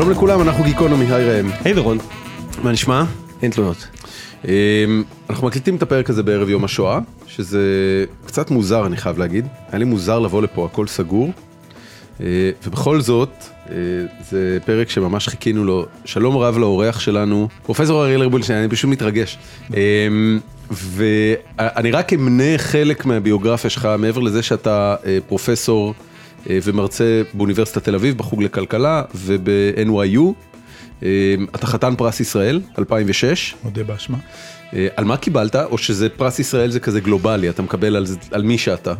שלום לכולם, אנחנו גיקונומי, היי ראם. היי דורון. מה נשמע? אין תלונות. אמ, אנחנו מקליטים את הפרק הזה בערב יום השואה, שזה קצת מוזר אני חייב להגיד. היה לי מוזר לבוא לפה, הכל סגור. אה, ובכל זאת, אה, זה פרק שממש חיכינו לו. שלום רב לאורח שלנו, פרופסור אריאל רבולשטיין, אני פשוט מתרגש. אמ, ואני רק אמנה חלק מהביוגרפיה שלך, מעבר לזה שאתה אה, פרופסור ומרצה באוניברסיטת תל אביב, בחוג לכלכלה וב-NYU. אתה חתן פרס ישראל, 2006. מודה באשמה. על מה קיבלת, או שזה פרס ישראל זה כזה גלובלי, אתה מקבל על, על מי שאתה?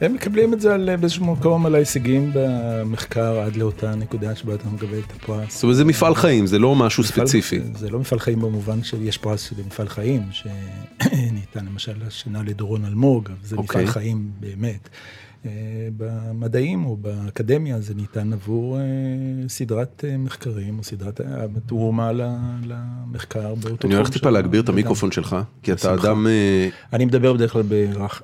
הם מקבלים את זה על, באיזשהו מקום על ההישגים במחקר עד לאותה נקודה שבה אתה מקבל את הפרס. זאת אומרת זה מפעל חיים, זה לא משהו מפעל, ספציפי. זה לא מפעל חיים במובן שיש פרס של מפעל חיים, שניתן למשל השנה לדורון אלמוג, זה okay. מפעל אוקיי. חיים באמת. אה, במדעים או באקדמיה זה ניתן עבור אה, סדרת אה, מחקרים או סדרת תרומה למחקר באותו תחום. אני הולך טיפה להגביר את המיקרופון שלך, כי אתה אדם... אני מדבר בדרך כלל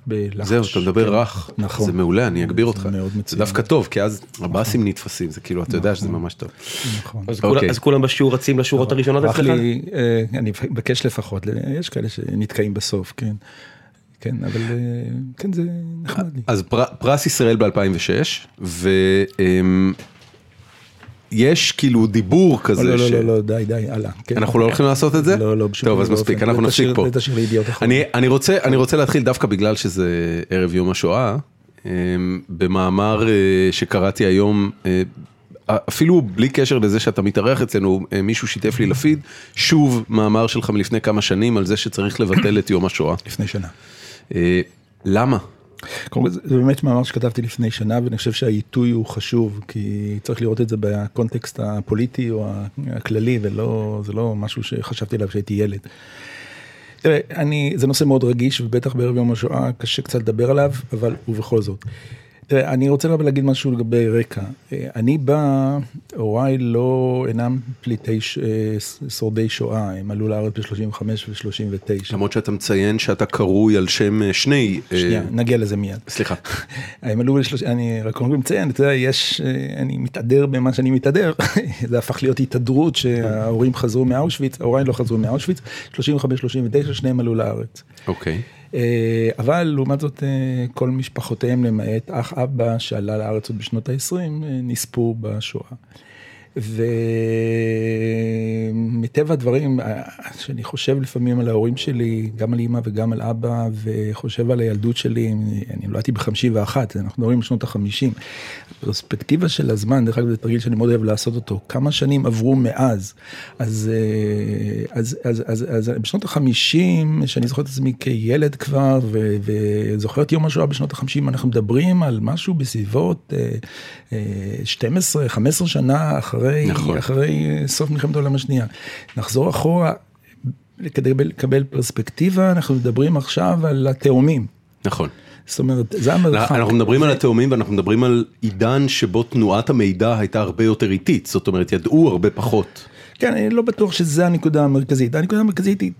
בלחש. זהו, אתה מדבר כן. רך. נכון. זה מעולה, אני אגביר אותך. זה מאוד מצוין. זה דווקא טוב, כי אז הבאסים נתפסים, זה כאילו, אתה יודע שזה נכון. ממש טוב. נכון. אוקיי. אז כולם בשיעור רצים לשורות הראשונות אצלך? אני מבקש לפחות, יש כאלה שנתקעים בסוף, כן. כן, אבל כן, זה נחמד לי. אז פר, פרס ישראל ב-2006, ויש כאילו דיבור כזה. לא, לא. לא, לא, די, די, הלאה. כן. אנחנו לא הולכים לעשות את זה? לא, לא, בשום טוב, אז. מספיק, אנחנו נפסיק פה. תשאיר לידיעות אחרונות. אני, אני, רוצה, אני רוצה להתחיל דווקא בגלל שזה ערב יום השואה, אמ, במאמר אה, שקראתי היום, אה, אפילו בלי קשר לזה שאתה מתארח אצלנו, אה, מישהו שיתף לי לפיד, שוב מאמר שלך מלפני כמה שנים על זה שצריך לבטל את יום השואה. לפני שנה. אה, למה? זה באמת מאמר שכתבתי לפני שנה, ואני חושב שהעיתוי הוא חשוב, כי צריך לראות את זה בקונטקסט הפוליטי או הכללי, ולא, זה לא משהו שחשבתי עליו כשהייתי ילד. תראה, אני, זה נושא מאוד רגיש, ובטח בערב יום השואה קשה קצת לדבר עליו, אבל ובכל זאת. תראה, אני רוצה להגיד משהו לגבי רקע. אה, אני בא, הוריי לא אינם פליטי ש- אה, שורדי שואה, הם עלו לארץ ב-35 ו-39. למרות שאתה מציין שאתה קרוי על שם אה, שני... אה, שנייה, נגיע לזה מיד. סליחה. הם עלו לשלוש... אני רק מציין, אתה יודע, יש, אה, אני מתהדר במה שאני מתהדר, זה הפך להיות התהדרות שההורים חזרו מאושוויץ, ההוריי לא חזרו מאושוויץ, 35-39, שניהם עלו לארץ. אוקיי. אה, אבל לעומת זאת, אה, כל משפחותיהם למעט אח אבא שעלה לארץ עוד בשנות ה-20, נספו בשואה. ומטבע הדברים, אה, שאני חושב לפעמים על ההורים שלי, גם על אימא וגם על אבא, וחושב על הילדות שלי, אני נולדתי ב-51, אנחנו מדברים על שנות ה-50. פרספקטיבה של הזמן, דרך אגב זה תרגיל שאני מאוד אוהב לעשות אותו, כמה שנים עברו מאז. אז, אה, אז, אז, אז, אז בשנות ה-50, שאני זוכר את עצמי כילד כבר, ו, וזוכר את יום השואה בשנות ה-50, אנחנו מדברים על משהו בסביבות אה, אה, 12-15 שנה אחרי, נכון. אחרי אה, סוף מלחמת העולם השנייה. נחזור אחורה, כדי לקבל פרספקטיבה, אנחנו מדברים עכשיו על התאומים. נכון. זאת אומרת, זה המרחק. אנחנו מדברים על התאומים ואנחנו מדברים על עידן שבו תנועת המידע הייתה הרבה יותר איטית, זאת אומרת ידעו הרבה פחות. כן, אני לא בטוח שזה הנקודה המרכזית. הנקודה המרכזית היא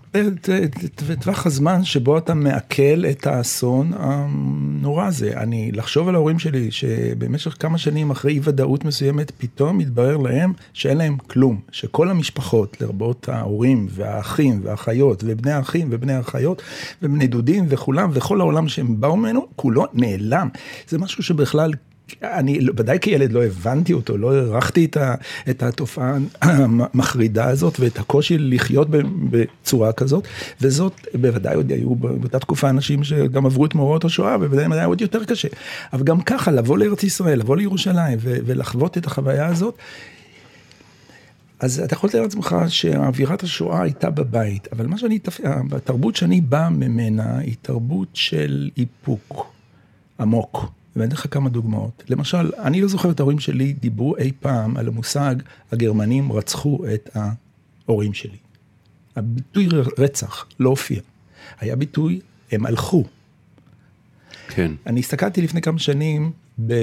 טווח הזמן שבו אתה מעכל את האסון הנורא הזה. אני, לחשוב על ההורים שלי, שבמשך כמה שנים אחרי אי ודאות מסוימת, פתאום מתברר להם שאין להם כלום. שכל המשפחות, לרבות ההורים והאחים והאחיות ובני האחים ובני האחיות ובני דודים וכולם וכל העולם שהם באו ממנו, כולו נעלם. זה משהו שבכלל... אני ודאי כילד לא הבנתי אותו, לא הערכתי את, את התופעה המחרידה הזאת ואת הקושי לחיות בצורה כזאת, וזאת בוודאי עוד היו באותה תקופה אנשים שגם עברו את מאורעות השואה, ובוודאי היה עוד יותר קשה. אבל גם ככה, לבוא לארץ ישראל, לבוא לירושלים ולחוות את החוויה הזאת, אז אתה יכול לתאר לעצמך שאווירת השואה הייתה בבית, אבל מה שאני, התרבות שאני בא ממנה היא תרבות של איפוק עמוק. ואני אתן לך כמה דוגמאות. למשל, אני לא זוכר את ההורים שלי דיברו אי פעם על המושג הגרמנים רצחו את ההורים שלי. הביטוי רצח לא הופיע. היה ביטוי, הם הלכו. כן. אני הסתכלתי לפני כמה שנים ב...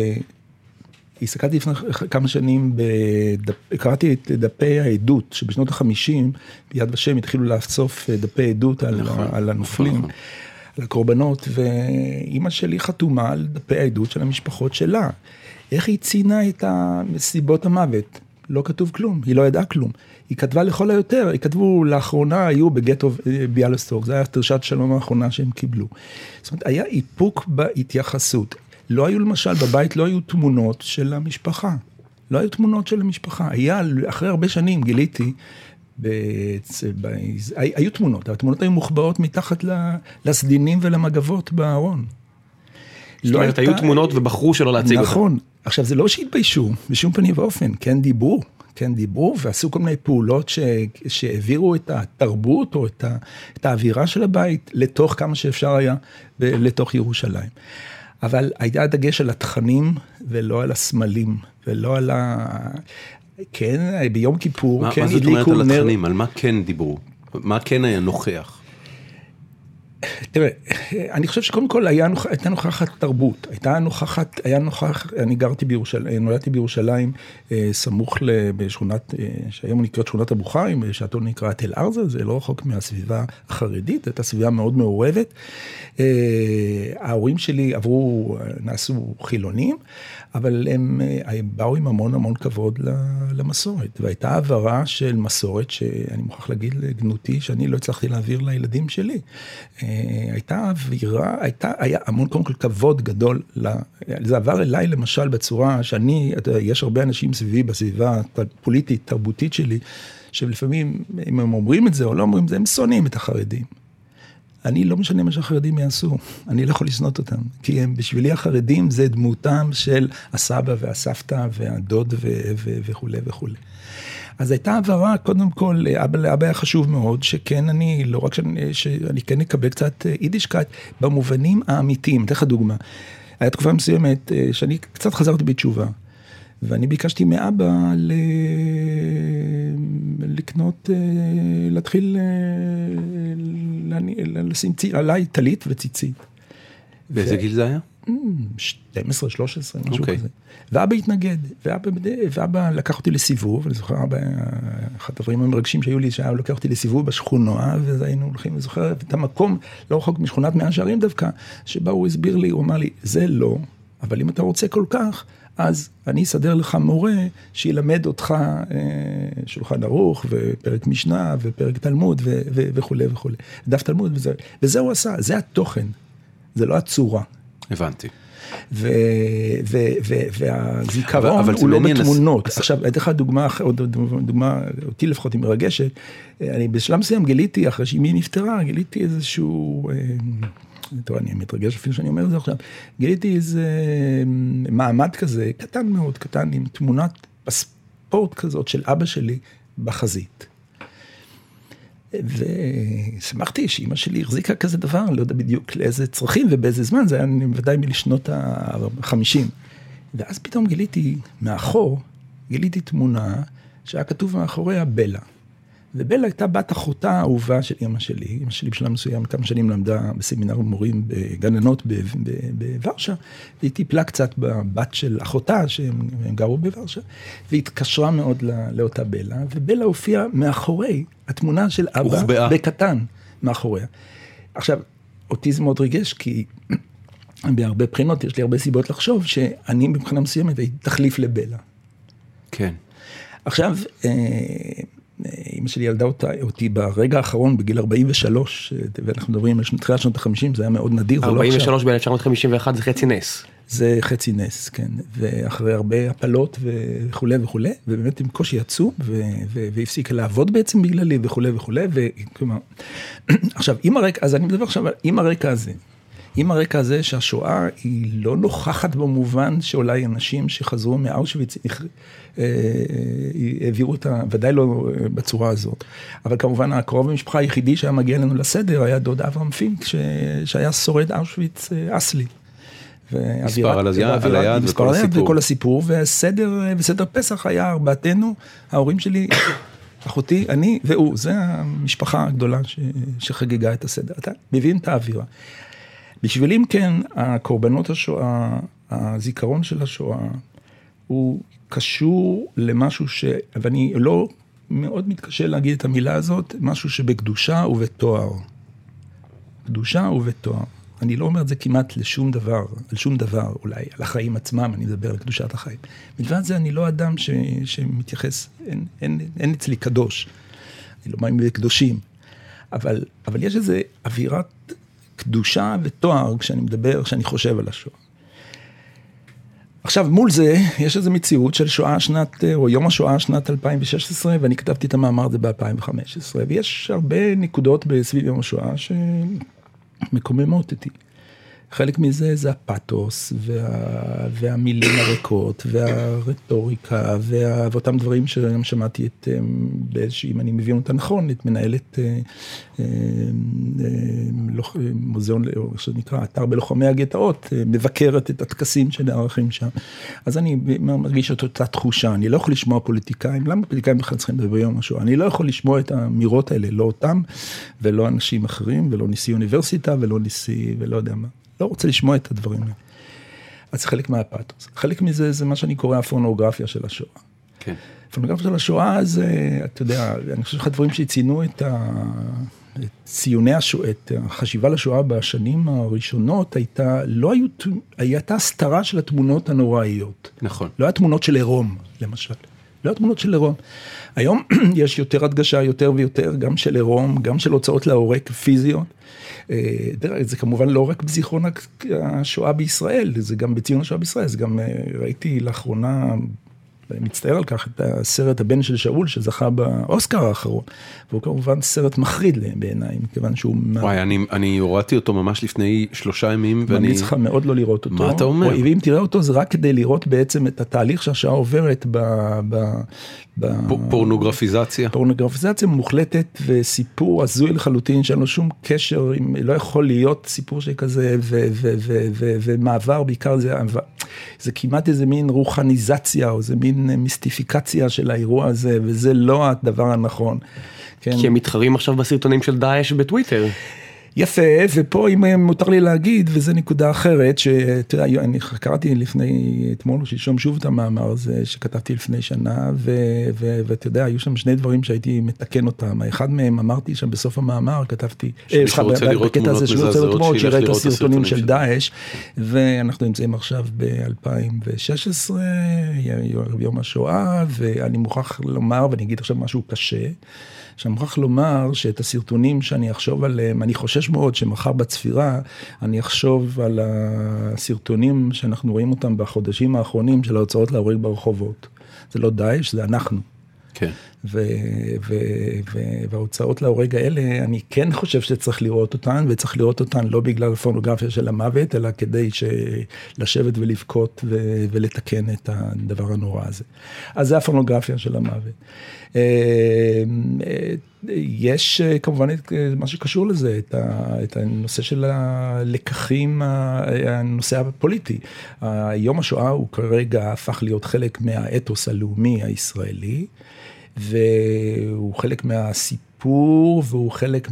הסתכלתי לפני כמה שנים, בדפ... קראתי את דפי העדות, שבשנות ה-50 ביד ושם התחילו לאסוף דפי עדות על, נכון, על הנופלים. נכון. על הקורבנות, ואימא שלי חתומה על דפי העדות של המשפחות שלה. איך היא ציינה את סיבות המוות? לא כתוב כלום, היא לא ידעה כלום. היא כתבה לכל היותר, היא כתבו לאחרונה היו בגטו ביאלסטוק, זו הייתה דרישת שלום האחרונה שהם קיבלו. זאת אומרת, היה איפוק בהתייחסות. לא היו למשל, בבית לא היו תמונות של המשפחה. לא היו תמונות של המשפחה. היה, אחרי הרבה שנים גיליתי, בצ... ב... היו תמונות, התמונות היו מוחבאות מתחת לסדינים ולמגבות בארון. זאת אומרת, לא היו תמונות ובחרו שלא להציג אותן. נכון. עכשיו, זה לא שהתביישו, בשום פנים ואופן, כן דיברו, כן דיברו ועשו כל מיני פעולות ש... שהעבירו את התרבות או את, ה... את האווירה של הבית לתוך כמה שאפשר היה, לתוך ירושלים. אבל היה דגש על התכנים ולא על הסמלים ולא על ה... כן, ביום כיפור, מה, כן מה זאת אומרת על התכנים? על מה כן דיברו? מה כן היה נוכח? תראה, אני חושב שקודם כל היה, הייתה נוכחת תרבות, הייתה נוכחת, היה נוכח, אני גרתי בירושלים, נולדתי בירושלים, אה, סמוך בשכונת, אה, שהיום נקראת שכונת הבוכרים, בשעתו נקרא תל ארזה, זה לא רחוק מהסביבה החרדית, הייתה סביבה מאוד מעורבת. אה, ההורים שלי עברו, נעשו חילונים, אבל הם, הם באו עם המון המון כבוד למסורת, והייתה העברה של מסורת שאני מוכרח להגיד לגנותי, שאני לא הצלחתי להעביר לילדים שלי. הייתה אווירה, הייתה, היה המון קודם כל כבוד גדול, זה עבר אליי למשל בצורה שאני, יש הרבה אנשים סביבי בסביבה הפוליטית, תרבותית שלי, שלפעמים אם הם אומרים את זה או לא אומרים את זה, הם שונאים את החרדים. אני לא משנה מה שהחרדים יעשו, אני לא יכול לשנות אותם, כי הם בשבילי החרדים זה דמותם של הסבא והסבתא והדוד וכולי וכולי. אז הייתה הבהרה, קודם כל, אבא לאבא היה חשוב מאוד, שכן אני, לא רק שאני, שאני כן אקבל קצת אה, יידישקייט, במובנים האמיתיים, אתן לך דוגמה. הייתה תקופה מסוימת אה, שאני קצת חזרתי בתשובה. ואני ביקשתי מאבא ל... לקנות, אה, להתחיל לשים עליי טלית וציצית. באיזה גיל זה היה? 12, 13, משהו okay. כזה. ואבא התנגד, ואבא, ואבא לקח אותי לסיבוב, אני זוכר, אבא, אחד הדברים המרגשים שהיו לי, שהיה לוקח אותי לסיבוב בשכונה, ואז היינו הולכים, אני זוכר את המקום, לא רחוק משכונת מאה שערים דווקא, שבה הוא הסביר לי, הוא אמר לי, זה לא, אבל אם אתה רוצה כל כך, אז אני אסדר לך מורה שילמד אותך אה, שולחן ערוך ופרק משנה ופרק תלמוד ו- ו- וכולי וכולי. דף תלמוד וזה, וזה הוא עשה, זה התוכן, זה לא הצורה. הבנתי. ו- ו- ו- והזיכרון אבל, אבל הוא לא בתמונות. אז... עכשיו, אתן לך דוגמה, דוגמה, אותי לפחות היא מרגשת. אני בשלב מסוים גיליתי, אחרי שאמי נפטרה, גיליתי איזשהו... אה, טוב, אני מתרגש אפילו שאני אומר את זה עכשיו. גיליתי איזה מעמד כזה, קטן מאוד, קטן, עם תמונת פספורט כזאת של אבא שלי בחזית. ושמחתי שאימא שלי החזיקה כזה דבר, לא יודע בדיוק לאיזה צרכים ובאיזה זמן, זה היה בוודאי מלשנות ה-50. ואז פתאום גיליתי מאחור, גיליתי תמונה שהיה כתוב מאחוריה בלה. ובלה הייתה בת אחותה האהובה של אימא שלי, אימא שלי בשלב מסוים כמה שנים למדה בסמינר מורים בגננות בוורשה, והיא טיפלה קצת בבת של אחותה שהם גרו בוורשה, והתקשרה מאוד לאותה בלה, ובלה הופיעה מאחורי התמונה של אבא, הוחבאה. בקטן, מאחוריה. עכשיו, אותי זה מאוד ריגש, כי בהרבה בחינות יש לי הרבה סיבות לחשוב שאני מבחינה מסוימת הייתי תחליף לבלה. כן. עכשיו, אה, אימא שלי ילדה אותה, אותי ברגע האחרון, בגיל 43, ואנחנו מדברים על תחילת שנות ה-50, זה היה מאוד נדיר, זה לא עכשיו. 43 ב-1951 זה חצי נס. זה חצי נס, כן, ואחרי הרבה הפלות וכולי וכולי, ובאמת עם קושי עצום, והפסיקה לעבוד בעצם בגללי וכולי וכולי, וכלומר, עכשיו, עם הרקע, אז אני מדבר עכשיו עם הרקע הזה. עם הרקע הזה שהשואה היא לא נוכחת במובן שאולי אנשים שחזרו מאושוויץ אה, אה, העבירו אותה, ודאי לא אה, בצורה הזאת. אבל כמובן הקרוב המשפחה היחידי שהיה מגיע אלינו לסדר היה דוד אברהם פינק, שהיה שורד אושוויץ אסלי. מספר על היד וכל הסיפור. וכל הסיפור, וסדר, וסדר פסח היה ארבעתנו, ההורים שלי, אחותי, אני והוא, זה המשפחה הגדולה שחגגה את הסדר. אתה מבין את האווירה. בשבילי אם כן, הקורבנות השואה, הזיכרון של השואה, הוא קשור למשהו ש... ואני לא מאוד מתקשה להגיד את המילה הזאת, משהו שבקדושה ובתואר. בקדושה ובתואר. אני לא אומר את זה כמעט לשום דבר, על שום דבר, אולי על החיים עצמם, אני מדבר על קדושת החיים. מלבד זה, אני לא אדם ש, שמתייחס, אין, אין, אין אצלי קדוש. אני לא מאמין בקדושים. אבל, אבל יש איזו אווירת קדושה ותואר כשאני מדבר, כשאני חושב על השואה. עכשיו, מול זה, יש איזו מציאות של שואה שנת, או יום השואה שנת 2016, ואני כתבתי את המאמר הזה ב-2015, ויש הרבה נקודות סביב יום השואה שמקוממות אותי. חלק מזה זה הפתוס, וה, והמילים הריקות, והרטוריקה, וה, ואותם דברים שגם שמעתי את, אמ, באיזושהי, אם אני מבין אותה נכון, את מנהלת אה, אה, אה, מוזיאון, או איך שזה נקרא, אתר בלוחמי הגטאות, מבקרת את הטקסים שנערכים שם. אז אני מרגיש את אותה תחושה, אני לא יכול לשמוע פוליטיקאים, למה פוליטיקאים בכלל צריכים לדבר ביום השואה? אני לא יכול לשמוע את האמירות האלה, לא אותם, ולא אנשים אחרים, ולא נשיא אוניברסיטה, ולא נשיא, ולא יודע מה. לא רוצה לשמוע את הדברים האלה. אז חלק מהפאתוס. חלק מזה זה מה שאני קורא הפורנוגרפיה של השואה. כן. הפורנוגרפיה של השואה זה, אתה יודע, אני חושב שאחד הדברים שציינו את, ה... את ציוני השואה, את החשיבה לשואה בשנים הראשונות, הייתה, לא היו, הייתה הסתרה של התמונות הנוראיות. נכון. לא היה תמונות של עירום, למשל. לא היה תמונות של עירום. היום יש יותר הדגשה, יותר ויותר, גם של עירום, גם של הוצאות להורג פיזיות. אה, זה כמובן לא רק בזיכרון השואה בישראל, זה גם בציון השואה בישראל, זה גם אה, ראיתי לאחרונה מצטער על כך, את הסרט הבן של שאול שזכה באוסקר האחרון. והוא כמובן סרט מחריד בעיניי, מכיוון שהוא... וואי, מה... אני, אני הורדתי אותו ממש לפני שלושה ימים, ואני... ממליץ לך מאוד לא לראות אותו. מה אתה אומר? ואם תראה אותו זה רק כדי לראות בעצם את התהליך שהשעה עוברת ב... ב... פורנוגרפיזציה. פורנוגרפיזציה מוחלטת וסיפור הזוי לחלוטין שאין לו שום קשר, עם... לא יכול להיות סיפור שכזה ו... ו... ו... ו... ומעבר בעיקר זה... זה כמעט איזה מין רוחניזציה או איזה מין מיסטיפיקציה של האירוע הזה, וזה לא הדבר הנכון. כן. כי הם מתחרים עכשיו בסרטונים של דאעש בטוויטר. יפה, ופה אם מותר לי להגיד, וזו נקודה אחרת, שתראה, אני קראתי לפני, אתמול או שלשום שוב את המאמר הזה שכתבתי לפני שנה, ואתה יודע, היו שם שני דברים שהייתי מתקן אותם. האחד מהם אמרתי שם בסוף המאמר, כתבתי, שמי שרוצה לראות תמונות שיראה את הסרטונים של דאעש, ואנחנו נמצאים עכשיו ב-2016, יום השואה, ואני מוכרח לומר, ואני אגיד עכשיו משהו קשה. שאני מוכרח לומר שאת הסרטונים שאני אחשוב עליהם, אני חושש מאוד שמחר בצפירה אני אחשוב על הסרטונים שאנחנו רואים אותם בחודשים האחרונים של ההוצאות להורג ברחובות. זה לא דאעש, זה אנחנו. כן. וההוצאות להורג האלה, אני כן חושב שצריך לראות אותן, וצריך לראות אותן לא בגלל הפורנוגרפיה של המוות, אלא כדי לשבת ולבכות ולתקן את הדבר הנורא הזה. אז זה הפורנוגרפיה של המוות. אה, יש כמובן את מה שקשור לזה, את, ה, את הנושא של הלקחים, הנושא הפוליטי. יום השואה הוא כרגע הפך להיות חלק מהאתוס הלאומי הישראלי. והוא חלק מהסיפור והוא חלק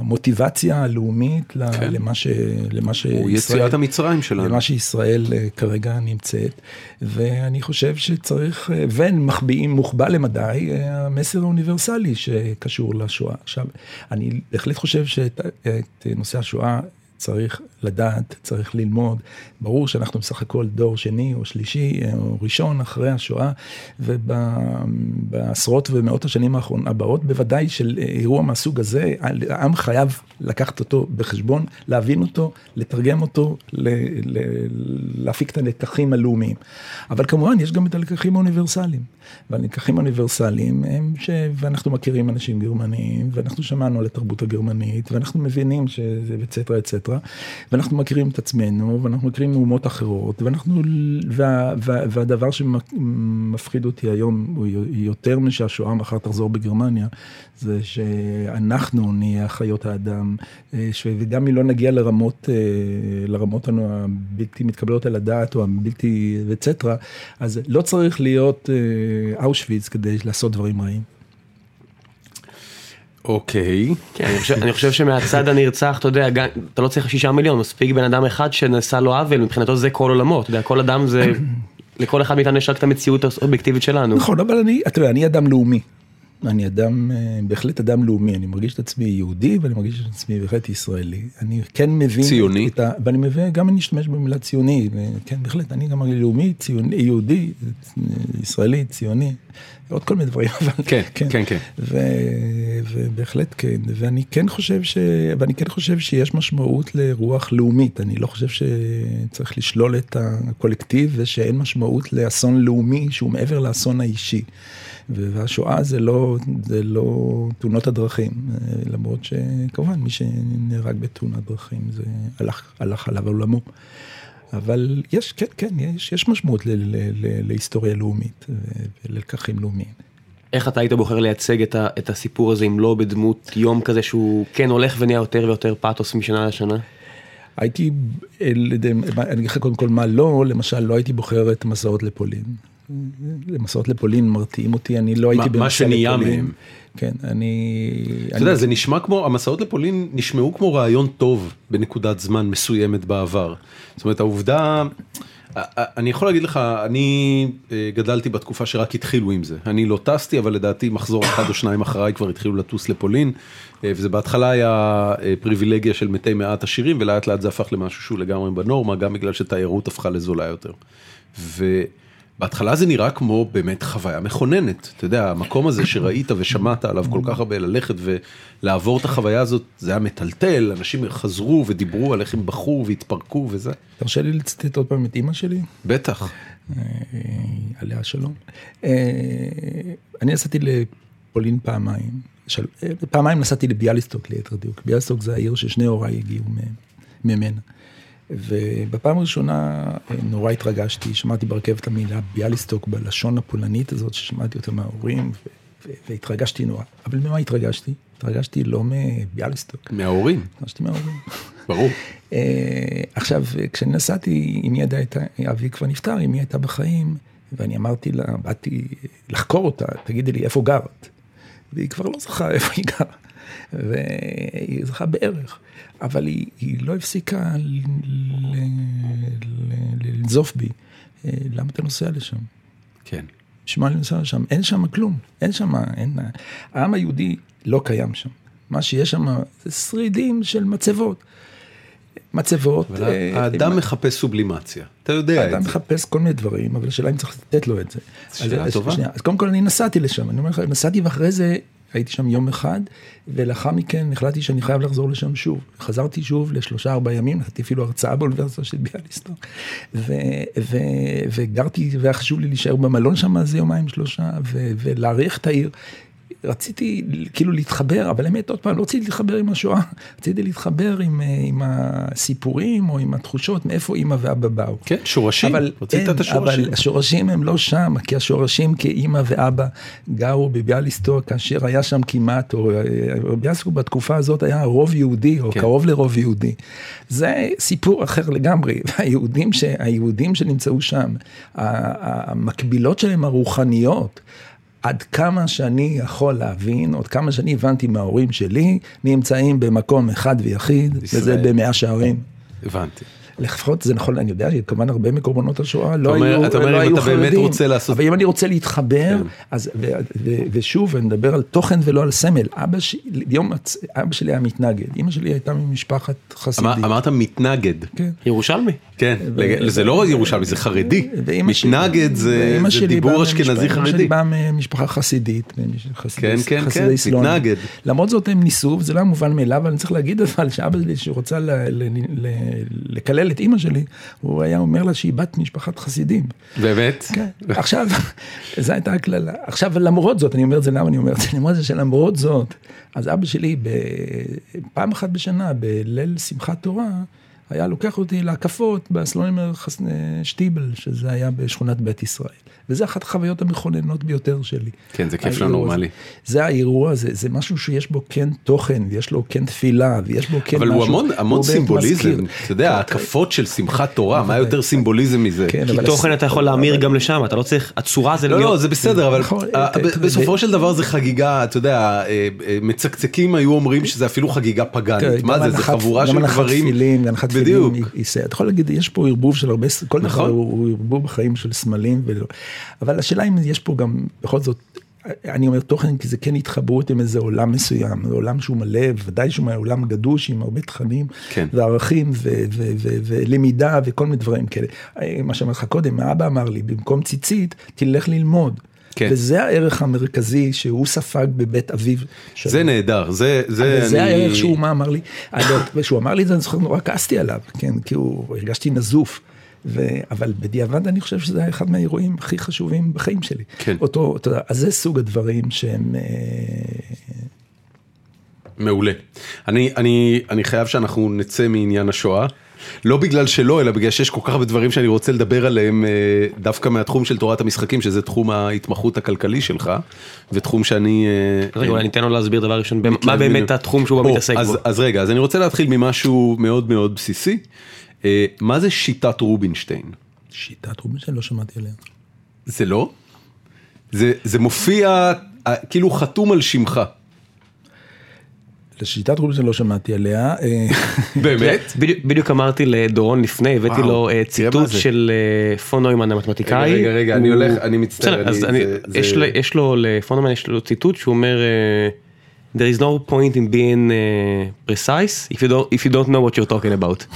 מהמוטיבציה הלאומית כן. למה, ש, למה שישראל, הוא יציאת המצרים שלנו, למה שישראל אה, כרגע נמצאת, ואני חושב שצריך, אה, ומחביאים, מוחבא למדי, אה, המסר האוניברסלי שקשור לשואה. עכשיו, אני בהחלט חושב שאת נושא השואה צריך לדעת, צריך ללמוד. ברור שאנחנו בסך הכל דור שני או שלישי או ראשון אחרי השואה, ובעשרות ומאות השנים הבאות, בוודאי של אירוע מהסוג הזה, העם חייב לקחת אותו בחשבון, להבין אותו, לתרגם אותו, להפיק את הלקחים הלאומיים. אבל כמובן, יש גם את הלקחים האוניברסליים. והלקחים האוניברסליים הם ש... ואנחנו מכירים אנשים גרמניים, ואנחנו שמענו על התרבות הגרמנית, ואנחנו מבינים שזה אצטרה אצטרה, ואנחנו מכירים את עצמנו, ואנחנו מכירים אומות אחרות, ואנחנו, וה, וה, והדבר שמפחיד אותי היום, הוא יותר משהשואה מחר תחזור בגרמניה, זה שאנחנו נהיה חיות האדם, אה, וגם אם לא נגיע לרמות, אה, לרמות הבלתי מתקבלות על הדעת, או הבלתי אצטרה, אז לא צריך להיות אה, אושוויץ כדי לעשות דברים רעים. אוקיי. כן, אני, חושב, אני חושב שמהצד הנרצח, אתה יודע, גם, אתה לא צריך שישה מיליון, מספיק בן אדם אחד שנעשה לו עוול, מבחינתו זה כל עולמו, אתה יודע, כל אדם זה, לכל אחד מאיתנו יש רק את המציאות האובייקטיבית שלנו. נכון, אבל אני, אתה יודע, אני אדם לאומי. אני אדם, אה, בהחלט אדם לאומי, אני מרגיש את עצמי יהודי ואני מרגיש את עצמי בהחלט ישראלי. אני כן מבין... ציוני. את ה, ואני מבין, גם אני אשתמש במילה ציוני, כן, בהחלט, אני גם מרגיש לאומי, ציוני, יהודי, ישראלי, ציוני, עוד כל מיני דברים, אבל... כן, כן, כן. ו, ובהחלט כן, ואני כן חושב ש... ואני כן חושב שיש משמעות לרוח לאומית, אני לא חושב שצריך לשלול את הקולקטיב ושאין משמעות לאסון לאומי שהוא מעבר לאסון האישי. והשואה זה לא, זה לא תאונות הדרכים, למרות שכמובן מי שנהרג בתאונת דרכים זה הלך, הלך עליו עולמו. אבל יש, כן, כן, יש, יש משמעות ל, ל, ל, להיסטוריה לאומית וללקחים לאומיים. איך אתה היית בוחר לייצג את, ה, את הסיפור הזה אם לא בדמות יום כזה שהוא כן הולך ונהיה יותר ויותר פאתוס משנה לשנה? הייתי, אני אגיד לך קודם כל מה לא, למשל לא הייתי בוחר את מסעות לפולין. למסעות לפולין מרתיעים אותי, אני לא הייתי במסע לפולין. מה שנהיה מהם. כן, אני... אתה יודע, זה נשמע כמו, המסעות לפולין נשמעו כמו רעיון טוב בנקודת זמן מסוימת בעבר. זאת אומרת, העובדה, אני יכול להגיד לך, אני אה, גדלתי בתקופה שרק התחילו עם זה. אני לא טסתי, אבל לדעתי מחזור אחד או שניים אחריי כבר התחילו לטוס לפולין. אה, וזה בהתחלה היה אה, פריבילגיה של מתי מעט עשירים, ולאט לאט זה הפך למשהו שהוא לגמרי בנורמה, גם בגלל שתיירות הפכה לזולה יותר. ו... בהתחלה זה נראה כמו באמת חוויה מכוננת, אתה יודע, המקום הזה שראית ושמעת עליו כל כך הרבה, ללכת ולעבור את החוויה הזאת, זה היה מטלטל, אנשים חזרו ודיברו על איך הם בחרו והתפרקו וזה. תרשה לי לצטט עוד פעם את אימא שלי? בטח. אה, עליה שלום. אה, אני נסעתי לפולין פעמיים, פעמיים נסעתי לביאליסטוק ליתר דיוק, ביאליסטוק זה העיר ששני הוריי הגיעו ממנה. ובפעם הראשונה אה, נורא התרגשתי, שמעתי ברכבת המילה ביאליסטוק בלשון הפולנית הזאת, ששמעתי אותה מההורים, והתרגשתי נורא. אבל ממה התרגשתי? התרגשתי לא מביאליסטוק. מההורים. התרגשתי מההורים. ברור. אה, עכשיו, כשאני נסעתי, אמי ידעה את אבי כבר נפטר, אמי הייתה בחיים, ואני אמרתי לה, באתי לחקור אותה, תגידי לי, איפה גרת? והיא כבר לא זכרה איפה היא גרה. והיא זכה בערך, אבל היא, היא לא הפסיקה לנזוף בי. אה, למה אתה נוסע לשם? כן. בשביל מה אני נוסע לשם? אין שם כלום, אין שם, אין... העם היהודי לא קיים שם. מה שיש שם זה שרידים של מצבות. מצבות. אבל אה, האדם מחפש סובלימציה, אתה יודע את זה. האדם מחפש כל מיני דברים, אבל השאלה אם צריך לתת לו את זה. שאלה טובה. אז קודם כל אני נסעתי לשם, אני אומר לך, נסעתי ואחרי זה הייתי שם יום אחד, ולאחר מכן החלטתי שאני חייב לחזור לשם שוב. חזרתי שוב לשלושה ארבעה ימים, נתתי אפילו הרצאה באוניברסיטה של ביאליסטוק, וגרתי, והיה חשוב לי להישאר במלון שם איזה יומיים שלושה, ולהעריך את העיר. רציתי כאילו להתחבר, אבל האמת, עוד פעם, לא רציתי להתחבר עם השואה, רציתי להתחבר עם, אה, עם הסיפורים או עם התחושות מאיפה אימא ואבא באו. כן, שורשים, אבל רצית אין, את השורשים. אבל השורשים הם לא שם, כי השורשים כאימא ואבא גרו בביאליסטוק, כאשר היה שם כמעט, או אה, ביאליסטוק בתקופה הזאת היה רוב יהודי, או כן. קרוב לרוב יהודי. זה סיפור אחר לגמרי, והיהודים ש, היהודים שנמצאו שם, המקבילות שלהם הרוחניות, עד כמה שאני יכול להבין, עוד כמה שאני הבנתי מההורים שלי, נמצאים במקום אחד ויחיד, ישראל. וזה במאה שערים. הבנתי. לפחות זה נכון, אני יודע שכמובן הרבה מקורבנות השואה לא היו חרדים. אתה אומר אם אתה באמת רוצה לעשות... אבל אם אני רוצה להתחבר, כן. אז, ו, ו, ושוב, אני מדבר על תוכן ולא על סמל. אבא, ש, יום, אבא שלי היה מתנגד, אמא שלי הייתה ממשפחת חסידית. אמר, אמרת מתנגד. כן. ירושלמי. כן, ו... זה לא ירושלמי, זה חרדי. מתנגד זה, זה דיבור אשכנזי חרדי. אמא שלי באה ממשפחה חסידית. כן, כן, כן, מתנגד. למרות זאת הם ניסו, וזה לא היה מובן מאליו, אבל אני צריך להגיד אבל שאבא שלי שרוצה לקלל את אימא שלי, הוא היה אומר לה שהיא בת משפחת חסידים. באמת? כן. עכשיו, זו הייתה הקללה. עכשיו, למרות זאת, אני אומר את זה, למה אני אומר את זה? את זה שלמרות זאת, אז אבא שלי, פעם אחת בשנה, בליל שמחת תורה, היה לוקח אותי להקפות בסלונים שטיבל, שזה היה בשכונת בית ישראל. וזה אחת החוויות המכוננות ביותר שלי. כן, זה כיף לא נורמלי. זה האירוע הזה, זה משהו שיש בו כן תוכן, ויש לו כן תפילה, ויש בו כן אבל משהו. אבל הוא המון, המון סימבוליזם, אתה יודע, ההקפות של שמחת תורה, מה יותר סימבוליזם מזה? כן, כי תוכן אתה יכול להמיר גם לשם, אתה לא צריך, הצורה זה לא... לא, זה בסדר, אבל נכון, בסופו של דבר זה חגיגה, אתה יודע, אה, אה, מצקצקים היו אומרים שזה אפילו חגיגה פגאנית, מה זה, זה חבורה של גברים. גם הנחת תפילין, אתה יכול להגיד, יש פה ערבוב של הרבה, כל דבר נכון. הוא ערבוב בחיים של סמלים. אבל השאלה אם יש פה גם, בכל זאת, אני אומר תוכן כי זה כן התחברות עם איזה עולם מסוים, עולם שהוא מלא, ודאי שהוא עולם גדוש עם הרבה תכנים, כן. וערכים ולמידה וכל מיני דברים כאלה. מה שאמרתי לך קודם, האבא אמר לי, במקום ציצית, תלך ללמוד. כן. וזה הערך המרכזי שהוא ספג בבית אביו. שלו. זה נהדר, זה, זה, אבל זה אני- הערך שהוא מה אמר לי, אגב, כשהוא אמר לי את זה אני זוכר נורא כעסתי עליו, כן, כי הוא, הרגשתי נזוף, ו, אבל בדיעבד אני חושב שזה היה אחד מהאירועים הכי חשובים בחיים שלי. כן. אותו, אתה יודע, אז זה סוג הדברים שהם, אה, מעולה. אני, אני, אני חייב שאנחנו נצא מעניין השואה. לא בגלל שלא, אלא בגלל שיש כל כך הרבה דברים שאני רוצה לדבר עליהם אה, דווקא מהתחום של תורת המשחקים, שזה תחום ההתמחות הכלכלי שלך, ותחום שאני... אה, רגע, אולי ניתן לו להסביר דבר ראשון, מה באמת. התחום שהוא מתעסק אז, בו. אז רגע, אז אני רוצה להתחיל ממשהו מאוד מאוד בסיסי. אה, מה זה שיטת רובינשטיין? שיטת רובינשטיין לא שמעתי עליה. זה לא? זה, זה מופיע אה, כאילו חתום על שמך. לשיטת רובינשטיין לא שמעתי עליה. אה, באמת? בדיוק- בדיוק אמרתי לדורון לפני, הבאתי לו ציטוט. של פון נוימן המתמטיקאי. רגע, רגע, אני הולך, אני מצטער, בסדר, אז אני- אני- זה- יש לו- יש לו, לפון נוימן יש לו ציטוט שהוא אומר, There is no point in being uh, precise if you don't if you don't know what you're talking about.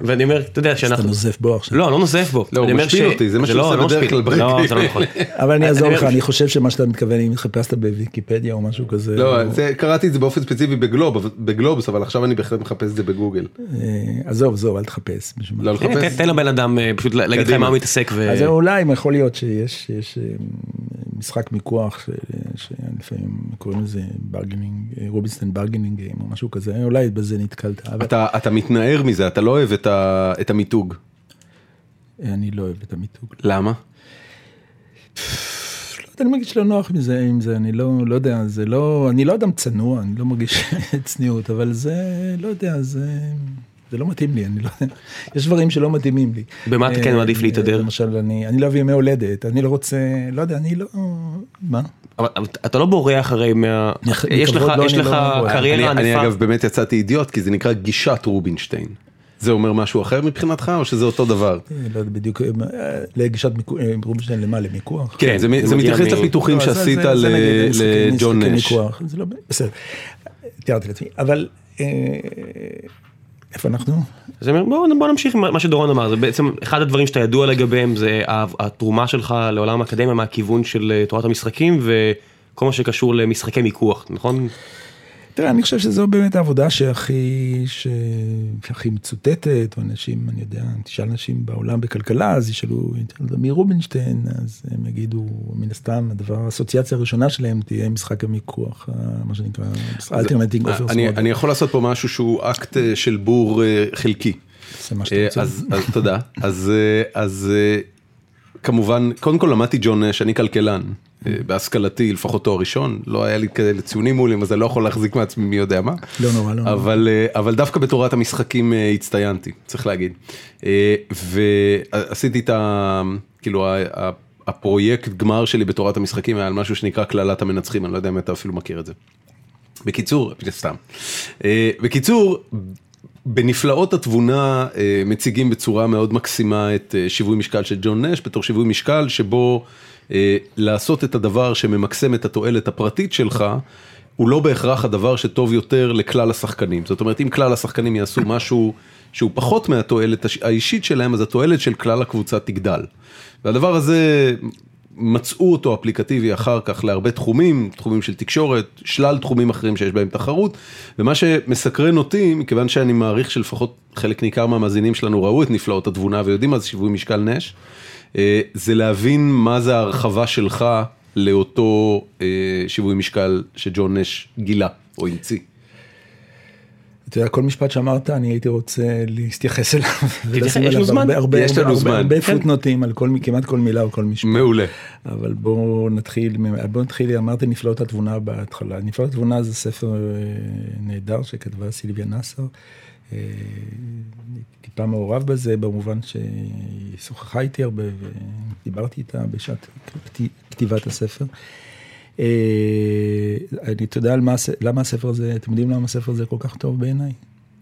ואני אומר, אתה יודע אתה שאנחנו, נוזף בו עכשיו. לא, לא נוזף בו. לא, הוא אני משפיל אותי, זה מה שהוא לא, עושה לא בדרך. כלל לא, ברגיל. זה לא נכון. אבל אני אעזור אני לך, אני חושב שמה שאתה מתכוון, אם חיפשת בוויקיפדיה או משהו כזה. לא, קראתי את זה באופן ספציפי בגלוב, בגלובס, אבל עכשיו אני בהחלט מחפש את זה בגוגל. אה, עזוב, עזוב, אל תחפש. לא לחפש. תן- לבן אדם אה, פשוט להגיד לך. מה הוא מתעסק. ו- אז אולי יכול להיות שיש יש, אה, משחק מיקוח שלפעמים קוראים לזה bargaining, Rubinstein bargaining או משהו כזה, אולי בזה נתקלת, אתה, אתה מתנער מזה, אתה לא אוהב את, ה, את המיתוג. אני לא אוהב את המיתוג. למה? לא אני מרגיש לא נוח מזה, עם זה, אני לא, לא יודע, זה לא, אני לא אדם צנוע, אני לא מרגיש צניעות, אבל זה, לא יודע, זה, זה לא מתאים לי, אני לא יודע, יש דברים שלא מתאימים לי. במה אתה כן אה, מעדיף להתהדר? למשל, אני, אני לא אוהב ימי הולדת, אני לא רוצה, לא יודע, אני לא, מה? אבל אתה לא בורח הרי מה... יש לך לא, יש לך לא. קריירה אני, אני ענפה. אגב באמת יצאתי אידיוט, כי זה נקרא גישת רובינשטיין. זה אומר משהו אחר מבחינתך, או שזה אותו דבר? אה, לא יודע בדיוק, אה, לגישת מיקו- אה, רובינשטיין למה? למיקוח? כן, זה, מתייחס לפיתוחים שעשית לג'ון נש. מיקוח, זה לא, בסדר, תיארתי לעצמי, אבל איפה אנחנו? אז אני אומר, בוא, בוא נמשיך עם מה שדורון אמר, זה בעצם אחד הדברים שאתה ידוע לגביהם זה ה- התרומה שלך לעולם האקדמיה מהכיוון של תורת המשחקים וכל מה שקשור למשחקי מיקוח, נכון? תראה, אני חושב שזו באמת העבודה שהכי, שהכי מצוטטת, או אנשים, אני יודע, תשאל אנשים בעולם בכלכלה, אז ישאלו, ישאלו מי רובינשטיין, אז הם יגידו, מן הסתם, הדבר, האסוציאציה הראשונה שלהם תהיה משחק המיקוח, מה שנקרא, alternating offers אני, אני יכול לעשות פה משהו שהוא אקט אה, של בור אה, חלקי. זה מה שאתה אה, רוצה. אז, תודה. אז, כמובן, קודם כל למדתי ג'ון נש, אני כלכלן. אה, בהשכלתי, לפחות תואר ראשון, לא היה לי כאלה ציונים מולים, אז אני לא יכול להחזיק מעצמי מי יודע מה. לא נורא, לא נורא. אבל, אה, אבל דווקא בתורת המשחקים אה, הצטיינתי, צריך להגיד. אה, ועשיתי את ה... כאילו, הפרויקט גמר שלי בתורת המשחקים היה על משהו שנקרא קללת המנצחים, אני לא יודע אם אתה אפילו מכיר את זה. בקיצור, סתם. אה, בקיצור, בנפלאות התבונה אה, מציגים בצורה מאוד מקסימה את אה, שיווי משקל של ג'ון נש בתור שיווי משקל שבו אה, לעשות את הדבר שממקסם את התועלת הפרטית שלך. הוא לא בהכרח הדבר שטוב יותר לכלל השחקנים. זאת אומרת, אם כלל השחקנים יעשו משהו שהוא פחות מהתועלת האישית שלהם, אז התועלת של כלל הקבוצה תגדל. והדבר הזה, מצאו אותו אפליקטיבי אחר כך להרבה תחומים, תחומים של תקשורת, שלל תחומים אחרים שיש בהם תחרות, ומה שמסקרן אותי, מכיוון שאני מעריך שלפחות חלק ניכר מהמאזינים שלנו ראו את נפלאות התבונה ויודעים מה זה שיווי משקל נש, אה, זה להבין מה זה ההרחבה שלך לאותו אה, שיווי משקל שג'ון נש גילה או המציא. אתה יודע, כל משפט שאמרת, אני הייתי רוצה להתייחס אליו. יש לנו זמן? יש לנו זמן. הרבה כן. פוטנוטים על כל, כמעט כל מילה או כל משפט. מעולה. אבל בואו נתחיל, בואו נתחיל, אמרתי נפלאות התבונה בהתחלה. נפלאות התבונה זה ספר אה, נהדר שכתבה סילביה נאסר. אה, טיפה מעורב בזה במובן שהיא שוחחה איתי הרבה ודיברתי איתה בשעת כת- כתיבת הספר. אה, אני, אתה יודע על מה הס- למה הספר הזה, אתם יודעים למה הספר הזה כל כך טוב בעיניי?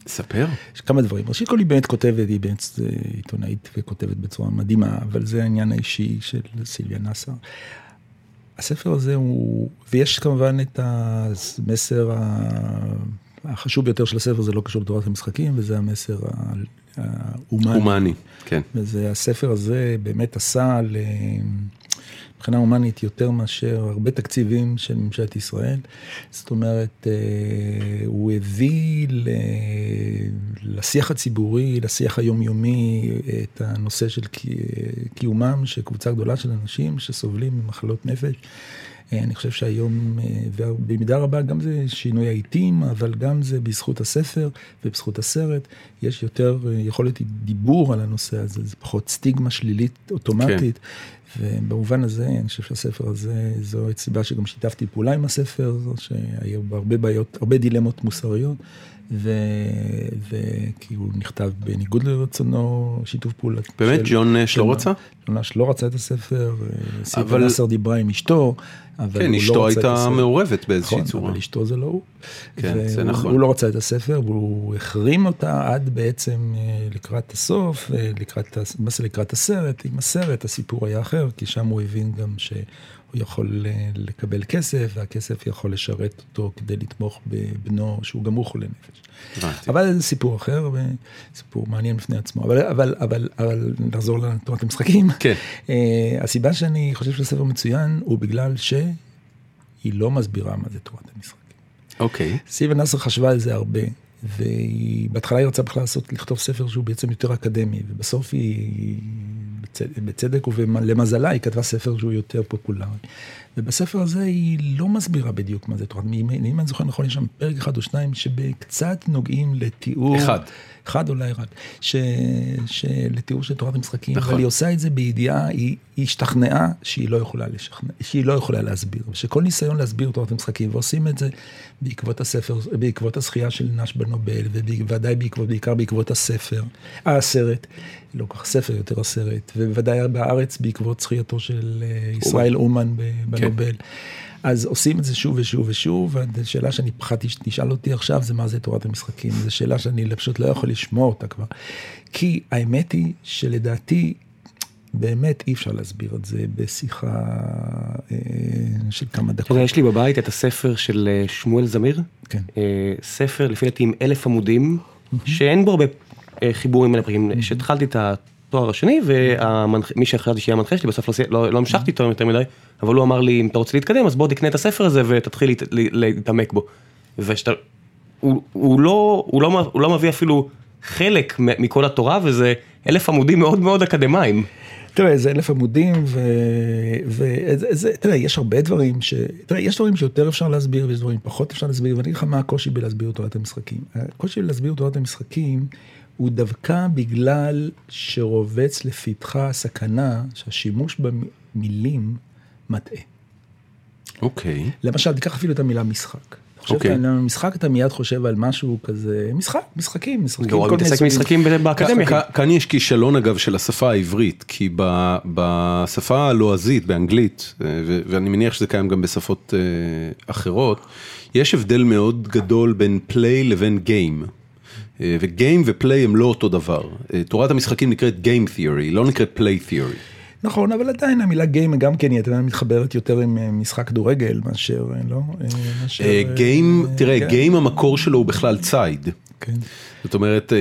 ספר. יש כמה דברים. ראשית כל היא באמת כותבת, היא באמת אה, עיתונאית וכותבת בצורה מדהימה, אבל זה העניין האישי של סילביה נאסר. הספר הזה הוא, ויש כמובן את המסר החשוב ביותר של הספר, זה לא קשור לתורת המשחקים, וזה המסר ההומני. הומני, כן. וזה, הספר הזה באמת עשה ל- מבחינה הומנית יותר מאשר הרבה תקציבים של ממשלת ישראל. זאת אומרת, אה, הוא הביא לשיח הציבורי, לשיח היומיומי, את הנושא של קי- קיומם של קבוצה גדולה של אנשים שסובלים ממחלות נפש. אה, אני חושב שהיום, אה, ובמידה רבה גם זה שינוי העיתים, אבל גם זה בזכות הספר ובזכות הסרט, יש יותר יכולת דיבור על הנושא הזה, זה פחות סטיגמה שלילית אוטומטית. ובמובן הזה, אני חושב שהספר הזה, זו הסיבה שגם שיתפתי פעולה עם הספר, שהיו בו הרבה בעיות, הרבה דילמות מוסריות, ו... וכי הוא נכתב בניגוד לרצונו, שיתוף פעולה. באמת? של- ג'ון אש לא של- רצה? ג'ון אש לא רצה את הספר, סיפר אבל- נסר דיברה עם אשתו, אבל כן, הוא אשתו לא הייתה. מעורבת באיזושהי נכון, צורה. אבל אשתו זה לא הוא. כן, זה נכון. הוא לא רצה את הספר, והוא החרים אותה עד בעצם אה, לקראת הסוף, אה, לקראת, לקראת הסרט, עם הסרט הסיפור היה אחר, כי שם הוא הבין גם שהוא יכול אה, לקבל כסף, והכסף יכול לשרת אותו כדי לתמוך בבנו, שהוא גם הוא חולה נפש. אבל זה סיפור אחר, וסיפור מעניין בפני עצמו. אבל, אבל, אבל, אבל נחזור לתורת המשחקים. כן. אה, הסיבה שאני חושב שהספר מצוין, הוא בגלל שהיא לא מסבירה מה זה תורת המשחקים. אוקיי. סיבה נאסר חשבה על זה הרבה, והיא בהתחלה היא רצה בכלל לעשות, לכתוב ספר שהוא בעצם יותר אקדמי, ובסוף היא, בצדק, בצדק ולמזלה, היא כתבה ספר שהוא יותר פופולרי. ובספר הזה היא לא מסבירה בדיוק מה זה תורת, אם אם אני זוכר נכון, יש שם פרק אחד או שניים שבקצת נוגעים לתיאור. אחד. אחד אולי רק, ש, שלתיאור של תורת המשחקים, נכון. אבל היא עושה את זה בידיעה, היא, היא השתכנעה שהיא לא יכולה לשכנע, שהיא לא יכולה להסביר, ושכל ניסיון להסביר תורת המשחקים, ועושים את זה בעקבות הספר, בעקבות הזכייה של נש בנובל, ובוודאי בעקבות, בעיקר בעקבות הספר, הסרט, לא כל כך ספר, יותר הסרט, ובוודאי בארץ בעקבות זכייתו של אה, ישראל אומן ב- בנובל. אז עושים את זה שוב ושוב ושוב, והשאלה שאני פחדתי שתשאל אותי עכשיו זה מה זה תורת המשחקים. זו שאלה שאני פשוט לא יכול לשמוע אותה כבר. כי האמת היא שלדעתי, באמת אי אפשר להסביר את זה בשיחה אה, של כמה דקות. יש לי בבית את הספר של אה, שמואל זמיר. כן. אה, ספר לפי דעתי עם אלף עמודים, שאין בו הרבה אה, חיבורים בין הפרקים. כשהתחלתי את התואר השני, ומי שהחלטתי שיהיה המנחה שלי, בסוף לא לא לא המשכתי איתו יותר מדי, אבל הוא אמר לי, אם אתה רוצה להתקדם, אז בוא תקנה את הספר הזה ותתחיל להתעמק בו. ושאתה, הוא הוא לא הוא לא הוא לא מביא אפילו חלק מכל התורה, וזה אלף עמודים מאוד מאוד אקדמיים. תראה, זה אלף עמודים, ו... וזה, זה, תראה, יש הרבה דברים ש... תראה, יש דברים שיותר אפשר להסביר, ויש דברים פחות אפשר להסביר, ואני אגיד לך מה הקושי בלהסביר תורת המשחקים. הקושי בלהסביר תורת המשחקים הוא דווקא בגלל שרובץ לפתחה הסכנה שהשימוש במילים מטעה. אוקיי. למשל, תיקח אפילו את המילה משחק. אתה חושב אוקיי. על משחק, אתה מיד חושב על משהו כזה, משחק, משחקים, משחקים, כל מיני מתעסק סוגים. משחקים באקדמיה. כאן יש כישלון אגב של השפה העברית, כי ב- בשפה הלועזית, באנגלית, אה, ו- ואני מניח שזה קיים גם בשפות אה, אחרות, יש הבדל מאוד גדול בין פליי לבין גיים. וגיים ופליי הם לא אותו דבר. אה, תורת המשחקים נקראת Game Theory, לא נקראת Play Theory. נכון, אבל עדיין המילה גיים גם כן היא עדיין מתחברת יותר עם אה, משחק כדורגל מאשר, אה, לא? אה, מאשר, אה, גיים, אה, תראה, כן, גיים המקור שלו הוא בכלל ציד. כן. זאת אומרת,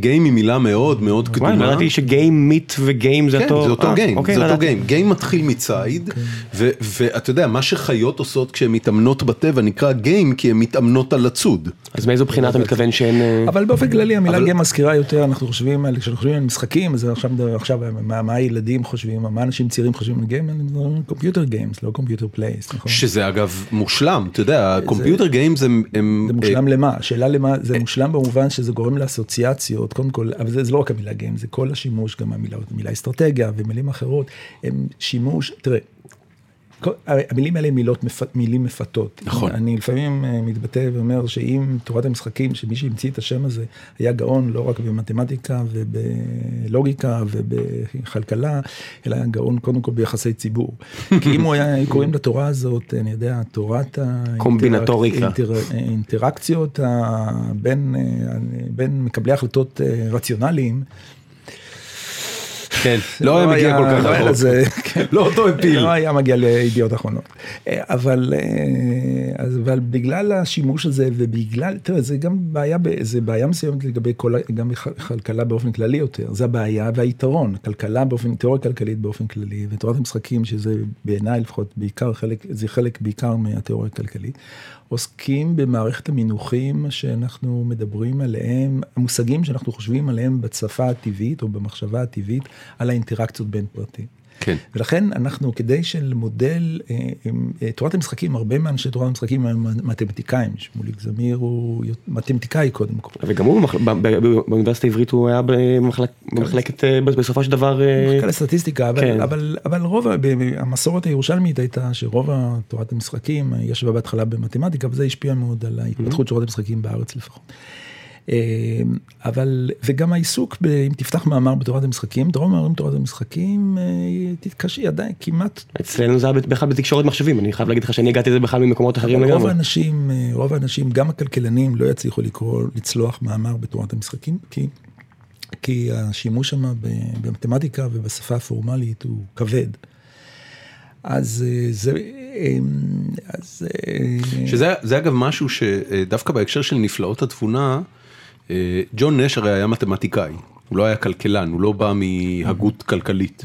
גיים היא מילה מאוד מאוד וואי, קדומה. לא ידעתי שגיים מיט וגיים זה כן, אותו... זה אותו אה, גיים, אוקיי, זה אותו. גיים. גיים מתחיל מציד, ו- ואתה יודע, מה שחיות עושות כשהן מתאמנות בטבע נקרא גיים, כי הן מתאמנות על לצוד. אז מאיזו בחינה אתה מתכוון שאין... אה, אבל באופן כללי המילה גיים מזכירה יותר, אנחנו חושבים על, כשאנחנו חושבים על משחקים, אז עכשיו, מה, הילדים חושבים, מה אנשים צעירים חושבים על game, computer games, לא computer plays, נכון? שזה אגב מושלם, אתה יודע, computer games הם... הם- זה מושלם למה? השאלה למה, זה מושלם במובן שזה גורם לאסוציאציות, קודם כל, אבל זה, זה לא רק המילה game, זה כל השימוש, גם המילה, המילה אסטרטגיה ומילים אחרות, הם שימוש, תראה, המילים האלה הם מילות, מילים מפתות. נכון. אני לפעמים אה, מתבטא ואומר שאם תורת המשחקים, שמי שהמציא את השם הזה, היה גאון לא רק במתמטיקה ובלוגיקה ובכלכלה, אלא היה גאון קודם כל ביחסי ציבור. כי אם הוא היה, קוראים לתורה הזאת, אני יודע, תורת קומבינטוריקה. אינטר- האינטראקציות בין, אה, בין מקבלי החלטות אה, רציונליים, כן, לא היה מגיע כל כך לא רחוק. כן. לא אותו הפיל. לא היה מגיע לידיעות אחרונות. אה, אבל, אה, אבל בגלל השימוש הזה ובגלל, תראה, זה גם בעיה, זה בעיה מסוימת לגבי כל, גם בכלכלה באופן כללי יותר. זה הבעיה והיתרון. כלכלה באופן, תיאוריה כלכלית באופן כללי, ותורת המשחקים, שזה בעיניי לפחות בעיקר חלק, זה חלק בעיקר מהתיאוריה הכלכלית, עוסקים במערכת המינוחים שאנחנו מדברים עליהם, המושגים שאנחנו חושבים עליהם בשפה הטבעית או במחשבה הטבעית, על האינטראקציות בין פרטים. כן. ולכן אנחנו, כדי שלמודל, אה, אה, תורת המשחקים, הרבה מאנשי תורת המשחקים הם מתמטיקאים, שמוליק זמיר הוא מתמטיקאי קודם כל. וגם הוא באוניברסיטה העברית הוא היה במחלק- במחלקת, אה, בסופו של דבר, מחלקה לסטטיסטיקה, אבל, כן. רוב, המסורת הירושלמית הייתה שרוב תורת המשחקים ישבה בהתחלה במתמטיקה, וזה השפיע מאוד על ההתפתחות של תורת המשחקים בארץ לפחות. אה, אבל, וגם העיסוק, ב, אם תפתח מאמר בתורת המשחקים, דרום מאמרים בתורת המשחקים, אה, תתקשי עדיין כמעט אצלנו זה היה בכלל בתקשורת מחשבים, אני חייב להגיד לך שאני הגעתי לזה בכלל ממקומות אחרים אבל רוב לגמרי. האנשים, אה, רוב האנשים, גם הכלכלנים, לא יצליחו לקרוא, לצלוח מאמר בתורת המשחקים, כי, כי השימוש שם במתמטיקה ובשפה הפורמלית הוא כבד. אז אה, זה, אה, אז... שזה זה אגב משהו שדווקא בהקשר של נפלאות התבונה, ג'ון נש הרי היה מתמטיקאי, הוא לא היה כלכלן, הוא לא בא מהגות כלכלית.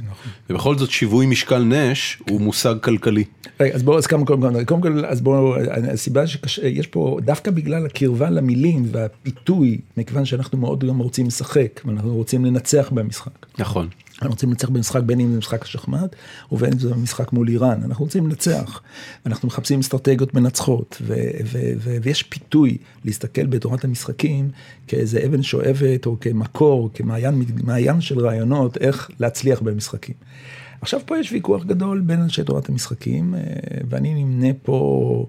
ובכל זאת שיווי משקל נש הוא מושג כלכלי. רגע, אז בואו, אז כמה קודם כל, קודם כל, אז בואו, הסיבה שיש פה, דווקא בגלל הקרבה למילים והפיתוי, מכיוון שאנחנו מאוד גם רוצים לשחק, ואנחנו רוצים לנצח במשחק. נכון. אנחנו רוצים לנצח במשחק, בין אם זה משחק השחמט, ובין אם זה משחק מול איראן. אנחנו רוצים לנצח. אנחנו מחפשים אסטרטגיות מנצחות, ו- ו- ו- ויש פיתוי להסתכל בתורת המשחקים כאיזה אבן שואבת, או כמקור, כמעיין מעיין של רעיונות, איך להצליח במשחקים. עכשיו פה יש ויכוח גדול בין אנשי תורת המשחקים, אה, ואני נמנה פה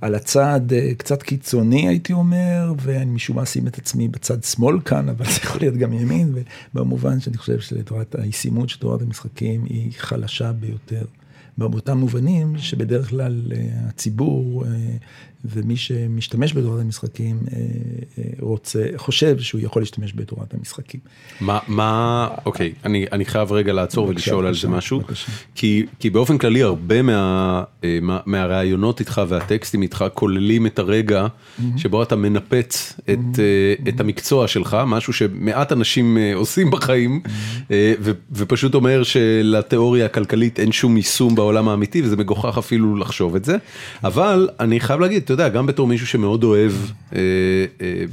על הצד אה, קצת קיצוני הייתי אומר, ואני משום מה אשים את עצמי בצד שמאל כאן, אבל זה יכול להיות גם ימין, במובן שאני חושב שלתורת הישימות של תורת המשחקים היא חלשה ביותר. באותם מובנים שבדרך כלל אה, הציבור אה, ומי שמשתמש בתורת המשחקים אה, אה, רוצה, חושב שהוא יכול להשתמש בתורת המשחקים. מה, מה, אוקיי, אני, אני חייב רגע לעצור בבקשה, ולשאול על זה משהו, בבקשה. כי, כי באופן כללי הרבה מה, אה, מה, מהראיונות איתך והטקסטים איתך כוללים את הרגע שבו אתה מנפץ את, אה, את המקצוע שלך, משהו שמעט אנשים עושים בחיים, אה, ו, ופשוט אומר שלתיאוריה הכלכלית אין שום יישום בעולם האמיתי, וזה מגוחך אפילו לחשוב את זה, אבל אני חייב להגיד, אתה יודע, גם בתור מישהו שמאוד אוהב אה, אה,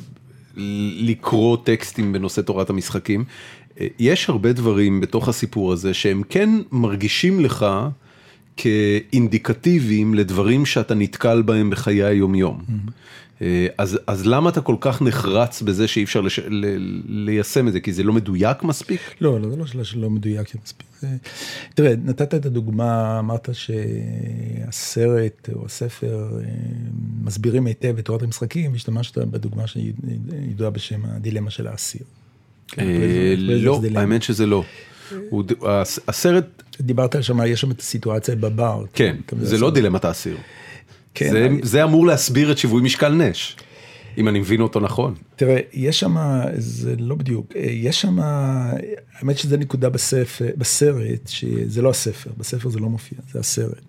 לקרוא טקסטים בנושא תורת המשחקים. אה, יש הרבה דברים בתוך הסיפור הזה שהם כן מרגישים לך כאינדיקטיביים לדברים שאתה נתקל בהם בחיי היומיום. אה, אז, אז למה אתה כל כך נחרץ בזה שאי אפשר לש... ל... ליישם את זה? כי זה לא מדויק מספיק? לא, לא, זה לא שאלה שלא מדויק מספיק. זה- תראה, נתת את הדוגמה, אמרת שהסרט או הספר אה, מסבירים היטב את תורת המשחקים, והשתמשת בדוגמה שידועה בשם הדילמה של האסיר. כן, אה, לא? האמת שזה לא. הסרט, דיברת על שם, יש שם את הסיטואציה בבר. כן, אתה זה לא דילמת האסיר. כן, זה, אני- זה אמור להסביר את שיווי משקל נש, אם אני מבין אותו נכון. תראה, יש שם, זה לא בדיוק, אה, יש שם, האמת שזה נקודה בספר, בסרט, שזה לא הספר, בספר זה לא מופיע, זה הסרט.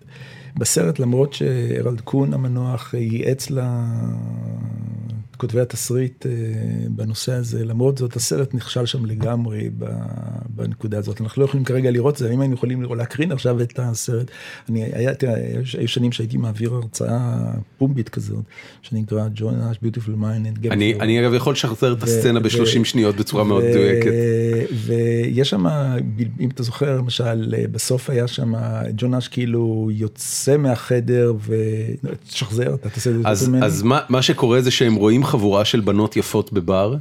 בסרט, למרות שהרלד קון המנוח ייעץ לכותבי התסריט אה, בנושא הזה, למרות זאת, הסרט נכשל שם לגמרי בנקודה הזאת. אנחנו לא יכולים כרגע לראות את זה, אם היינו יכולים לראות- להקרין עכשיו את הסרט, אני, היה, תראה, היו- שנים שהייתי מעביר הרצאה פומבית כזאת, שנקרא ג'ון נש beautiful mind. אני, אני אגב יכול לשחזר את הסצנה ו- ב-30 שניות בצורה מאוד מדויקת. ויש שם, אם אתה זוכר, למשל, בסוף היה שם, ג'ון נש כאילו יוצא מהחדר ושחזר, אתה תעשה את זה. אז מה, מה שקורה זה שהם רואים חבורה של בנות יפות בבר,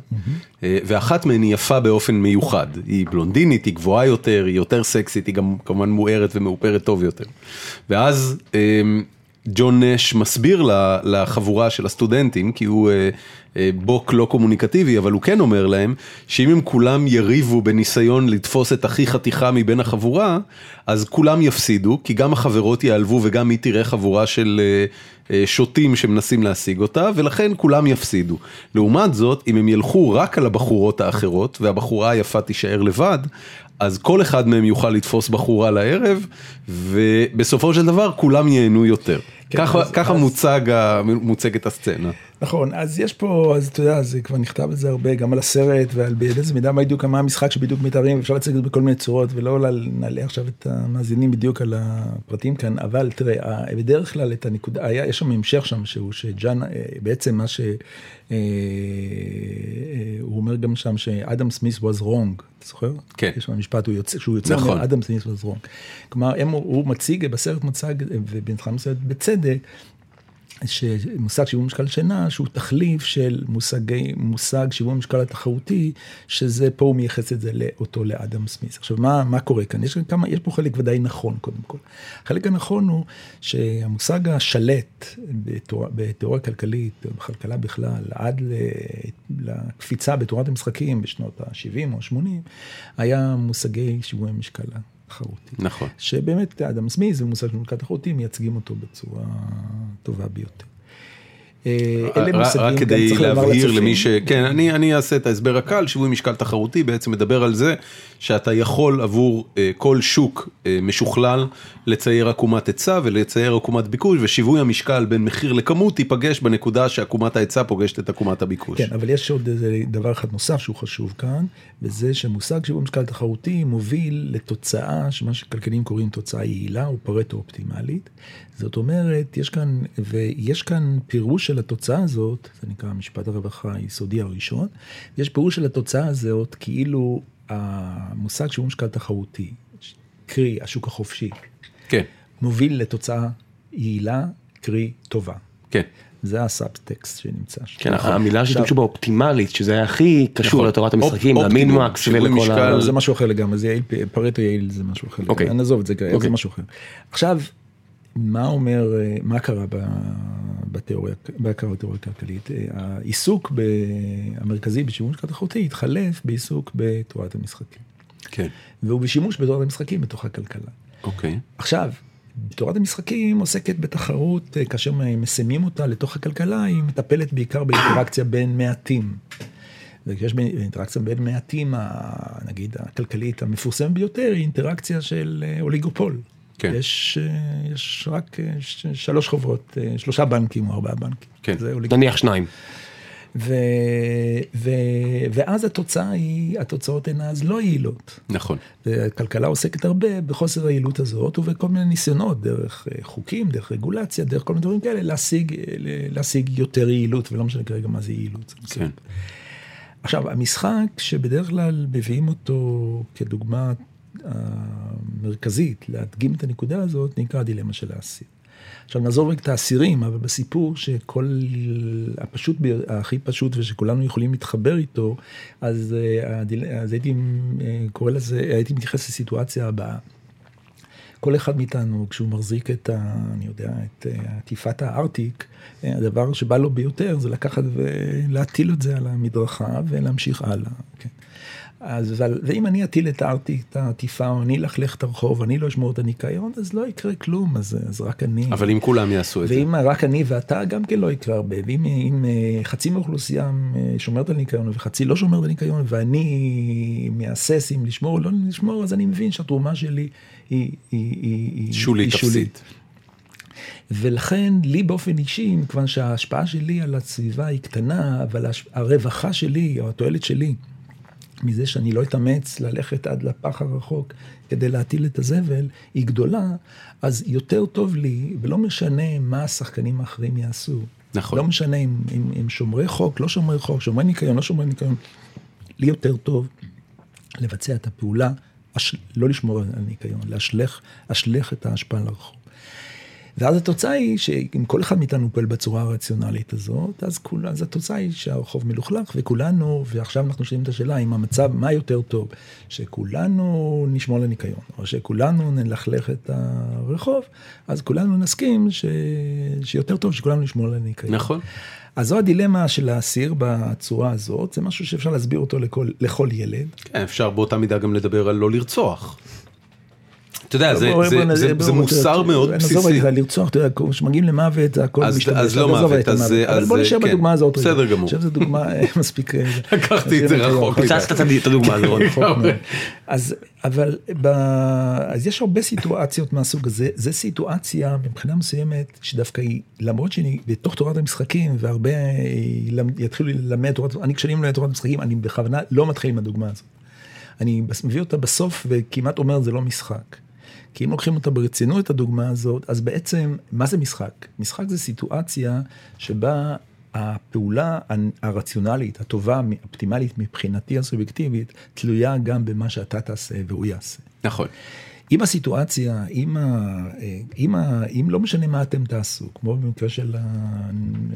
אה, ואחת מהן היא יפה באופן מיוחד. היא בלונדינית, היא גבוהה יותר, היא יותר סקסית, היא גם כמובן מוארת ומאופרת טוב יותר. ואז אה, ג'ון נש מסביר לחבורה של הסטודנטים, כי הוא אה, אה, בוק לא קומוניקטיבי, אבל הוא כן אומר להם, שאם הם כולם יריבו בניסיון לתפוס את הכי חתיכה מבין החבורה, אז כולם יפסידו, כי גם החברות ייעלבו וגם היא תראה חבורה של שוטים שמנסים להשיג אותה, ולכן כולם יפסידו. לעומת זאת, אם הם ילכו רק על הבחורות האחרות, והבחורה היפה תישאר לבד, אז כל אחד מהם יוכל לתפוס בחורה לערב, ובסופו של דבר כולם ייהנו יותר. כן, ככה. מוצג, מוצגת הסצנה. נכון, אז יש פה, אז אתה יודע, זה כבר נכתב על זה הרבה, גם על הסרט ועל באיזה מידה מה בדיוק, מה המשחק שבדיוק מתארים, אפשר להציג את זה בכל מיני צורות, ולא נעלה עכשיו את המאזינים בדיוק על הפרטים כאן, אבל תראה, בדרך כלל את הנקודה, היה, יש שם המשך שם, שהוא שג'אן, אה, בעצם מה שהוא אה, אה, אומר גם שם שאדם סמית was wrong, אתה זוכר? כן. יש שם משפט, שהוא יוצא, נכון. אדם סמית was wrong. כלומר, הוא מציג, בסרט מוצג, ובנתחם מסוימת בצדק, שמושג שיווי משקל שינה שהוא תחליף של מושגי, מושג שיווי משקל התחרותי, שזה פה הוא מייחס את זה לאותו לאדם סמית. עכשיו מה, מה קורה כאן? יש, כמה, יש פה חלק ודאי נכון קודם כל. החלק הנכון הוא שהמושג השלט בתיאור, בתיאוריה כלכלית, בכלכלה בכלל, עד לקפיצה בתורת המשחקים בשנות ה-70 או ה-80, היה מושגי שיווי משקל תחרותי. נכון. שבאמת אדם סמית ומושג של מושג תחרותי מייצגים אותו בצורה טובה ביותר. אה, רק כדי להבהיר למי ש... כן, אני אני אעשה את ההסבר הקל, שיווי משקל תחרותי בעצם מדבר על זה שאתה יכול עבור uh, כל שוק משוכלל לצייר עקומת היצע ולצייר עקומת ביקוש, ושיווי המשקל בין מחיר לכמות ייפגש בנקודה שעקומת ההיצע פוגשת את עקומת הביקוש. כן, אבל יש עוד דבר אחד נוסף שהוא חשוב כאן, וזה שמושג שיווי משקל תחרותי מוביל לתוצאה, שמה שכלכליים קוראים תוצאה יעילה או פרטו אופטימלית. זאת אומרת, יש כאן, ויש כאן פירוש של התוצאה הזאת, זה נקרא משפט הרווחה היסודי הראשון, יש פירוש של התוצאה הזאת כאילו המושג שהוא משקל תחרותי, קרי השוק החופשי, כן. מוביל לתוצאה יעילה, קרי טובה. כן. זה הסאבטקסט שנמצא שם. כן, המילה שהשתמשו בה אופטימלית, שזה הכי קשור נכון. לתורת המשחקים, למינמקס ולכל ה... זה משהו אחר לגמרי, זה יעיל, פרטו יעיל זה משהו אחר. לגמרי, נעזוב את זה, זה אוקיי. משהו אחר. עכשיו, מה אומר, מה קרה בתיאוריה, בעיקר בתיאוריה הכלכלית? העיסוק המרכזי בשימוש תחרותי התחלף בעיסוק בתורת המשחקים. כן. והוא בשימוש בתורת המשחקים בתוך הכלכלה. אוקיי. עכשיו, תורת המשחקים עוסקת בתחרות, כאשר מסיימים אותה לתוך הכלכלה, היא מטפלת בעיקר באינטראקציה בין מעטים. וכשיש אינטראקציה בין מעטים, נגיד הכלכלית המפורסמת ביותר, היא אינטראקציה של אוליגופול. כן. יש, אה, יש רק אה, שלוש חברות, אה, שלושה בנקים או ארבעה בנקים. כן, נניח שניים. ו, ו, ואז התוצאה היא, התוצאות הן אז לא יעילות. נכון. והכלכלה עוסקת הרבה בחוסר היעילות הזאת ובכל מיני ניסיונות, דרך חוקים, דרך רגולציה, דרך כל מיני דברים כאלה, להשיג, להשיג יותר יעילות, ולא משנה כרגע מה זה יעילות. כן. עכשיו, המשחק שבדרך כלל מביאים אותו כדוגמה המרכזית להדגים את הנקודה הזאת נקרא הדילמה של האסיר. עכשיו נעזוב רק את האסירים, אבל בסיפור שכל הפשוט, הכי פשוט ושכולנו יכולים להתחבר איתו, אז, אה, אז הייתי אה, קורא לזה, הייתי מתייחס לסיטואציה הבאה. כל אחד מאיתנו, כשהוא מחזיק את ה... אני יודע, את אה, עטיפת הארטיק, הדבר שבא לו ביותר זה לקחת ולהטיל את זה על המדרכה ולהמשיך הלאה. כן. אז, ואם אני אטיל את העטיפה, או אני אלכלך את הרחוב, אני לא אשמור את הניקיון, אז לא יקרה כלום, אז, אז רק אני. אבל אם כולם יעשו את ואם זה. ואם רק אני ואתה, גם כן לא יקרה הרבה. ואם אם, אה, חצי מהאוכלוסייה אה, שומרת על ניקיון וחצי לא שומרת על ניקיון, ואני מהסס אם לשמור או לא לשמור, אז אני מבין שהתרומה שלי היא, היא, היא, שולית, היא שולית. ולכן לי באופן אישי, מכיוון שההשפעה שלי על הסביבה היא קטנה, אבל הרווחה שלי או התועלת שלי, מזה שאני לא אתאמץ ללכת עד לפח הרחוק כדי להטיל את הזבל, היא גדולה, אז יותר טוב לי, ולא משנה מה השחקנים האחרים יעשו. נכון. לא משנה אם, אם, אם שומרי חוק, לא שומרי חוק, שומרי ניקיון, לא שומרי ניקיון. לי יותר טוב לבצע את הפעולה, אש, לא לשמור על ניקיון, להשלך, את ההשפעה לרחוב. ואז התוצאה היא שאם כל אחד מאיתנו פועל בצורה הרציונלית הזאת, אז, כול, אז התוצאה היא שהרחוב מלוכלך וכולנו, ועכשיו אנחנו שואלים את השאלה אם המצב, מה יותר טוב, שכולנו נשמור לניקיון, או שכולנו נלכלך את הרחוב, אז כולנו נסכים ש... שיותר טוב שכולנו נשמור לניקיון. נכון. אז זו הדילמה של האסיר בצורה הזאת, זה משהו שאפשר להסביר אותו לכל, לכל ילד. כן, אפשר באותה מידה גם לדבר על לא לרצוח. אתה יודע, זה, מוסר מאוד בסיסי. רגע, לרצוח, אתה יודע, כשמגיעים למוות, זה הכל משתבש. אז לא מוות, אז- המוות. אבל בוא נשאר כן. בדוגמה הזאת. בסדר גמור. אני חושב שזו דוגמה אה, מספיק... אה, לקחתי את זה רחוק. פיצצת את הדוגמה הזאת. מאוד. אז אבל. אז יש הרבה סיטואציות מהסוג הזה, זה סיטואציה מבחינה מסוימת שדווקא היא, למרות שאני בתוך תורת המשחקים והרבה אה, יתחילו ללמד תורת, אני כשאני מלמד תורת המשחקים אני בכוונה לא מתחיל עם הדוגמה הזאת. אני מביא אותה בסוף וכמעט אומר זה לא משחק. כי אם לוקחים אותה ברצינות את הדוגמה הזאת, אז בעצם, מה זה משחק? משחק זה סיטואציה שבה הפעולה הרציונלית, הטובה, האופטימלית מבחינתי הסובייקטיבית, תלויה גם במה שאתה תעשה והוא יעשה. נכון. אם הסיטואציה, אם, ה, אם, ה, אם לא משנה מה אתם תעשו, כמו במקרה של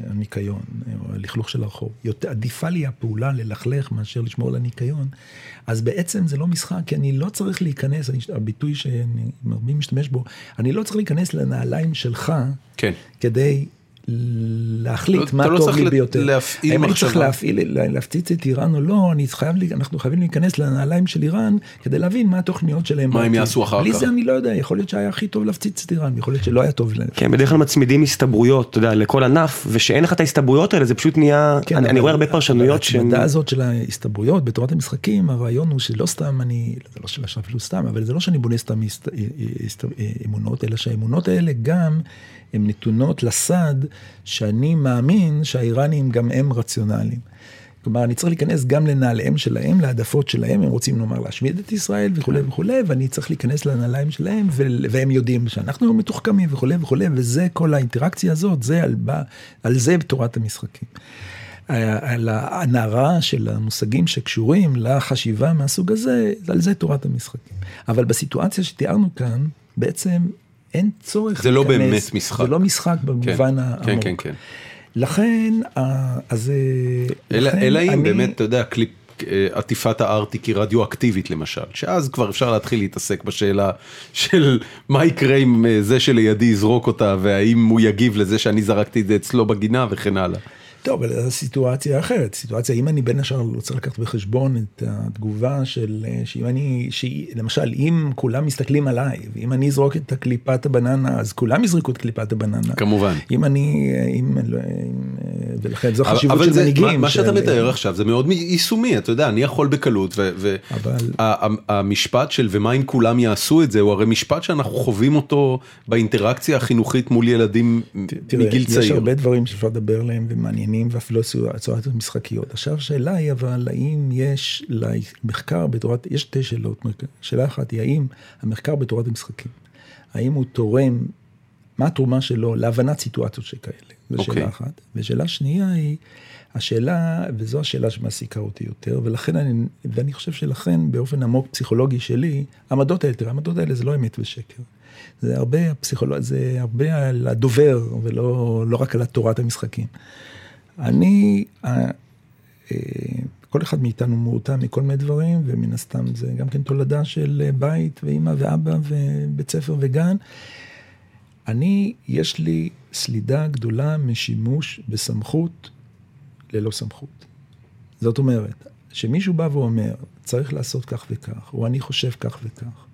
הניקיון, או הלכלוך של הרחוב, יותר, עדיפה לי הפעולה ללכלך מאשר לשמור על הניקיון, אז בעצם זה לא משחק, כי אני לא צריך להיכנס, אני, הביטוי שאני משתמש בו, אני לא צריך להיכנס לנעליים שלך, כן. כדי להחליט אתה מה לא טוב לי ביותר. להפעיל האם אני. צריך להפעיל, לה- להפציץ את איראן או לא, אני חייב, לי- אנחנו חייבים להיכנס לנעליים של איראן כדי להבין מה התוכניות שלהם. מה הם. יעשו אחר בלי כך. זה אני לא יודע, יכול להיות שהיה הכי טוב להפציץ את איראן, יכול להיות שלא היה טוב להם. כן, בדרך כלל מצמידים הסתברויות, אתה יודע, לכל ענף, ושאין לך את ההסתברויות האלה, זה פשוט נהיה, כן, אני, אבל- אני רואה הרבה פרשנויות. ההצמדה הזאת של ההסתברויות בתורת המשחקים, הרעיון הוא שלא סתם אני, זה לא של אפילו סתם, אבל זה לא שאני בונה סתם הסת- הסת- אמונות, אלא שהאמונות האלה גם הן נתונות לסד שאני מאמין שהאיראנים גם הם רציונליים. כלומר, אני צריך להיכנס גם לנעליהם שלהם, להעדפות שלהם, הם רוצים נאמר להשמיד את ישראל וכולי וכולי, ואני צריך להיכנס לנעליים שלהם, והם יודעים שאנחנו מתוחכמים וכולי וכולי, וזה כל האינטראקציה הזאת, זה על, על זה בתורת המשחקים. על הנערה של המושגים שקשורים לחשיבה מהסוג הזה, על זה תורת המשחקים. אבל בסיטואציה שתיארנו כאן, בעצם אין צורך זה לא באמת משחק. זה לא משחק כן, במובן העמוק. כן, כן, כן. לכן, אז... אה, אלא אם אני- באמת, אתה יודע, קליפ, אה, עטיפת הארטיק היא רדיואקטיבית למשל, שאז כבר אפשר להתחיל להתעסק בשאלה של מה יקרה אם אה, זה שלידי יזרוק אותה, והאם הוא יגיב לזה שאני זרקתי את זה אצלו בגינה וכן הלאה. טוב, אבל זו סיטואציה אחרת. סיטואציה, אם אני בין השאר רוצה לקחת בחשבון את התגובה של, אה, שאם אני, למשל, אם כולם מסתכלים עליי, ואם אני אזרוק את קליפת הבננה, אז כולם יזרקו את קליפת הבננה. כמובן. אם אני, אם, אם, אה, ולכן זו אבל- חשיבות אבל של זה- מנהיגים. מה- מה שאתה של- מתאר עכשיו זה מאוד יישומי, אתה יודע, אני יכול בקלות, אבל- והמשפט של ומה אם כולם יעשו את זה, הוא הרי משפט שאנחנו חווים אותו באינטראקציה החינוכית מול ילדים תראה, מגיל יש צעיר. הרבה דברים שאפשר לדבר עליהם ומעניינים ואפילו סיטואציות משחקיות. עכשיו השאלה היא אבל האם יש למחקר בתורת, יש שתי שאלות. שאלה אחת היא האם המחקר בתורת המשחקים, האם הוא תורם, מה התרומה שלו להבנת סיטואציות שכאלה? זו אוקיי. שאלה אחת. ושאלה שנייה היא, השאלה, וזו השאלה שמעסיקה אותי יותר, ולכן אני, ואני חושב שלכן באופן עמוק פסיכולוגי שלי, העמדות האלה, תראה, העמדות האלה זה לא אמת ושקר. זה הרבה פסיכולוג... זה הרבה על הדובר, ולא לא רק על תורת המשחקים. אני, אה, אה, כל אחד מאיתנו מורתע מכל מיני דברים, ומן הסתם זה גם כן תולדה של אה, בית ואימא ואבא ובית ספר וגן. אני, יש לי סלידה גדולה משימוש בסמכות ללא סמכות. זאת אומרת, שמישהו בא ואומר, צריך לעשות כך וכך, או אני חושב כך וכך,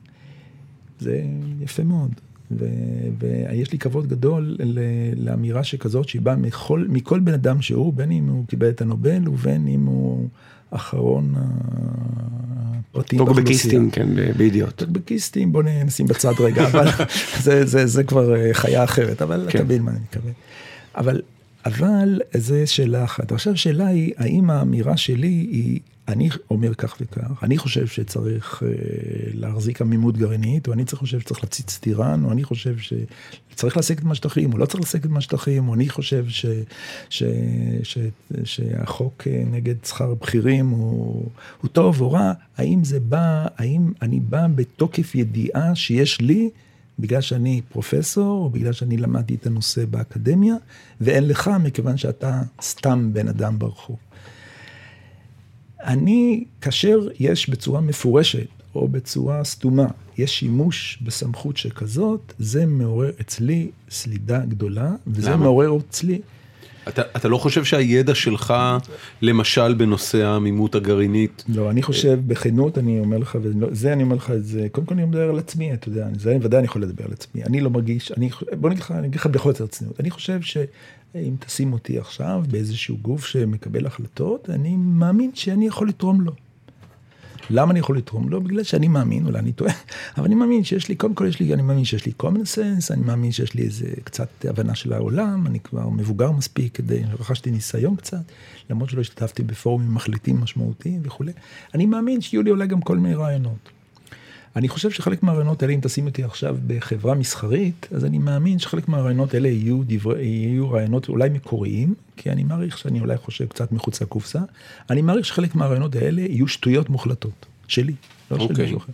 זה יפה מאוד. ויש לי כבוד גדול לאמירה שכזאת שהיא באה מכל, מכל בן אדם שהוא, בין אם הוא קיבל את הנובל ובין אם הוא אחרון הפרטים באוכלוסייה. טוקבקיסטים, כן, בידיעות. טוקבקיסטים, בוא נשים בצד רגע, אבל זה, זה, זה כבר אה, חיה אחרת, אבל כן. אתה מבין מה אני מתכוון. אבל, אבל זה שאלה אחת. עכשיו השאלה היא, האם האמירה שלי היא, אני אומר כך וכך, אני חושב שצריך אה, להחזיק עמימות גרעינית, או אני חושב שצריך להפציץ את איראן, או אני חושב שצריך את מהשטחים, או לא צריך את מהשטחים, או אני חושב ש, ש, ש, שהחוק אה, נגד שכר בכירים הוא, הוא טוב או רע, האם זה בא, האם אני בא בתוקף ידיעה שיש לי בגלל שאני פרופסור, או בגלל שאני למדתי את הנושא באקדמיה, ואין לך מכיוון שאתה סתם בן אדם ברחוב. אני, כאשר יש בצורה מפורשת או בצורה סתומה, יש שימוש בסמכות שכזאת, זה מעורר אצלי סלידה גדולה, וזה למה? מעורר אצלי אתה, אתה לא חושב שהידע שלך, למשל בנושא העמימות הגרעינית, לא, אני חושב בכנות, אני אומר לך, וזה אני אומר לך את זה, קודם כל אני מדבר על עצמי, אתה יודע, זה ודאי אני יכול לדבר על עצמי, אני לא מרגיש, אני, בוא נגיד לך, אני אגיד לך בכל יותר צניעות, אני חושב שאם תשים אותי עכשיו באיזשהו גוף שמקבל החלטות, אני מאמין שאני יכול לתרום לו. למה אני יכול לתרום לו? בגלל שאני מאמין, אולי אני טועה, אבל אני מאמין שיש לי, קודם כל יש לי, אני מאמין שיש לי common sense, אני מאמין שיש לי איזה קצת הבנה של העולם, אני כבר מבוגר מספיק כדי, רכשתי ניסיון קצת, למרות שלא השתתפתי בפורומים מחליטים משמעותיים וכולי. אני מאמין שיהיו לי אולי גם כל מיני רעיונות. אני חושב שחלק מהרעיונות האלה, אם תשים אותי עכשיו בחברה מסחרית, אז אני מאמין שחלק מהרעיונות האלה יהיו, דברי, יהיו רעיונות אולי מקוריים, כי אני מעריך שאני אולי חושב קצת מחוץ לקופסה. אני מעריך שחלק מהרעיונות האלה יהיו שטויות מוחלטות, שלי, לא של אוקיי. מישהו אחר.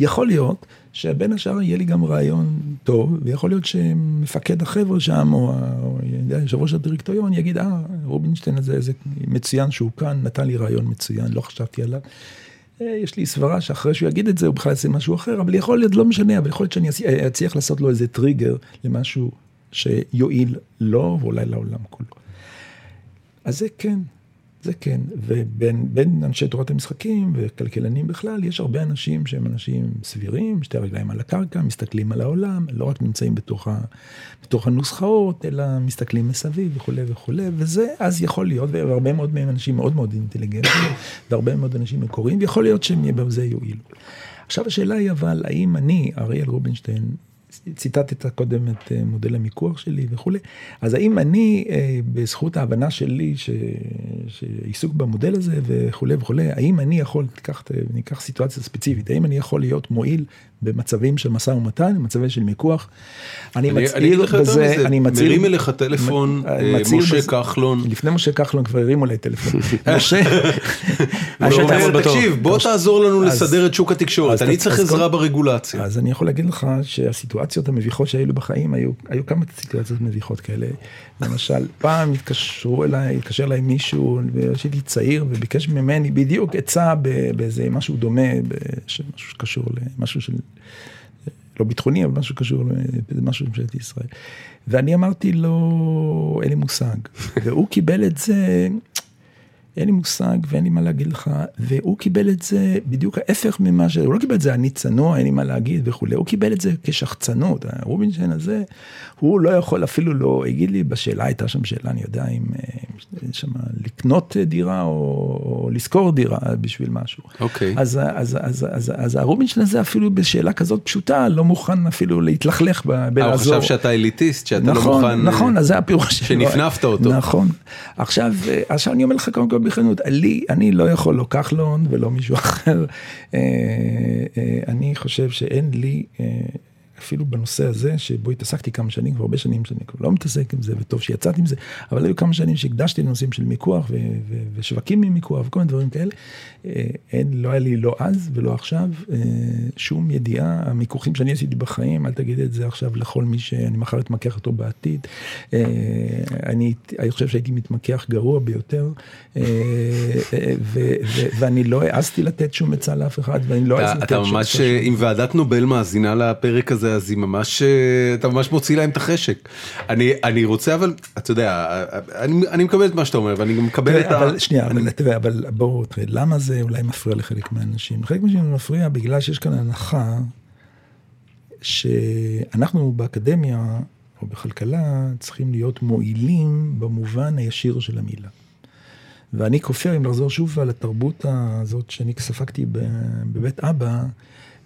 יכול להיות שבין השאר יהיה לי גם רעיון טוב, ויכול להיות שמפקד החבר'ה שם, או, או יושב ראש הדירקטוריון, יגיד, אה, רובינשטיין הזה, איזה מצוין שהוא כאן, נתן לי רעיון מצוין, לא חשבתי עליו. אה, יש לי סברה שאחרי שהוא יגיד את זה, הוא בכלל יעשה משהו אחר, אבל יכול להיות, לא משנה, אבל יכול להיות שאני אצ- אצליח לעשות לו איזה טריגר למשהו שיועיל לו, ואולי לעולם כולו. אז זה כן, זה כן, ובין בין אנשי תורת המשחקים וכלכלנים בכלל, יש הרבה אנשים שהם אנשים סבירים, שתי רגליים על הקרקע, מסתכלים על העולם, לא רק נמצאים בתוך, ה, בתוך הנוסחאות, אלא מסתכלים מסביב וכולי וכולי, וזה אז יכול להיות, והרבה מאוד מהם אנשים מאוד מאוד אינטליגנטים, והרבה מאוד אנשים מקוריים, ויכול להיות שהם יהיה בזה יועילו. עכשיו השאלה היא אבל, האם אני, אריאל רובינשטיין, ציטטת קודם את אה, מודל המיקוח שלי וכולי, אז האם אני, אה, בזכות ההבנה שלי, ש... שעיסוק במודל הזה וכולי וכולי, האם אני יכול, תיקח, ניקח סיטואציה ספציפית, האם אני יכול להיות מועיל במצבים של משא ומתן, במצבים של מיקוח? אני אני, מצהיר בזה, אני מצהיר... מרים אליך טלפון מ- אה, משה בזה- כחלון, לפני משה כחלון כבר הרימו אליי טלפון. משה, בתור. תקשיב, בוא תעזור לנו לסדר את שוק התקשורת, אני צריך עזרה ברגולציה. אז אני יכול להגיד לך שהסיטואציות המביכות שהיו בחיים, היו, היו כמה סיטואציות מביכות כאלה. למשל, פעם התקשרו אליי, התקשר אליי מישהו, כשהייתי צעיר, וביקש ממני בדיוק עצה באיזה משהו דומה, משהו שקשור למשהו של, לא ביטחוני, אבל משהו שקשור למשהו בממשלת ישראל. ואני אמרתי לו, אין לי מושג. והוא קיבל את זה, אין לי מושג ואין לי מה להגיד לך, והוא קיבל את זה בדיוק ההפך ממה ש... הוא לא קיבל את זה אני צנוע, אין לי מה להגיד וכולי, הוא קיבל את זה כשחצנות, רובינשטיין הזה, הוא לא יכול אפילו לא, הגיד לי בשאלה, הייתה שם שאלה, אני יודע אם אה, שם לקנות דירה או, או לשכור דירה בשביל משהו. אוקיי. אז, אז, אז, אז, אז הרובינשטיין הזה אפילו בשאלה כזאת פשוטה, לא מוכן אפילו להתלכלך אה, הוא בלעזור. חשב שאתה אליטיסט, שאתה לא נכון, מוכן... נכון, אה, אז זה הפירוש שלו. שנפנפת אותו. נכון. עכשיו, אה, עכשיו אני אומר לך קודם כל בכנות, לי, אני לא יכול, לא כחלון ולא מישהו אחר, אה, אה, אני חושב שאין לי, אה, אפילו בנושא הזה, שבו התעסקתי כמה שנים, כבר הרבה שנים שאני כבר לא מתעסק עם זה, וטוב שיצאתי עם זה, אבל היו כמה שנים שהקדשתי לנושאים של מיקוח ו- ו- ושווקים ממיקוח וכל מיני דברים כאלה. אה, אין, לא היה לי לא אז ולא עכשיו אה, שום ידיעה, המיקוחים שאני עשיתי בחיים, אל תגיד את זה עכשיו לכל מי שאני מחר אתמקח איתו בעתיד. אה, אני, אני חושב שהייתי מתמקח גרוע ביותר, אה, ו- ו- ואני לא העזתי לתת שום עצה לאף אחד, ואני לא אתה, העזתי לתת אתה שום ממש, עצה. אה, אם ועדת נובל מאזינה לפרק הזה, אז היא ממש, אה, אתה ממש מוציא להם את החשק. אני, אני רוצה אבל, אתה יודע, אני, אני מקבל את מה שאתה אומר, ואני גם מקבל את ה... אבל שנייה, אבל תראה, אבל בואו, תראה, למה זה אולי מפריע לחלק מהאנשים? לחלק מהאנשים זה מפריע בגלל שיש כאן הנחה שאנחנו באקדמיה או בכלכלה צריכים להיות מועילים במובן הישיר של המילה. ואני כופר, אם לחזור שוב על התרבות הזאת שאני ספגתי בבית אבא,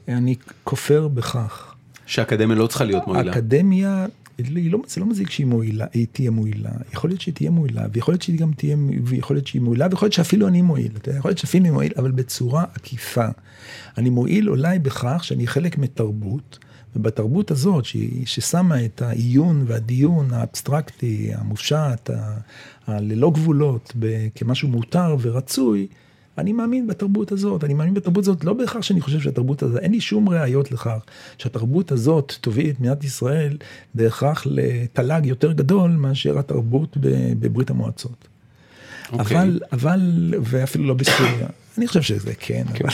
אני כופר בכך. שאקדמיה לא צריכה להיות מועילה. האקדמיה, היא לא, זה לא מזיק שהיא מועילה, היא תהיה מועילה. יכול להיות שהיא תהיה מועילה, ויכול להיות שהיא גם תהיה, ויכול להיות שהיא מועילה, ויכול להיות שאפילו אני מועיל. אתה יודע, יכול להיות שאפילו אני מועיל, אבל בצורה עקיפה. אני מועיל אולי בכך שאני חלק מתרבות, ובתרבות הזאת, שהיא, ששמה את העיון והדיון האבסטרקטי, המופשט, ה- הללא גבולות, ב- כמשהו מותר ורצוי, אני מאמין בתרבות הזאת, אני מאמין בתרבות הזאת, לא בהכרח שאני חושב שהתרבות הזאת, אין לי שום ראיות לכך שהתרבות הזאת תוביל את מדינת ישראל בהכרח לתל"ג יותר גדול מאשר התרבות בברית המועצות. אוקיי. אבל, אבל, ואפילו לא בסוריה. אני חושב שזה כן, כן.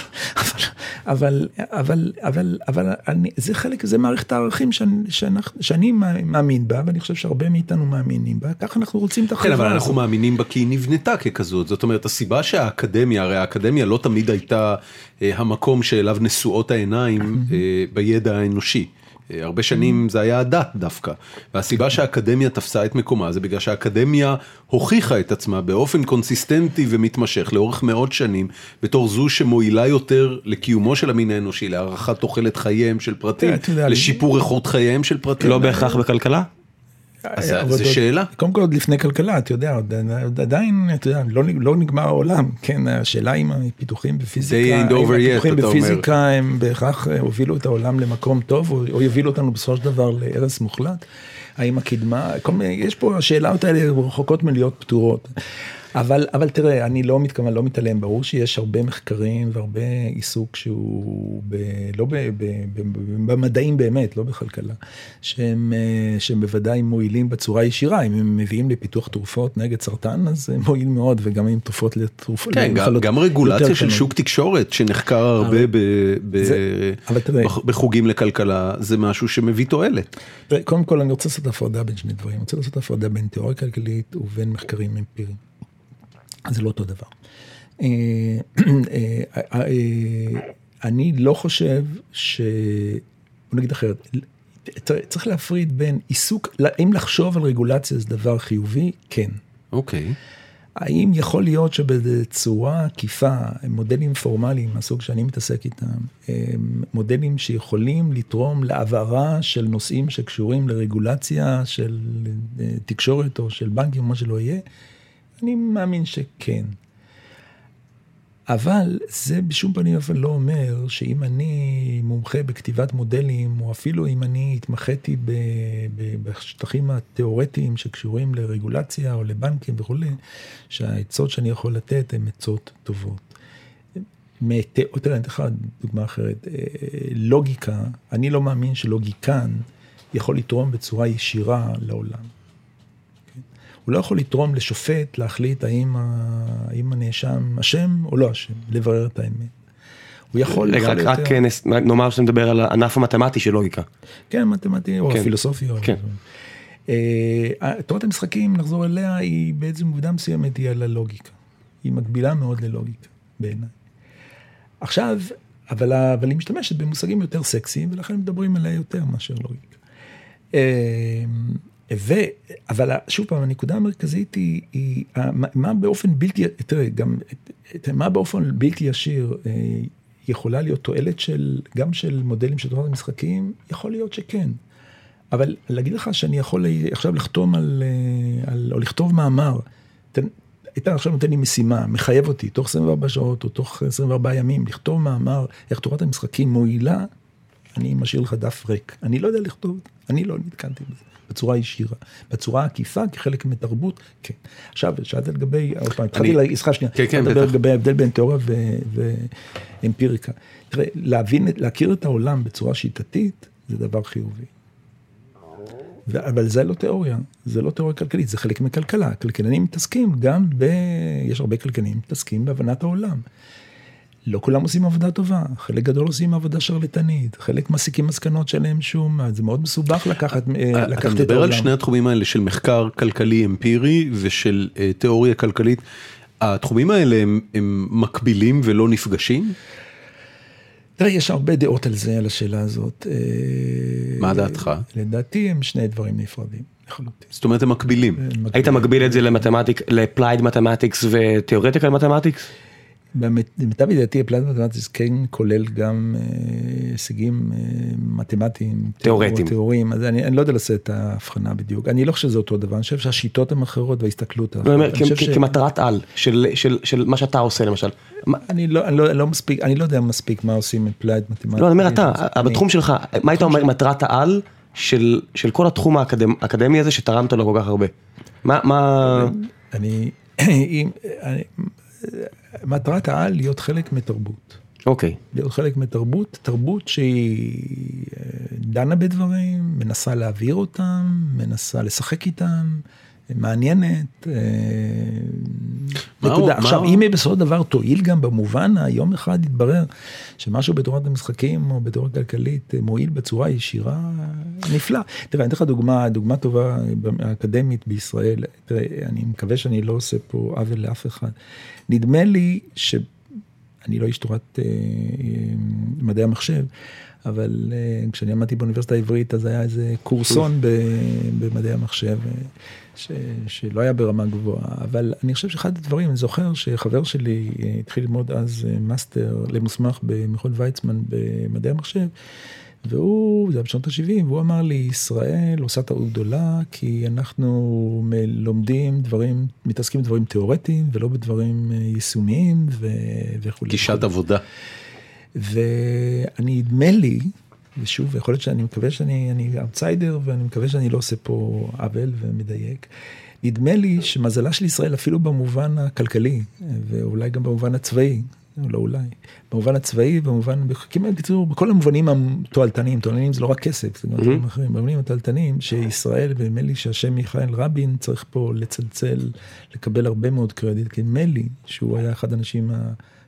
אבל, אבל, אבל, אבל אני, זה חלק, זה מערכת הערכים שאני, מאמין בה, ואני חושב שהרבה מאיתנו מאמינים בה, ככה אנחנו רוצים את החברה הזאת. כן, אבל אנחנו מאמינים בה כי היא נבנתה ככזאת, זאת אומרת, הסיבה שהאקדמיה, הרי האקדמיה לא תמיד הייתה אה, המקום שאליו נשואות העיניים אה, בידע האנושי. אה, הרבה שנים זה היה הדת דווקא, והסיבה שהאקדמיה תפסה את מקומה זה בגלל שהאקדמיה הוכיחה את עצמה באופן קונסיסטנטי ומתמשך לאורך מאות שנים, בתור זו שמועילה יותר לקיומו של המין האנושי, להערכת תוחלת חייהם של פרטים, לשיפור איכות חייהם של פרטים. לא בהכרח בכלכלה? אז זו שאלה. קודם כל עוד לפני כלכלה, אתה יודע, עוד עדיין, אתה יודע, לא, לא נגמר העולם, כן, השאלה אם הפיתוחים בפיזיקה, הפיתוחים בפיזיקה הם בהכרח הובילו את העולם למקום טוב, או יובילו אותנו בסופו של דבר להרס מוחלט. האם הקדמה, כל מיני, יש פה, השאלות האלה רחוקות מלהיות פתורות. אבל, אבל תראה, אני לא מתכוון, לא מתעלם, ברור שיש הרבה מחקרים והרבה עיסוק שהוא ב, לא ב, ב, ב, במדעים באמת, לא בכלכלה, שהם, אה, שהם בוודאי מועילים בצורה ישירה, אם הם מביאים לפיתוח תרופות נגד סרטן, אז זה מועיל מאוד, וגם עם תרופות לתרופות. כן, גם, גם רגולציה של שוק תקשורת שנחקר הרבה ב, ב, זה, אבל תראה, בחוגים לכלכלה, זה משהו שמביא תועלת. קודם כל אני רוצה לעשות הפרדה בין שני דברים, אני רוצה לעשות הפרדה בין תיאוריה כלכלית ובין מחקרים אמפיריים. זה לא אותו דבר. אה, אה, אה, אני לא חושב ש... בוא נגיד אחרת, צריך להפריד בין עיסוק, האם לחשוב על רגולציה זה דבר חיובי? כן. אוקיי. Okay. האם יכול להיות שבצורה עקיפה, מודלים פורמליים מהסוג שאני מתעסק איתם, מודלים שיכולים לתרום להעברה של נושאים שקשורים לרגולציה של תקשורת או של בנקים מה שלא יהיה, אני מאמין שכן. אבל זה בשום פנים אבל לא אומר שאם אני מומחה בכתיבת מודלים, או אפילו אם אני התמחיתי בשטחים התיאורטיים שקשורים לרגולציה או לבנקים וכולי, שהעצות שאני יכול לתת הן עצות טובות. תראה, אני אתן לך דוגמה אחרת. אה, לוגיקה, אני לא מאמין שלוגיקן יכול לתרום בצורה ישירה לעולם. הוא לא יכול לתרום לשופט להחליט האם, האם הנאשם אשם או לא אשם, לברר את האמת. הוא יכול... רגע, רק, רק יותר... נאמר שאתה מדבר על הענף המתמטי של לוגיקה. כן, מתמטי או כן. הפילוסופי. כן. אה, תורת המשחקים, נחזור אליה, היא בעצם עובדה מסוימת היא על הלוגיקה. היא מקבילה מאוד ללוגיקה, בעיניי. עכשיו, אבל, אבל היא משתמשת במושגים יותר סקסיים, ולכן מדברים עליה יותר מאשר לוגיקה. ו... אבל שוב פעם, הנקודה המרכזית היא, היא מה באופן בלתי, תראה, גם, מה באופן בלתי ישיר אה, יכולה להיות תועלת של, גם של מודלים של תורת המשחקים, יכול להיות שכן. אבל להגיד לך שאני יכול עכשיו לחתום על, אה, על או לכתוב מאמר, תן, אתה עכשיו נותן לי משימה, מחייב אותי תוך 24 שעות או תוך 24 ימים לכתוב מאמר איך תורת המשחקים מועילה, אני משאיר לך דף ריק. אני לא יודע לכתוב, אני לא נתקנתי בזה. בצורה ישירה. בצורה עקיפה, כחלק מתרבות, כן. עכשיו, שאלת לגבי, עוד פעם, התחלתי לעסקה שנייה, כן, כן, לדבר לגבי ההבדל בין תיאוריה ואמפיריקה. תראה, להבין, להכיר את העולם בצורה שיטתית, זה דבר חיובי. אבל זה לא תיאוריה, זה לא תיאוריה כלכלית, זה חלק מכלכלה. כלכלנים מתעסקים גם ב... יש הרבה כלכלנים מתעסקים בהבנת העולם. לא כולם עושים עבודה טובה, חלק גדול עושים עבודה שרלטנית, חלק מסיקים מסקנות שלהם שום, זה מאוד מסובך לקחת, אה, לקחת את העולם. אתה מדבר על שני התחומים האלה של מחקר כלכלי אמפירי ושל uh, תיאוריה כלכלית, התחומים האלה הם, הם מקבילים ולא נפגשים? תראה, יש הרבה דעות על זה, על השאלה הזאת. אה, מה דעתך? לדעתי הם שני דברים נפרדים. זאת אומרת הם מקבילים. היית מגביל את זה למתמטיק, לפלייד מתמטיקס ותיאורטיקל מתמטיקס? למיטב ידיעתי הפלטה מתמטית כן כולל גם אה, הישגים אה, מתמטיים. תיאורטיים. תיאוריים, אז אני, אני לא יודע לעשות את ההבחנה בדיוק. אני לא חושב שזה אותו דבר, אני חושב שהשיטות הן אחרות וההסתכלות לא, אחרת. כמטרת על של, של, של מה שאתה עושה למשל. אני לא, אני, לא, אני לא מספיק, אני לא יודע מספיק מה עושים עם applied מתמטי. לא, אני אומר אתה, בתחום שלך, מה היית אומר מטרת העל של, של כל התחום האקדמי הזה שתרמת לו כל כך הרבה? מה, מה... אני, אם, אני מטרת העל להיות חלק מתרבות. אוקיי. להיות חלק מתרבות, תרבות שהיא אה, דנה בדברים, מנסה להעביר אותם, מנסה לשחק איתם, מעניינת. אה, מה הוא- נקודה. מה עכשיו, הוא- אם היא בסופו של דבר תועיל גם במובן, יום אחד יתברר שמשהו בתורת המשחקים או בתורה כלכלית אה, מועיל בצורה ישירה, נפלא. תראה, אני אתן לך דוגמה, דוגמה טובה אקדמית בישראל. תראה, אני מקווה שאני לא עושה פה עוול לאף אחד. נדמה לי ש... אני לא איש תורת אה, אה, מדעי המחשב, אבל אה, כשאני למדתי באוניברסיטה העברית, אז היה איזה קורסון ב, במדעי המחשב, אה, ש, שלא היה ברמה גבוהה, אבל אני חושב שאחד הדברים, אני זוכר שחבר שלי אה, התחיל ללמוד אז אה, מאסטר למוסמך במכון ויצמן במדעי המחשב, והוא, זה היה בשנות ה-70, והוא אמר לי, ישראל עושה טעות גדולה, כי אנחנו לומדים דברים, מתעסקים בדברים תיאורטיים, ולא בדברים אה, יישומיים ו- וכולי. גישת עבודה. ואני, נדמה לי, ושוב, יכול להיות שאני מקווה שאני אני אאוטסיידר, ואני מקווה שאני לא עושה פה עוול ומדייק. נדמה לי שמזלה של ישראל, אפילו במובן הכלכלי, ואולי גם במובן הצבאי, לא אולי, במובן הצבאי, במובן, כמעט בקיצור, בכל המובנים התועלתניים, תועלתניים זה לא רק כסף, זה גם דברים אחרים, במובנים התועלתניים, שישראל, ונדמה לי שהשם מיכאל רבין צריך פה לצלצל, לקבל הרבה מאוד קרדיט, כי נדמה לי שהוא היה אחד האנשים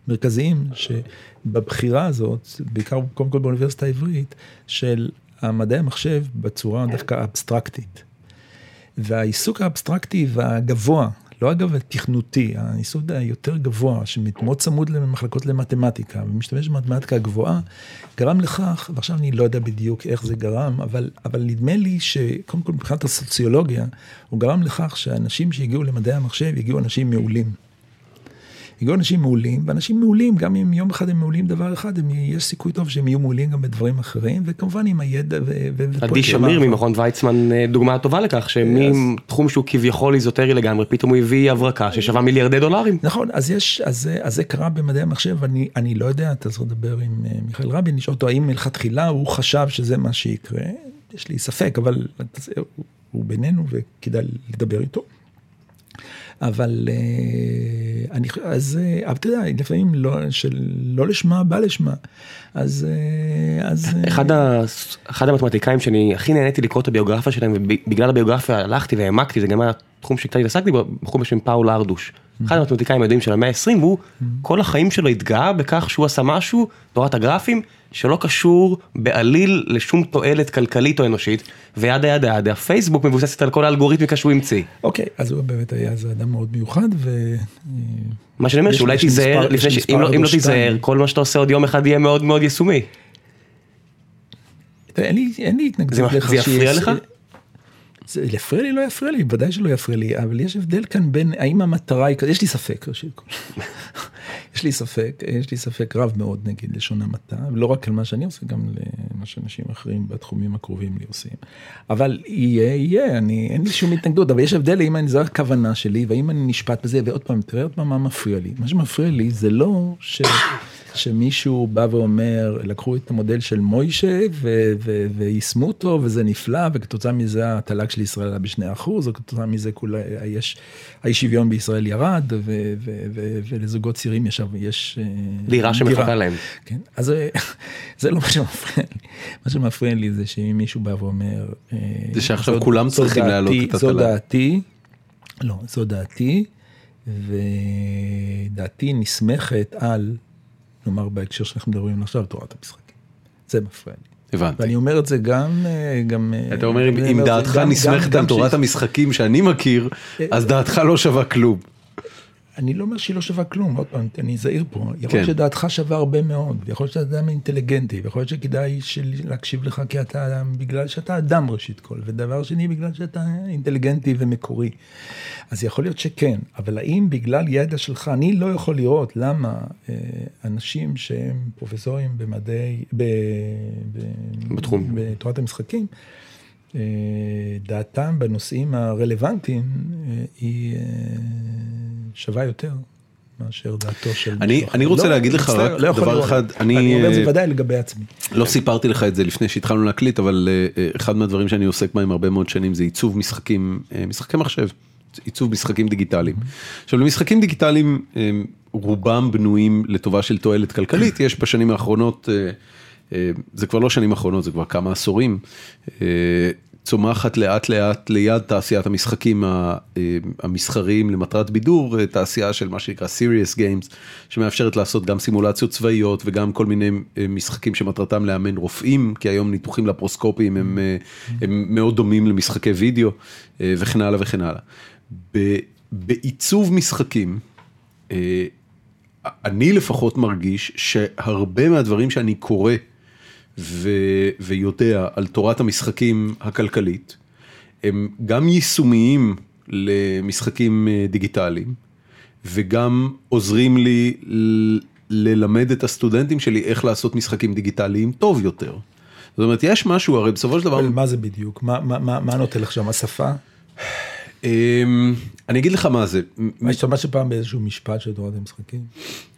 המרכזיים, שבבחירה הזאת, בעיקר קודם כל באוניברסיטה העברית, של המדעי המחשב בצורה דווקא אבסטרקטית. והעיסוק האבסטרקטי והגבוה, לא אגב התכנותי, העיסוק היותר גבוה, שמאוד צמוד למחלקות למתמטיקה, ומשתמש במתמטיקה הגבוהה, גרם לכך, ועכשיו אני לא יודע בדיוק איך זה גרם, אבל, אבל נדמה לי שקודם כל מבחינת הסוציולוגיה, הוא גרם לכך שאנשים שהגיעו למדעי המחשב, הגיעו אנשים מעולים. הגיעו אנשים מעולים, ואנשים מעולים, גם אם יום אחד הם מעולים דבר אחד, הם, יש סיכוי טוב שהם יהיו מעולים גם בדברים אחרים, וכמובן עם הידע ו... עדי שמיר. ממכון ויצמן אה, דוגמה טובה לכך שמתחום שהוא כביכול איזוטרי לגמרי פתאום הוא הביא הברקה ששווה מיליארדי דולרים. נכון, אז יש, אז, אז זה קרה במדעי המחשב, אני, אני לא יודע, אתה צריך לדבר עם אה, מיכאל רבין, לשאול אותו האם מלכתחילה הוא חשב שזה מה שיקרה, יש לי ספק, אבל הוא בינינו וכדאי לדבר איתו. אבל אה, אני, אז, אה, אבל אתה יודע, לפעמים לא, של, לא לשמה בא לשמה, אז, אה, אז, אחד, ה... אחד המתמטיקאים שאני הכי נהניתי לקרוא את הביוגרפיה שלהם ובגלל הביוגרפיה הלכתי והעמקתי זה גם היה תחום שקצת התעסקתי בו בחור בשם פאול ארדוש. אחד המתמטיקאים הידועים של המאה ה-20 והוא כל החיים שלו התגאה בכך שהוא עשה משהו תורת הגרפים שלא קשור בעליל לשום תועלת כלכלית או אנושית וידה ידה ידה פייסבוק מבוססת על כל האלגוריתמיקה שהוא המציא. אוקיי, אז הוא באמת היה איזה אדם מאוד מיוחד, ו... מה שאני אומר שאולי תיזהר אם לא- לא. תיזהר כל מה שאתה עושה עוד יום אחד יהיה מאוד מאוד יישומי. אין לי, אין לי התנגדות זה לכך זה יפריע שיש- לך? זה יפריע לי, לא יפריע לי, ודאי שלא יפריע לי, אבל יש הבדל כאן בין, האם המטרה היא, יש לי ספק. יש לי ספק, יש לי ספק רב מאוד נגיד לשון המעטה, לא רק על מה שאני עושה, גם למה שאנשים אחרים בתחומים הקרובים לי עושים. אבל יהיה, יהיה, אני, אין לי שום התנגדות, אבל יש הבדל אם אני, זו הכוונה שלי, והאם אני נשפט בזה, ועוד פעם, תראה עוד פעם מה מפריע לי. מה שמפריע לי זה לא ש... שמישהו בא ואומר, לקחו את המודל של מוישה ויישמו אותו וזה נפלא, וכתוצאה מזה התל"ג של ישראל עלה בשני אחוז, או כתוצאה מזה כולה, יש, האי שוויון בישראל ירד, ולזוגות צעירים יש, יש אה, דירה שמחכה להם. כן, אז זה לא מה שמפריע לי. מה שמפריע לי זה שאם מישהו בא ואומר... אה, זה שעכשיו זו- כולם זו צריכים להעלות את זו התל"ג. דעתי, לא, זו דעתי, ודעתי נסמכת על, נאמר בהקשר שאנחנו מדברים עכשיו, תורת המשחקים. זה מפריע לי. הבנתי. ואני אומר את זה גם, אה, גם... אה, אתה אומר אם- דעתך נסמכת על תורת המשחקים שאני מכיר, אז דעתך לא שווה כלום. אני לא אומר שהיא לא שווה כלום, עוד פעם, אני זהיר פה, יכול כן. להיות שדעתך שווה הרבה מאוד, ויכול להיות שאתה אדם אינטליגנטי, ויכול להיות שכדאי של- להקשיב לך כי אתה אדם, בגלל שאתה אדם ראשית כל, ודבר שני, בגלל שאתה אינטליגנטי ומקורי. אז יכול להיות שכן, אבל האם בגלל ידע שלך, אני לא יכול לראות למה אה, אנשים שהם פרופסורים במדעי, ב, ב, בתחום. בתורת המשחקים, דעתם בנושאים הרלוונטיים אה, היא אה, שווה יותר מאשר דעתו של... אני-. אני רוצה לא, להגיד לך רק לא דבר לראות. אחד, אני, אני אומר את אה, זה ודאי לגבי עצמי. לא סיפרתי לך את זה לפני שהתחלנו להקליט, אבל אה, אה, אחד מהדברים שאני עוסק בהם הרבה מאוד שנים זה עיצוב משחקים, אה, משחקי מחשב, עיצוב משחקים דיגיטליים. עכשיו למשחקים דיגיטליים אה, רובם בנויים לטובה של תועלת כלכלית, יש בשנים האחרונות, אה, אה, זה כבר לא שנים האחרונות, זה כבר כמה עשורים, אה, צומחת לאט לאט ליד תעשיית המשחקים אה, המסחריים למטרת בידור, אה, תעשייה של מה שנקרא Serious Games, שמאפשרת לעשות גם סימולציות צבאיות וגם כל מיני אה, משחקים שמטרתם לאמן רופאים, כי היום ניתוחים לפרוסקופיים הם, אה, הם מאוד דומים למשחקי וידאו אה, וכן הלאה וכן הלאה. בעיצוב משחקים, אה, אני לפחות מרגיש שהרבה מהדברים שאני קורא ו- ויודע על תורת המשחקים הכלכלית, הם גם יישומיים למשחקים אה, דיגיטליים, וגם עוזרים לי ללמד את הסטודנטים שלי איך לעשות משחקים דיגיטליים טוב יותר. זאת אומרת, יש משהו, הרי בסופו של דבר... מה זה בדיוק? מה- מה מה- מה נותן לך שם? השפה? אמ, אני אגיד לך מה זה, מה השתמשת פעם באיזשהו משפט של תורת המשחקים?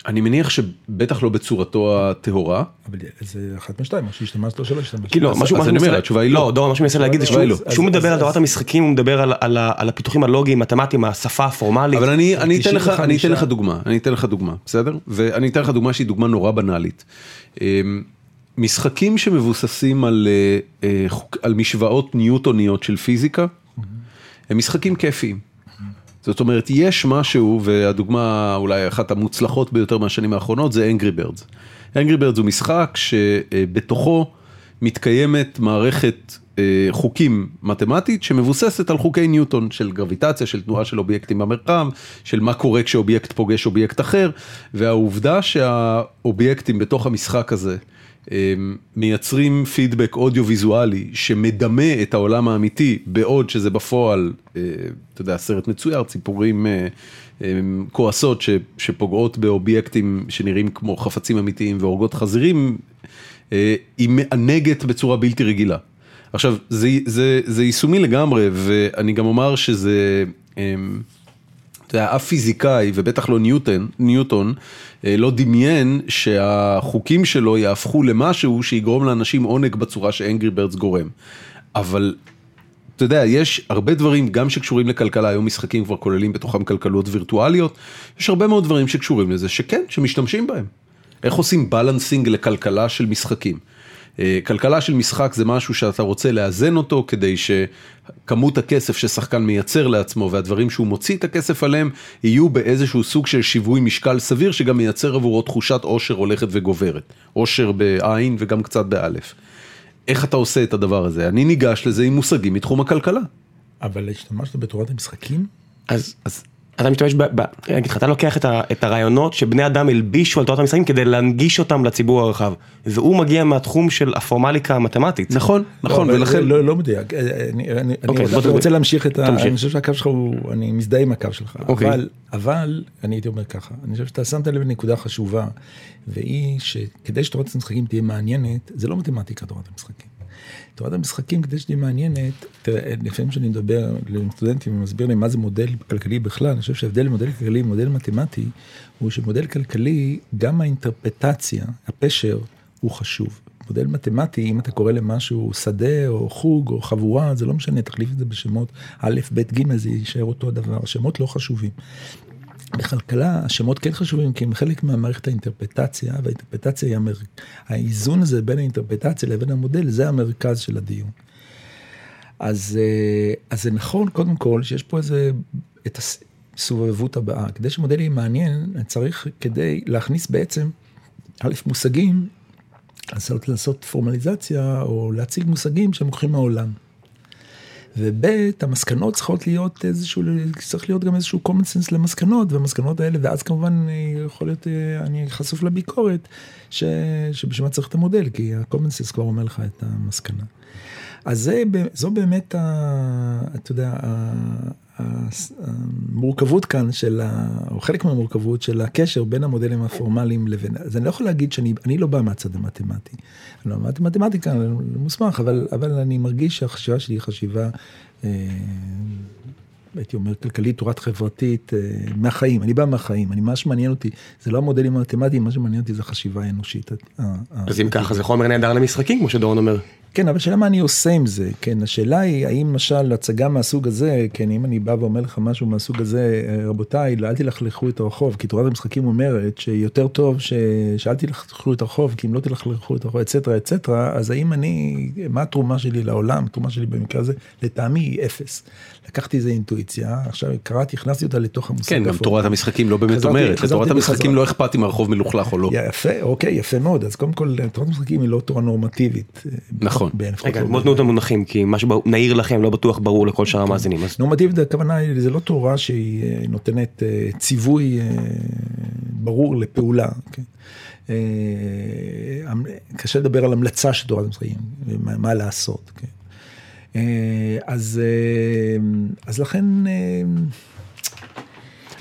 אני מניח שבטח לא בצורתו הטהורה, אבל זה אחת משתיים, מה שהשתמשת או שלא השתמשת. כאילו, משהו, אז משהו אני אומר, התשובה היא לא. לא, דור, מה שאני מנסה להגיד זה שהוא לא. שהוא מדבר על תורת המשחקים, הוא מדבר על- על ה- על הפיתוחים הלוגיים, מתמטיים, השפה הפורמלית. אבל אני, אני, אתן לך, 95. אני אתן לך דוגמה, אני אתן לך דוגמה, בסדר? ואני אתן לך דוגמה שהיא דוגמה נורא בנאלית. אמ, משחקים שמבוססים על, אה, אה, על משוואות ניוטוניות של פיזיקה, הם משחקים כיפיים. זאת אומרת, יש משהו, והדוגמה אולי אחת המוצלחות ביותר מהשנים האחרונות זה Angry Birds. Angry Birds הוא משחק שבתוכו מתקיימת מערכת אה, חוקים מתמטית שמבוססת על חוקי ניוטון של גרביטציה, של תנועה של אובייקטים במרחב, של מה קורה כשאובייקט פוגש אובייקט אחר, והעובדה שהאובייקטים בתוך המשחק הזה מייצרים פידבק אודיו-ויזואלי שמדמה את העולם האמיתי, בעוד שזה בפועל, אה, אתה יודע, סרט מצויר, ציפורים אה, אה, כועסות שפוגעות באובייקטים שנראים כמו חפצים אמיתיים והורגות חזירים, אה, היא מענגת בצורה בלתי רגילה. עכשיו, זה, זה, זה יישומי לגמרי, ואני גם אומר שזה, אמ, אתה יודע, אף פיזיקאי, ובטח לא ניוטון, ניוטון, לא דמיין שהחוקים שלו יהפכו למשהו שיגרום לאנשים עונג בצורה שאנגרי ברדס גורם. אבל אתה יודע, יש הרבה דברים גם שקשורים לכלכלה, היום משחקים כבר כוללים בתוכם כלכלות וירטואליות, יש הרבה מאוד דברים שקשורים לזה, שכן, שמשתמשים בהם. איך עושים בלנסינג לכלכלה של משחקים? אה, כלכלה של משחק זה משהו שאתה רוצה לאזן אותו כדי שכמות הכסף ששחקן מייצר לעצמו והדברים שהוא מוציא את הכסף עליהם יהיו באיזשהו סוג של שיווי משקל סביר שגם מייצר עבורו תחושת עושר הולכת וגוברת. עושר בעין וגם קצת באלף. איך אתה עושה את הדבר הזה? אני ניגש לזה עם מושגים מתחום הכלכלה. אבל השתמשת בתורת המשחקים? אז, אז אתה משתמש ב... ב אני אגיד לך, אתה לוקח את, ה, את הרעיונות שבני אדם הלבישו על תורת המשחקים כדי להנגיש אותם לציבור הרחב. והוא מגיע מהתחום של הפורמליקה המתמטית. נכון, נכון, לא, ולכן... זה לא, לא מדויק. אה, אני, אני, אוקיי, אני רוצה. רוצה להמשיך את ה... תמשיך. אני חושב שהקו שלך הוא... אני מזדהה עם הקו שלך. אוקיי. אבל, אבל, אני הייתי אומר ככה, אני חושב שאתה שמת לב לנקודה חשובה, והיא שכדי שתורת המשחקים תהיה מעניינת, זה לא מתמטיקה תורת המשחקים. תורת המשחקים, כדי שתהיה מעניינת, תראה, לפעמים כשאני מדבר לסטודנטים ומסביר להם מה זה מודל כלכלי בכלל, אני חושב שההבדל מודל כלכלי ומודל מתמטי, הוא שמודל כלכלי, גם האינטרפטציה, הפשר, הוא חשוב. מודל מתמטי, אם אתה קורא למשהו שדה או חוג או חבורה, זה לא משנה, תחליף את זה בשמות א', ב', ג', זה יישאר אותו הדבר, השמות לא חשובים. בכלכלה השמות כן חשובים כי הם חלק מהמערכת האינטרפטציה והאינטרפטציה היא המר... האיזון הזה בין האינטרפטציה לבין המודל זה המרכז של הדיון. אז, אה, אז זה נכון קודם כל שיש פה איזה את הסובבות הבאה כדי שמודל יהיה מעניין צריך כדי להכניס בעצם א' מושגים לעשות, לעשות פורמליזציה או להציג מושגים שהם לוקחים מהעולם. וב' המסקנות צריכות להיות איזשהו, צריך להיות גם איזשהו common sense למסקנות, והמסקנות האלה, ואז כמובן יכול להיות, אה, אני חשוף לביקורת, ש, שבשביל מה צריך את המודל, כי ה-common sense כבר אומר לך את המסקנה. אז זה, זו באמת, ה, אתה יודע, המורכבות כאן של, ה, או חלק מהמורכבות של הקשר בין המודלים הפורמליים לבין, אז אני לא יכול להגיד שאני אני לא בא מהצד המתמטי. אני לא למדתי מתמטיקה, אני לא מוסמך, אבל, אבל אני מרגיש שהחשיבה שלי היא חשיבה, אה, הייתי אומר, כלכלית, תורת חברתית, אה, מהחיים, אני בא מהחיים, אני, מה שמעניין אותי, זה לא המודלים המתמטיים, מה שמעניין אותי זה החשיבה האנושית. אז אם ככה זה חומר נהדר למשחקים כמו שדורון אומר. כן, אבל השאלה מה אני עושה עם זה, כן, השאלה היא, האם למשל הצגה מהסוג הזה, כן, אם אני בא ואומר לך משהו מהסוג הזה, אה, רבותיי, אל תלכלכו את הרחוב, כי תורת המשחקים אומרת שיותר טוב ש... שאל תלכלכו את הרחוב, כי אם לא תלכלכו את הרחוב, אצטרה, אצטרה, אז האם אני, מה התרומה שלי לעולם, התרומה שלי במקרה הזה, לטעמי היא אפס. לקחתי איזה אינטואיציה, עכשיו קראתי, הכנסתי אותה לתוך המושג. כן, גם תורת המשחקים לא באמת אומרת, לתורת המשחקים. לא אכפת אם הרחוב מלוכלך או לא. יפה, אוקיי, יפה מאוד, אז קודם כל, תורת המשחקים היא לא תורה נורמטיבית. אה, נכון. רגע, בוא תנו את המונחים, כי מה שנעיר לכם לא בטוח ברור לכל שאר המאזינים. אז נורמטיבית הכוונה היא, זה לא תורה שהיא אה, נותנת אה, ציווי אה, ברור לפעולה. כן? קשה לדבר על המלצה של תורת המשחקים, מה לעשות. כן? אז, אז לכן,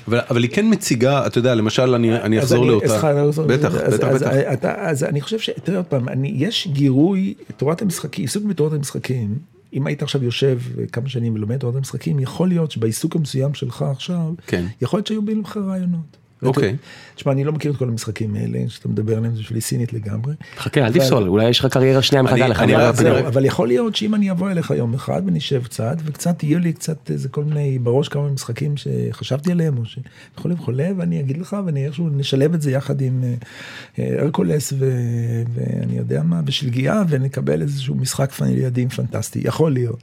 אבל אבל היא כן מציגה, אתה יודע, למשל, אני אני אחזור אני- לאותה, אני בטח, אז- בטח, אז- בטח. אתה- אז אני חושב ש... תראה עוד פעם, אני- יש גירוי, תורת המשחקים, עיסוק בתורת המשחקים, אם היית עכשיו יושב כמה שנים ולומד תורת המשחקים, יכול להיות שבעיסוק המסוים שלך עכשיו, כן. יכול להיות שהיו באים לך רעיונות. אוקיי. תשמע, אני לא מכיר את כל המשחקים האלה, שאתה מדבר עליהם, זה בשבילי סינית לגמרי. חכה, אל תפסול, אולי יש לך קריירה שנייה מחכה לך. אני אבל- יכול להיות שאם אני אבוא אליך יום אחד ונשב קצת, וקצת יהיו לי קצת איזה כל מיני, בראש כמה משחקים שחשבתי עליהם, או שכולי וכולי, ואני אגיד לך, ואני איכשהו נשלב את זה יחד עם אה, הרקולס, ואני יודע מה, בשלגייה, ונקבל איזשהו משחק ילדים פנטסטי, יכול להיות.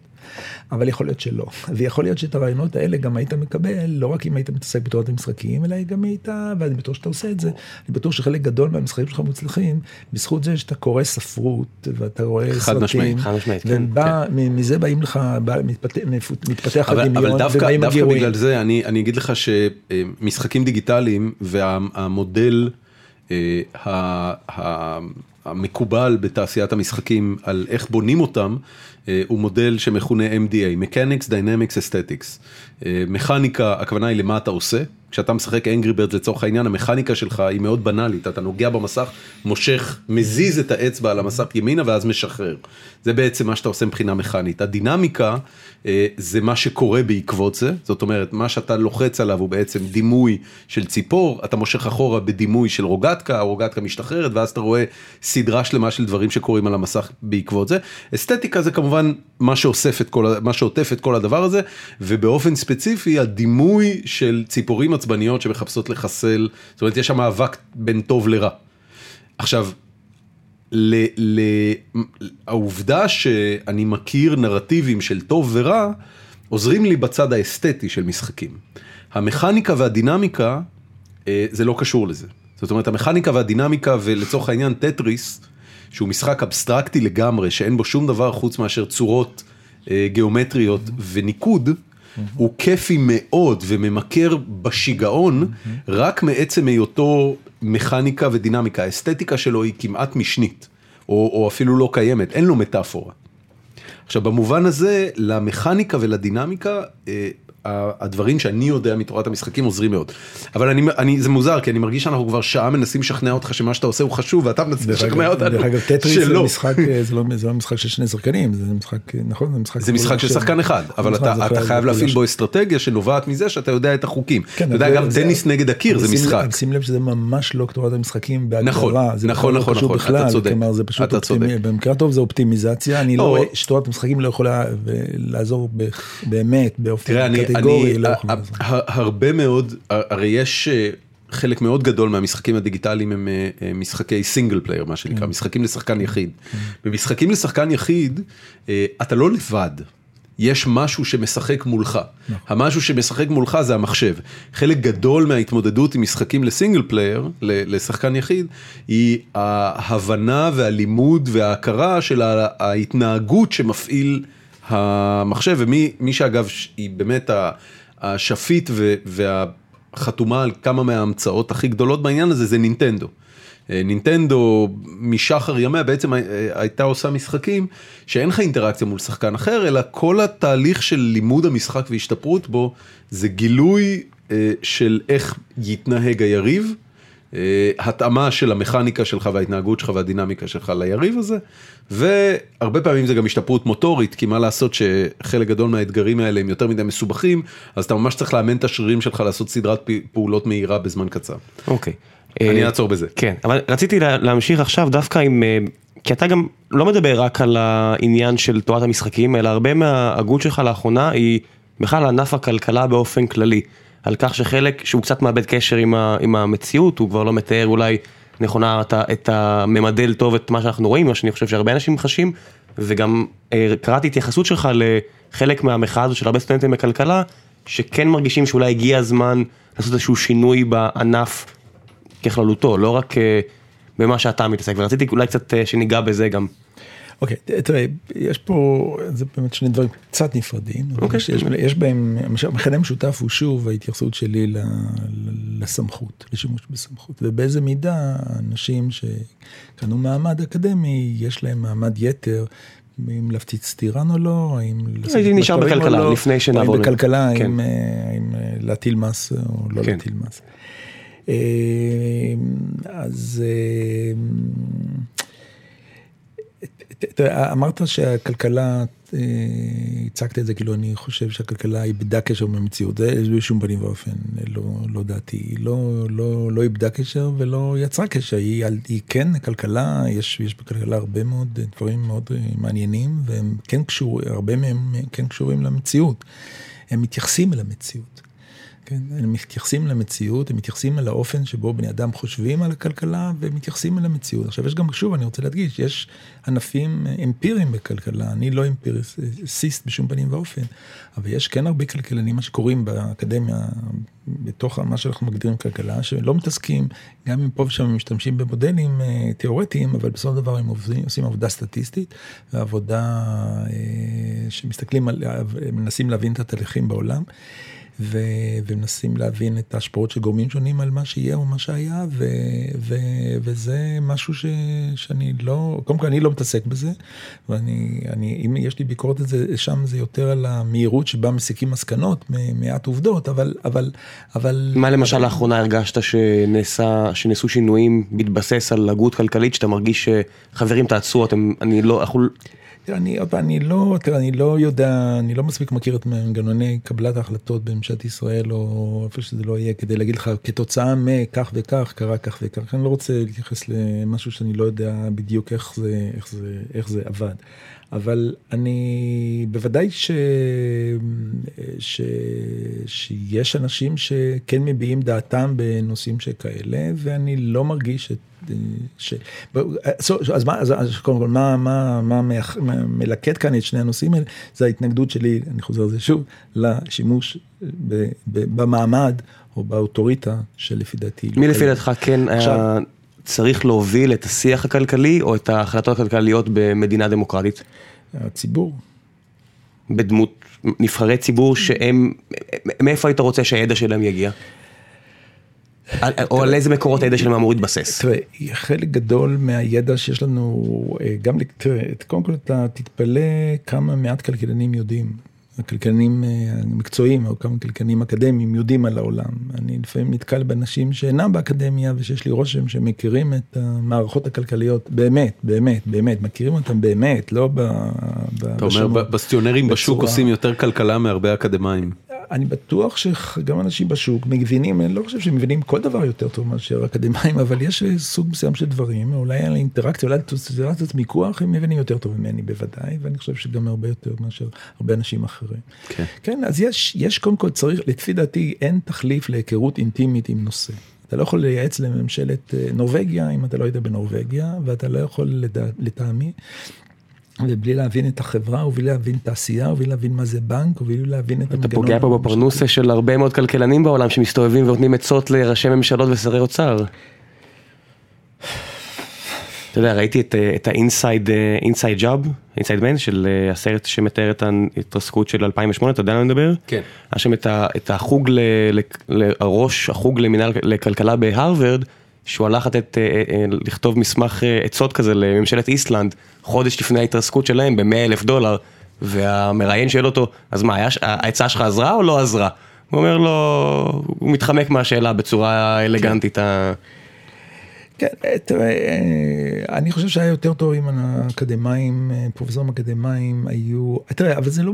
אבל יכול להיות שלא. ויכול להיות שאת הרעיונות האלה גם היית מקבל, לא רק אם היית מתעסק בתורת המשחקים, אלא גם היית, ואני בטוח שאתה עושה את זה, אני בטוח שחלק גדול מהמשחקים שלך מוצלחים, בזכות זה שאתה קורא ספרות, ואתה רואה חד סרטים, משמעית, חד משמעית, כן, ובא, מ- מזה באים לך, בא- מתפתח, מתפתח אבל, הדמיון, אבל דווקא, דווקא הגירויים. בגלל זה אני, אני אגיד לך שמשחקים דיגיטליים והמודל אה, המקובל בתעשיית המשחקים על איך בונים אותם הוא מודל שמכונה MDA, Mechanics Dynamics Aesthetics. אה, מכניקה, הכוונה היא למה אתה עושה. כשאתה משחק Angry Birds לצורך העניין, המכניקה שלך היא מאוד בנאלית, אתה נוגע במסך, מושך, מזיז את האצבע על המסך ימינה ואז משחרר. זה בעצם מה שאתה עושה מבחינה מכנית. הדינמיקה אה, זה מה שקורה בעקבות זה, זאת אומרת, מה שאתה לוחץ עליו הוא בעצם דימוי של ציפור, אתה מושך אחורה בדימוי של רוגטקה, הרוגטקה משתחררת, ואז אתה רואה סדרה שלמה של דברים שקורים על המסך בעקבות זה. אסתטיקה זה כמובן מה שאוסף את כל, מה שעוטף את כל הדבר הזה, ובאופן ספציפי הדימוי של ציפורים עצבניות שמחפשות לחסל, זאת אומרת, יש שם מאבק בין טוב לרע. עכשיו, ל, ל, העובדה שאני מכיר נרטיבים של טוב ורע, עוזרים לי בצד האסתטי של משחקים. המכניקה והדינמיקה, אה, זה לא קשור לזה. זאת אומרת, המכניקה והדינמיקה, ולצורך העניין טטריס, שהוא משחק אבסטרקטי לגמרי, שאין בו שום דבר חוץ מאשר צורות אה, גיאומטריות וניקוד, הוא כיפי מאוד וממכר בשיגעון, רק מעצם היותו מכניקה ודינמיקה. האסתטיקה שלו היא כמעט משנית, או, או אפילו לא קיימת, אין לו מטאפורה. עכשיו במובן הזה למכניקה ולדינמיקה אה, הדברים שאני יודע מתורת המשחקים עוזרים מאוד. אבל אני, אני, זה מוזר כי אני מרגיש שאנחנו כבר שעה מנסים לשכנע אותך שמה שאתה עושה הוא חשוב ואתה מנסה לשכנע אותנו דרך אגב, טטריס זה. משחק, אה, זה לא זה לא משחק של שני שחקנים, זה משחק, אה, נכון? זה משחק זה משחק של שחקן אחד, אבל נכון, אתה, זה אתה חייב להפעיל. בו אסטרטגיה שנובעת מזה שאתה יודע את החוקים. כן, אתה יודע, גם טניס נגד הקיר זה משחק. שים לב שזה ממש לא תורת המשחקים בהגדרה. נכון, זה נכון, נכון, לא קשור נכון, אתה צודק, כלומר זה פשוט אתה. אופטימי, במקרה הטוב זה אופטימיזציה, אני לא. רואה שתורת המשחקים לא יכולה ו- לעזור באמת באופן תראה, קטגורי. אני, לא ה- יכולה ה- לעזור. ה- הרבה מאוד, הרי יש אה, חלק מאוד גדול מהמשחקים הדיגיטליים הם אה, אה, משחקי single player, מה שנקרא, משחקים לשחקן יחיד. במשחקים לשחקן יחיד, אה, אתה לא לבד. יש משהו שמשחק מולך, המשהו שמשחק מולך זה המחשב. חלק גדול מההתמודדות עם משחקים ל single player, לשחקן יחיד, היא ההבנה והלימוד וההכרה של ההתנהגות שמפעיל המחשב, ומי מי שאגב היא באמת השפיט והחתומה על כמה מההמצאות הכי גדולות בעניין הזה זה נינטנדו. אה, נינטנדו משחר ימיה בעצם אה, הייתה עושה משחקים שאין לך אינטראקציה מול שחקן אחר, אלא כל התהליך של לימוד המשחק והשתפרות בו זה גילוי אה, של איך יתנהג היריב, התאמה של המכניקה שלך וההתנהגות שלך והדינמיקה שלך ליריב הזה, והרבה פעמים זה גם השתפרות מוטורית, כי מה לעשות שחלק גדול מהאתגרים האלה הם יותר מדי מסובכים, אז אתה ממש צריך לאמן את השרירים שלך לעשות סדרת פעולות מהירה בזמן קצר. אוקיי. אני אה, אעצור בזה. כן, אבל רציתי לה- להמשיך עכשיו דווקא עם, אה, כי אתה גם לא מדבר רק על העניין של תורת המשחקים, אלא הרבה מההגות שלך לאחרונה היא בכלל ענף הכלכלה באופן כללי. על כך שחלק, שהוא קצת מאבד קשר עם, ה, עם המציאות, הוא כבר לא מתאר אולי נכונה את, את הממדל טוב את מה שאנחנו רואים, מה שאני חושב שהרבה אנשים חשים, וגם אה, קראתי התייחסות שלך לחלק מהמחאה הזאת של הרבה סטודנטים בכלכלה, שכן מרגישים שאולי הגיע הזמן לעשות איזשהו שינוי בענף ככללותו, לא רק אה, במה שאתה מתעסק, ורציתי אולי קצת אה, שניגע בזה גם. אוקיי, ת- תראה, יש פה, זה באמת שני דברים קצת נפרדים. אוקיי. יש, יש, בהם, המכנה המשותף הוא שוב ההתייחסות שלי ל, לסמכות, לשימוש בסמכות, ובאיזה מידה אנשים שקנו מעמד אקדמי, יש להם מעמד יתר. אם להפציץ טירן או לא, האם הייתי נשאר בכלכלה, לא, לפני שנעבור האם בכלכלה, כן. האם, האם אה, להטיל מס או לא כן. להטיל מס. אה, אז אה, תראה, אמרת שהכלכלה, אה, הצגת את זה כאילו אני חושב שהכלכלה איבדה קשר במציאות, זה בשום פנים ואופן לא, לא דעתי, היא לא, לא, לא איבדה קשר ולא יצרה קשר, היא, היא כן כלכלה, יש, יש בכלכלה הרבה מאוד דברים מאוד אה, מעניינים והם כן קשורים, הרבה מהם כן קשורים למציאות, הם מתייחסים אל המציאות. כן, הם מתייחסים למציאות, הם מתייחסים אל האופן שבו בני אדם חושבים על הכלכלה ומתייחסים אל המציאות. עכשיו יש גם, שוב, אני רוצה להדגיש, יש ענפים אמפיריים בכלכלה, אני לא אמפיריסיסט בשום פנים ואופן, אבל יש כן הרבה כלכלנים, מה שקוראים באקדמיה, בתוך מה שאנחנו מגדירים כלכלה, שלא מתעסקים, גם אם פה ושם הם משתמשים במודלים אה, תיאורטיים, אבל בסופו של דבר הם עובדים, עושים עבודה סטטיסטית, ועבודה אה, שמסתכלים על, מנסים להבין את התהליכים בעולם. ו- ומנסים להבין את ההשפעות של גורמים שונים על מה שיהיה או מה שהיה, ו- ו- וזה משהו ש- שאני לא, קודם כל אני לא מתעסק בזה, ואני, אני, אם יש לי ביקורת על זה, שם זה יותר על המהירות שבה מסיקים מסקנות, מעט עובדות, אבל, אבל, אבל... מה למשל לאחרונה הרגשת שנעשה, שנעשו שינויים בהתבסס על הגות כלכלית, שאתה מרגיש שחברים תעצרו, אתם, אני לא, אנחנו, אני, עוד אני לא, תראה, אני לא יודע, אני לא מספיק מכיר את מנגנוני קבלת ההחלטות בממשלת ישראל, או איפה שזה לא יהיה, כדי להגיד לך, כתוצאה מכך וכך, קרה כך וכך. אני לא רוצה להתייחס למשהו שאני לא יודע בדיוק איך זה, איך זה, איך זה עבד. אבל אני, בוודאי ש, ש, שיש אנשים שכן מביעים דעתם בנושאים שכאלה, ואני לא מרגיש את... ש... אז מה, אז, אז קודם כל, מה, מה, מה, מה מלקט כאן את שני הנושאים האלה? זה ההתנגדות שלי, אני חוזר על זה שוב, לשימוש ב, ב, במעמד או באוטוריטה שלפי דעתי. לא מי לפי קיים. דעתך כן היה עכשיו- צריך להוביל את השיח הכלכלי או את ההחלטות הכלכליות במדינה דמוקרטית? הציבור. בדמות נבחרי ציבור שהם, מאיפה היית רוצה שהידע שלהם יגיע? או על איזה מקורות הידע שלהם אמור להתבסס? תראה, חלק גדול מהידע שיש לנו, אה, גם, תראה, קודם כל אתה תתפלא כמה מעט כלכלנים יודעים. הכלכלנים אה, המקצועיים או כמה כלכלנים אקדמיים יודעים על העולם. אני לפעמים נתקל באנשים שאינם באקדמיה ושיש לי רושם שהם מכירים את המערכות הכלכליות באמת, באמת, באמת, מכירים אותם באמת, לא ב... אתה אומר, בסטיונרים בשוק עושים יותר כלכלה מהרבה אקדמאים. אני בטוח שגם אנשים בשוק מבינים, אני לא חושב שהם מבינים כל דבר יותר טוב מאשר אקדמאים, אבל יש סוג מסוים של דברים, אולי על אינטראקציה, אולי על סיטואציית מיקוח, הם מבינים יותר טוב ממני בוודאי, ואני חושב שגם הרבה יותר מאשר הרבה אנשים אחרים. כן. כן, אז יש, יש קודם כל צריך, לפי דעתי, אין תחליף להיכרות אינטימית עם נושא. אתה לא יכול לייעץ לממשלת אה, נורבגיה אם אתה לא יודע בנורבגיה, ואתה לא יכול לדע- לטעמי. ובלי להבין את החברה, ובלי להבין תעשייה, ובלי להבין מה זה בנק, ובלי להבין את אתה פוגע פה בפרנוסה של הרבה מאוד כלכלנים בעולם שמסתובבים ונותנים עצות לראשי ממשלות ושרי אוצר. אתה יודע, ראיתי את, אה, את ה-inside אה, inside job, inside man של אה, הסרט שמתאר את ההתרסקות של 2008, אתה יודע על מה אני מדבר? כן. היה שם את, ה, את החוג, ל, ל, ל, הראש החוג למנהל לכלכלה בהרווארד, שהוא הלך לתת, אה, אה, לכתוב מסמך אה, עצות כזה לממשלת איסלנד, חודש לפני ההתרסקות שלהם ב-100 אלף דולר, והמראיין שואל אותו, אז מה, העצה שלך עזרה או לא עזרה? הוא אומר לו, הוא מתחמק מהשאלה בצורה אלגנטית. כן, אה, תראה, אה, אני חושב שהיה יותר טוב אם האקדמאים, אה, פרופסורים אקדמאים היו, תראה, אבל זה לא,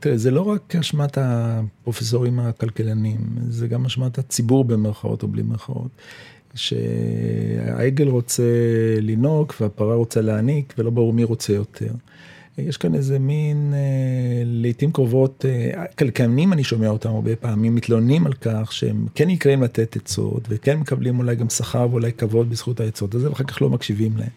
תראה, זה לא רק אשמת הפרופסורים הכלכלנים, זה גם אשמת הציבור במרכאות או בלי מרכאות. שהעגל רוצה לינוק והפרה רוצה להעניק ולא ברור מי רוצה יותר. יש כאן איזה מין, אה, לעיתים קרובות, אה, כלכלנים אני שומע אותם הרבה פעמים, מתלוננים על כך שהם כן נקראים לתת עצות וכן מקבלים אולי גם שכר ואולי כבוד בזכות העצות הזה ואחר כך לא מקשיבים להם.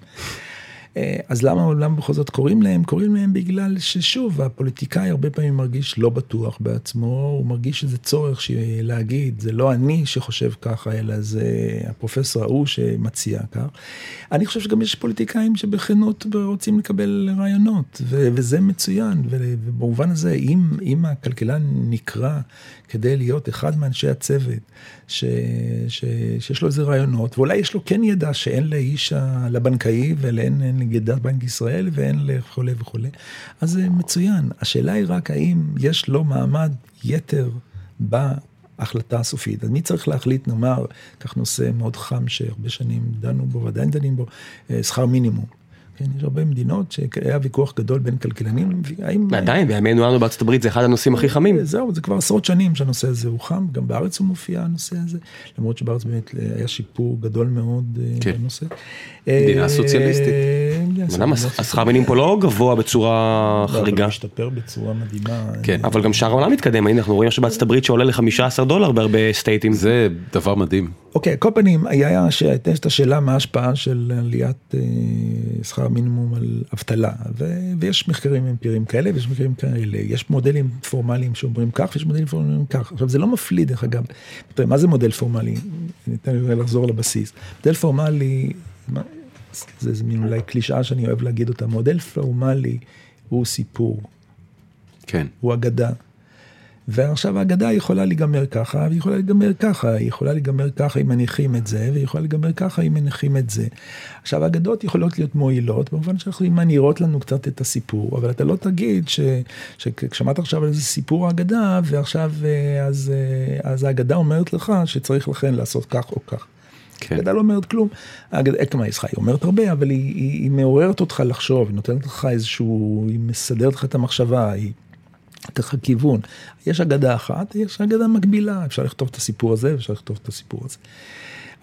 אה, אז למה, למה בכל זאת קוראים להם? קוראים להם בגלל ששוב, הפוליטיקאי הרבה פעמים מרגיש לא בטוח בעצמו, הוא מרגיש שזה צורך להגיד, זה לא אני שחושב ככה, אלא זה הפרופסור ההוא שמציע כך. אני חושב שגם יש פוליטיקאים שבכנות רוצים לקבל רעיונות, ו- וזה מצוין, ובמובן הזה, אם, אם הכלכלן נקרא כדי להיות אחד מאנשי הצוות, ש, ש, שיש לו איזה רעיונות, ואולי יש לו כן ידע שאין לאיש, לבנקאי ואין ידע בנק ישראל ואין לכולי וכולי, אז זה מצוין. השאלה היא רק האם יש לו מעמד יתר בהחלטה הסופית. אז מי צריך להחליט, נאמר, כך נושא מאוד חם שהרבה שנים דנו בו ועדיין דנים בו, אה, שכר מינימום. כן, יש הרבה מדינות שהיה ויכוח גדול בין כלכלנים, האם... ועדיין, בימינו אנו בארצות הברית זה אחד הנושאים הכי חמים. זהו, זה כבר עשרות שנים שהנושא הזה הוא חם, גם בארץ הוא מופיע הנושא הזה, למרות שבארץ באמת היה שיפור גדול מאוד אה, כן. בנושא. מדינה סוציאליסטית. למה השכר מינימום פה לא גבוה בצורה לא, חריגה? הוא משתפר בצורה מדהימה. כן, אבל גם שאר העולם מתקדם, הנה אנחנו רואים עכשיו בארצות הברית שעולה ל-15 דולר בהרבה סטייטים. זה דבר מדהים. אוקיי, כל פנים, היה את השאלה מה ההשפעה של עליית אה, שכר המינימום על אבטלה, ויש מחקרים אמפיריים כאלה ויש מחקרים כאלה, יש מודלים פורמליים שאומרים כך ויש מודלים פורמליים כך. עכשיו זה לא מפליא דרך אגב, מה זה מודל פורמלי? ניתן לי לחזור לבסיס. מודל פורמלי, זה, זה מין אולי קלישאה שאני אוהב להגיד אותה, מודל פורמלי הוא סיפור. כן. הוא אגדה. ועכשיו האגדה יכולה להיגמר ככה, והיא יכולה להיגמר ככה, היא יכולה להיגמר ככה אם מניחים את זה, והיא יכולה להיגמר ככה אם מניחים את זה. עכשיו האגדות יכולות להיות מועילות, במובן שאנחנו מנירות לנו קצת את הסיפור, אבל אתה לא תגיד ששמעת עכשיו על איזה סיפור האגדה, ועכשיו אה, אז, אה, אז האגדה אומרת לך שצריך לכן לעשות כך או כך. כן. האגדה לא אומרת כלום. האגדה, כלומר, היא אומרת הרבה, אבל היא, היא, היא מעוררת אותך לחשוב, היא נותנת לך איזשהו, היא מסדרת לך את המחשבה, היא לך כיוון. יש אגדה אחת, יש אגדה מקבילה, אפשר לכתוב את הסיפור הזה, אפשר לכתוב את הסיפור הזה.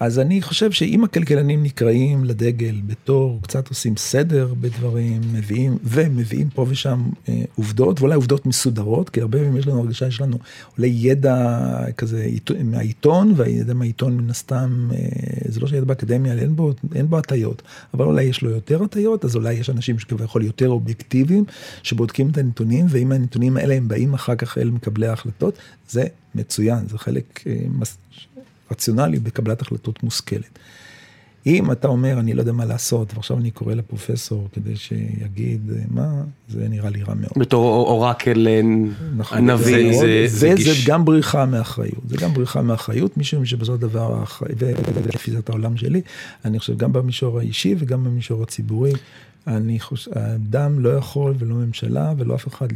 אז אני חושב שאם הכלכלנים נקראים לדגל בתור קצת עושים סדר בדברים, מביאים, ומביאים פה ושם אה, עובדות, ואולי עובדות מסודרות, כי הרבה פעמים יש לנו הרגשה, יש לנו אולי ידע כזה מהעיתון, והידע מהעיתון מן הסתם, אה, זה לא שידע באקדמיה, אין בו, אין בו הטיות, אבל אולי יש לו יותר הטיות, אז אולי יש אנשים שכביכול יותר אובייקטיביים, שבודקים את הנתונים, ואם הנתונים האלה הם באים אחר כך אל מקבלי ההחלטות, זה מצוין, זה חלק אה, רציונלי בקבלת החלטות מושכלת. אם אתה אומר, אני לא יודע מה לעשות, ועכשיו אני קורא לפרופסור כדי שיגיד מה, זה נראה לי רע מאוד. בתור אורקל נכון, הנביא. זה, זה, זה, זה גם בריחה מאחריות, זה גם בריחה מאחריות, משום שבסופו של דבר, ולפי העולם שלי, אני חושב גם במישור האישי וגם במישור הציבורי, אני חושב, האדם לא יכול ולא ממשלה ולא אף אחד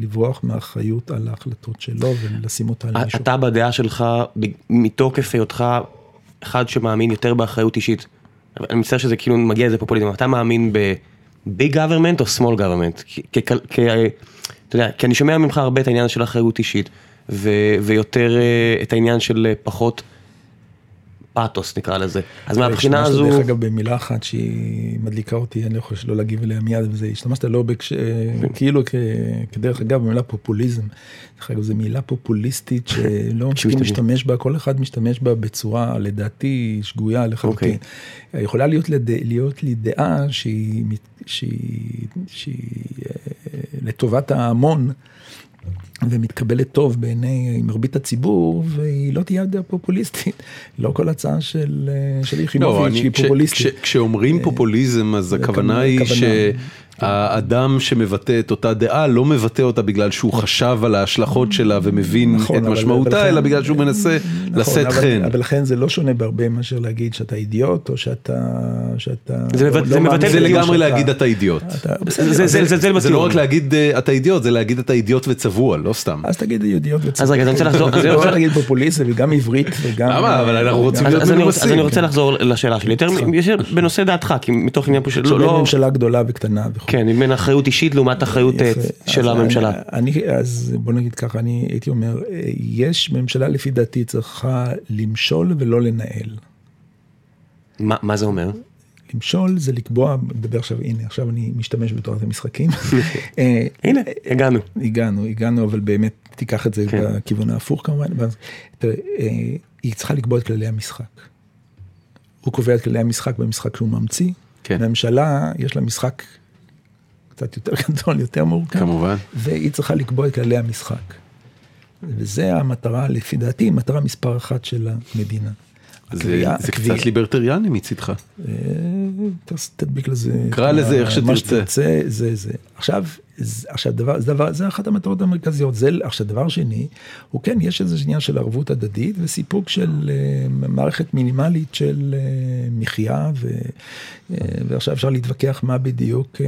לברוח מאחריות על ההחלטות שלו ולשים אותה על מישהו. אתה בדעה שלך, מתוקף היותך אחד שמאמין יותר באחריות אישית, אני מצטער שזה כאילו מגיע לזה פופוליזם, אתה מאמין ב-big government או small government? אתה יודע, כי אני שומע ממך הרבה את העניין של אחריות אישית, ויותר אה, את העניין של אה, פחות פאתוס נקרא לזה. אז מהבחינה הזו... דרך אגב במילה אחת שהיא מדליקה אותי, אני לא יכול שלא להגיב אליה מיד, וזה השתמשת לא בקש... כאילו כדרך אגב במילה פופוליזם. דרך אגב זו מילה פופוליסטית שלא מספיק משתמש בה, כל אחד משתמש בה בצורה לדעתי שגויה לחלוטין. Okay. יכולה להיות, לד... להיות לי דעה שהיא, שהיא, שהיא אה, לטובת ההמון. ומתקבלת טוב בעיני מרבית הציבור, והיא לא תהיה יותר פופוליסטית. לא כל הצעה של יחימוביץ' לא, היא פופוליסטית. כשאומרים אה, פופוליזם, אז הכוונה היא ש... האדם שמבטא את אותה דעה לא מבטא אותה בגלל שהוא חשב על ההשלכות שלה ומבין נכון, את משמעותה, אלא בגלל שהוא מנסה נכון, לשאת חן. אבל לכן זה לא שונה בהרבה מאשר להגיד שאתה אידיוט, או שאתה... זה לא מבטא זה לגמרי להגיד אתה אידיוט. זה לא רק להגיד אה, אתה אידיוט, זה להגיד אתה אידיוט וצבוע, לא סתם. אז תגיד אידיוט וצבוע. אז רגע, אני רוצה לחזור. אני רוצה להגיד פופוליסט וגם עברית וגם... למה? אבל אנחנו רוצים להיות מנומסים. אז אני רוצה לחזור לשאלה שלי. יותר בנושא דעתך, כי מתוך עניין פה של... לא ממשלה גדולה וקטנה. כן, בין אחריות אישית לעומת אחריות אה, של הממשלה. אני, אז בוא נגיד ככה, אני הייתי אומר, יש ממשלה לפי דעתי צריכה למשול ולא לנהל. מה מה זה אומר? למשול זה לקבוע, מדבר עכשיו, הנה, עכשיו אני משתמש בתורת המשחקים. אה, הנה, הגענו. הגענו, הגענו, אבל באמת תיקח את זה כן. בכיוון ההפוך כמובן. תראה, אה, היא צריכה לקבוע את כללי המשחק. הוא קובע את כללי המשחק במשחק שהוא ממציא. כן. הממשלה, יש לה משחק קצת יותר גדול, יותר מורכב. כמובן. והיא צריכה לקבוע את כללי המשחק. וזה המטרה, לפי דעתי, מטרה מספר אחת של המדינה. זה הקביעה- זה הקביעה- קצת ליברטריאני מצידך. אה, תדביק לזה. קרא לזה איך שתרצה. מה שתרצה, זה זה. עכשיו, זה- עכשיו דבר, זה דבר, זה אחת המטרות המרכזיות. זה, עכשיו דבר שני, הוא כן, יש איזה עניין של ערבות הדדית וסיפוק של אה, מערכת מינימלית של אה, מחיה, ו, אה, ועכשיו אפשר להתווכח מה בדיוק, אה,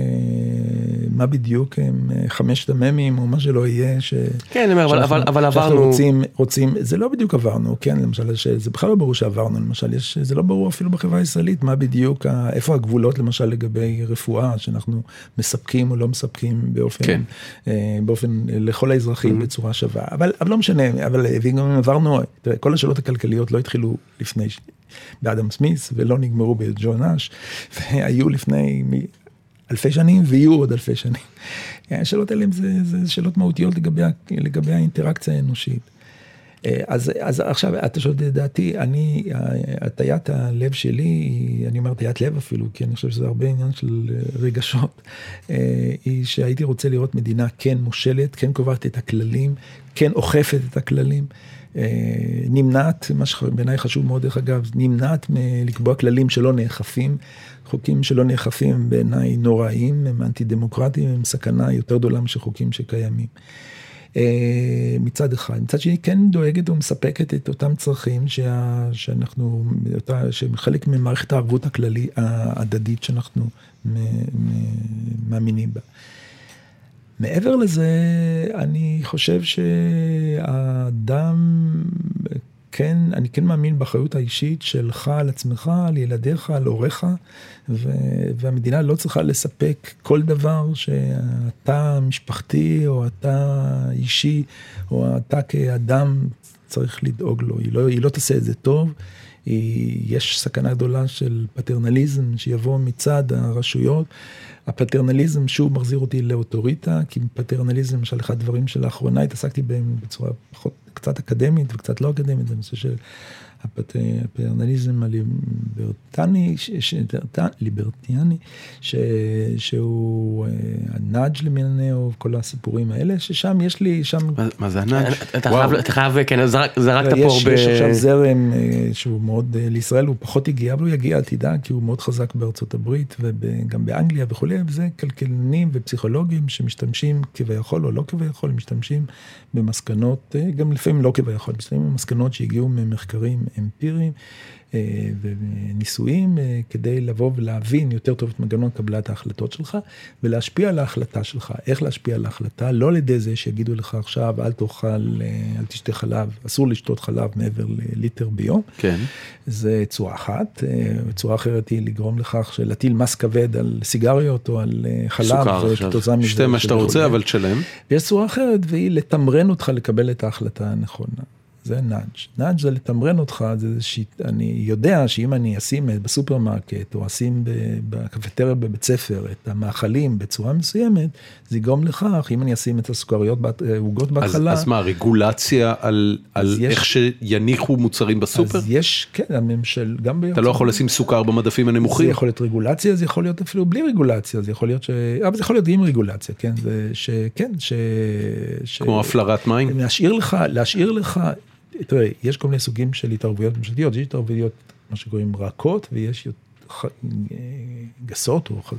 מה בדיוק הם אה, חמשת המ"מים או מה שלא יהיה. ש, כן, אומר, אבל- אבל- אבל עברנו- רוצים, רוצים, זה לא בדיוק עברנו, כן, למשל, זה בכלל לא ברור שעברנו, למשל, יש, זה לא ברור אפילו בחברה הישראלית, מה בדיוק, ה- איפה הגבולות למשל לגבי רפואה, שאנחנו מספקים או לא מספקים באופן, כן. אה, באופן, לכל האזרחים בצורה שווה, אבל, אבל לא משנה, אבל וגם אם עברנו, תראה, כל השאלות הכלכליות לא התחילו לפני, באדם סמיס, ולא נגמרו בג'ו נאש, והיו לפני אלפי שנים ויהיו עוד אלפי שנים. השאלות האלה זה, זה שאלות מהותיות לגבי, לגבי האינטראקציה האנושית. אה, אז, אז עכשיו אתה שואל את דעתי, אני, הטיית הלב שלי, אני אומר הטיית לב אפילו, כי אני חושב שזה הרבה עניין של אה, רגשות, אה, היא שהייתי רוצה לראות מדינה כן מושלת, כן קובעת את הכללים, כן אוכפת את הכללים. אה, נמנעת, מה שבעיניי חשוב מאוד דרך אגב, נמנעת מלקבוע כללים שלא נאכפים. חוקים שלא נאכפים בעיניי נוראים, הם אנטי דמוקרטיים, הם סכנה יותר גדולה משל חוקים שקיימים. אה, מצד אחד. מצד שני כן דואגת ומספקת את אותם צרכים שה, שאנחנו, אותה, שהם חלק ממערכת הערבות הכללי, ההדדית שאנחנו מ, מ, מאמינים בה. מעבר לזה, אני חושב שהאדם, כן, אני כן מאמין באחריות האישית שלך על עצמך, על ילדיך, על הוריך, ו- והמדינה לא צריכה לספק כל דבר שאתה משפחתי, או אתה אישי, או אתה כאדם צריך לדאוג לו. היא לא, היא לא תעשה את זה טוב. יש סכנה גדולה של פטרנליזם שיבוא מצד הרשויות. הפטרנליזם שוב מחזיר אותי לאוטוריטה, כי פטרנליזם, למשל, אחד הדברים שלאחרונה התעסקתי בהם בצורה פחות, קצת אקדמית וקצת לא אקדמית, זה נושא של הפטרנליזם הליברטני, ש- ש- ליברטיאני, ש- שהוא אה, ה nudge למיניהו, כל הסיפורים האלה, ששם יש לי, שם מה- מה זה ה nudge? אתה. חייב, אתה חייב, כן, זרק- זרקת פה הרבה... יש עכשיו זרם אה, שהוא מאוד, אה, לישראל הוא פחות הגיע, אבל הוא יגיע, אל תדאג, כי הוא מאוד חזק בארצות הברית וגם באנגליה וכולי, וזה כלכלנים ופסיכולוגים שמשתמשים כביכול או לא כביכול, משתמשים במסקנות, אה, גם לפעמים לא כביכול, במסקנות שהגיעו ממחקרים אמפיריים וניסויים, אה, כדי לבוא ולהבין יותר טוב את מנגנון קבלת ההחלטות שלך, ולהשפיע על ההחלטה שלך. איך להשפיע על ההחלטה? לא על ידי זה שיגידו לך עכשיו, אל תאכל, אה, אל תשתה חלב, אסור לשתות חלב מעבר לליטר ביום. כן. זה צורה אחת, אה, צורה אחרת היא לגרום לכך שלהטיל מס כבד על סיגריות או על אה, חלב, סוכר עכשיו. שתה מה שאתה. רוצה, אבל תשלם. ויש צורה אחרת, והיא לתמרן אותך לקבל את ההחלטה הנכונה. זה nudge. nudge זה לתמרן אותך, זה שיט, אני יודע שאם אני אשים בסופרמרקט, או אשים בקפטריה בבית ספר את המאכלים בצורה מסוימת, זה יגרום לכך, אם אני אשים את הסוכריות, אה, עוגות אז, בהתחלה, אז מה, רגולציה על, על יש- איך שיניחו מוצרים בסופר? אז יש, כן, הממשל, גם אתה לא יכול לשים סוכר במדפים זה הנמוכים? יכול להיות רגולציה, זה יכול להיות אפילו בלי רגולציה, זה יכול להיות ש... אבל זה יכול להיות עם רגולציה, כן? זה ש... כן, ש... ש... כמו הפלרת מים? להשאיר לך, להשאיר לך, תראה, יש כל מיני סוגים של התערבויות ממשלתיות, יש התערבויות, מה שקוראים רכות, ויש ח- גסות או אה,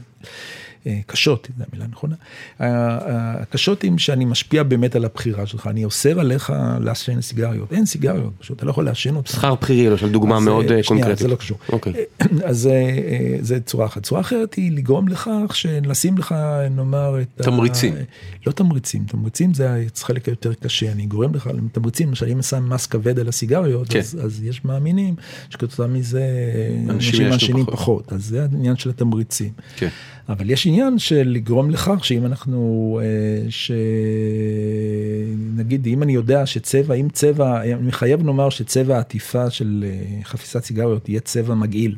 קשות, זו המילה הנכונה. ה- ה- הקשות הן שאני משפיע באמת על הבחירה שלך, אני אוסר עליך לעשן סיגריות, אין סיגריות, פשוט אתה לא יכול לעשן אותן. שכר בכירי, למשל, דוגמה אז, מאוד אה, אה, שנייה, קונקרטית. זה לא קשור. אוקיי. אז אה, אה, זה צורה אחת. צורה אחרת היא לגרום לכך שלשים לך, נאמר, את ה... תמריצים. לא תמריצים, תמריצים זה החלק היותר קשה. אני גורם לך לתמריצים, למשל אם שם מס כבד על הסיגריות, כן. אז, יש מאמינים שכתוצאה מזה אנשים מעשנים פחות. פחות. אז זה העניין של התמריצים. כן. אבל יש עניין של לגרום לכך שאם אנחנו, אה, שנגיד אם אני יודע שצבע, אם צבע, אני מחייב נאמר שצבע העטיפה של אה, חפיסת סיגריות יהיה צבע מגעיל.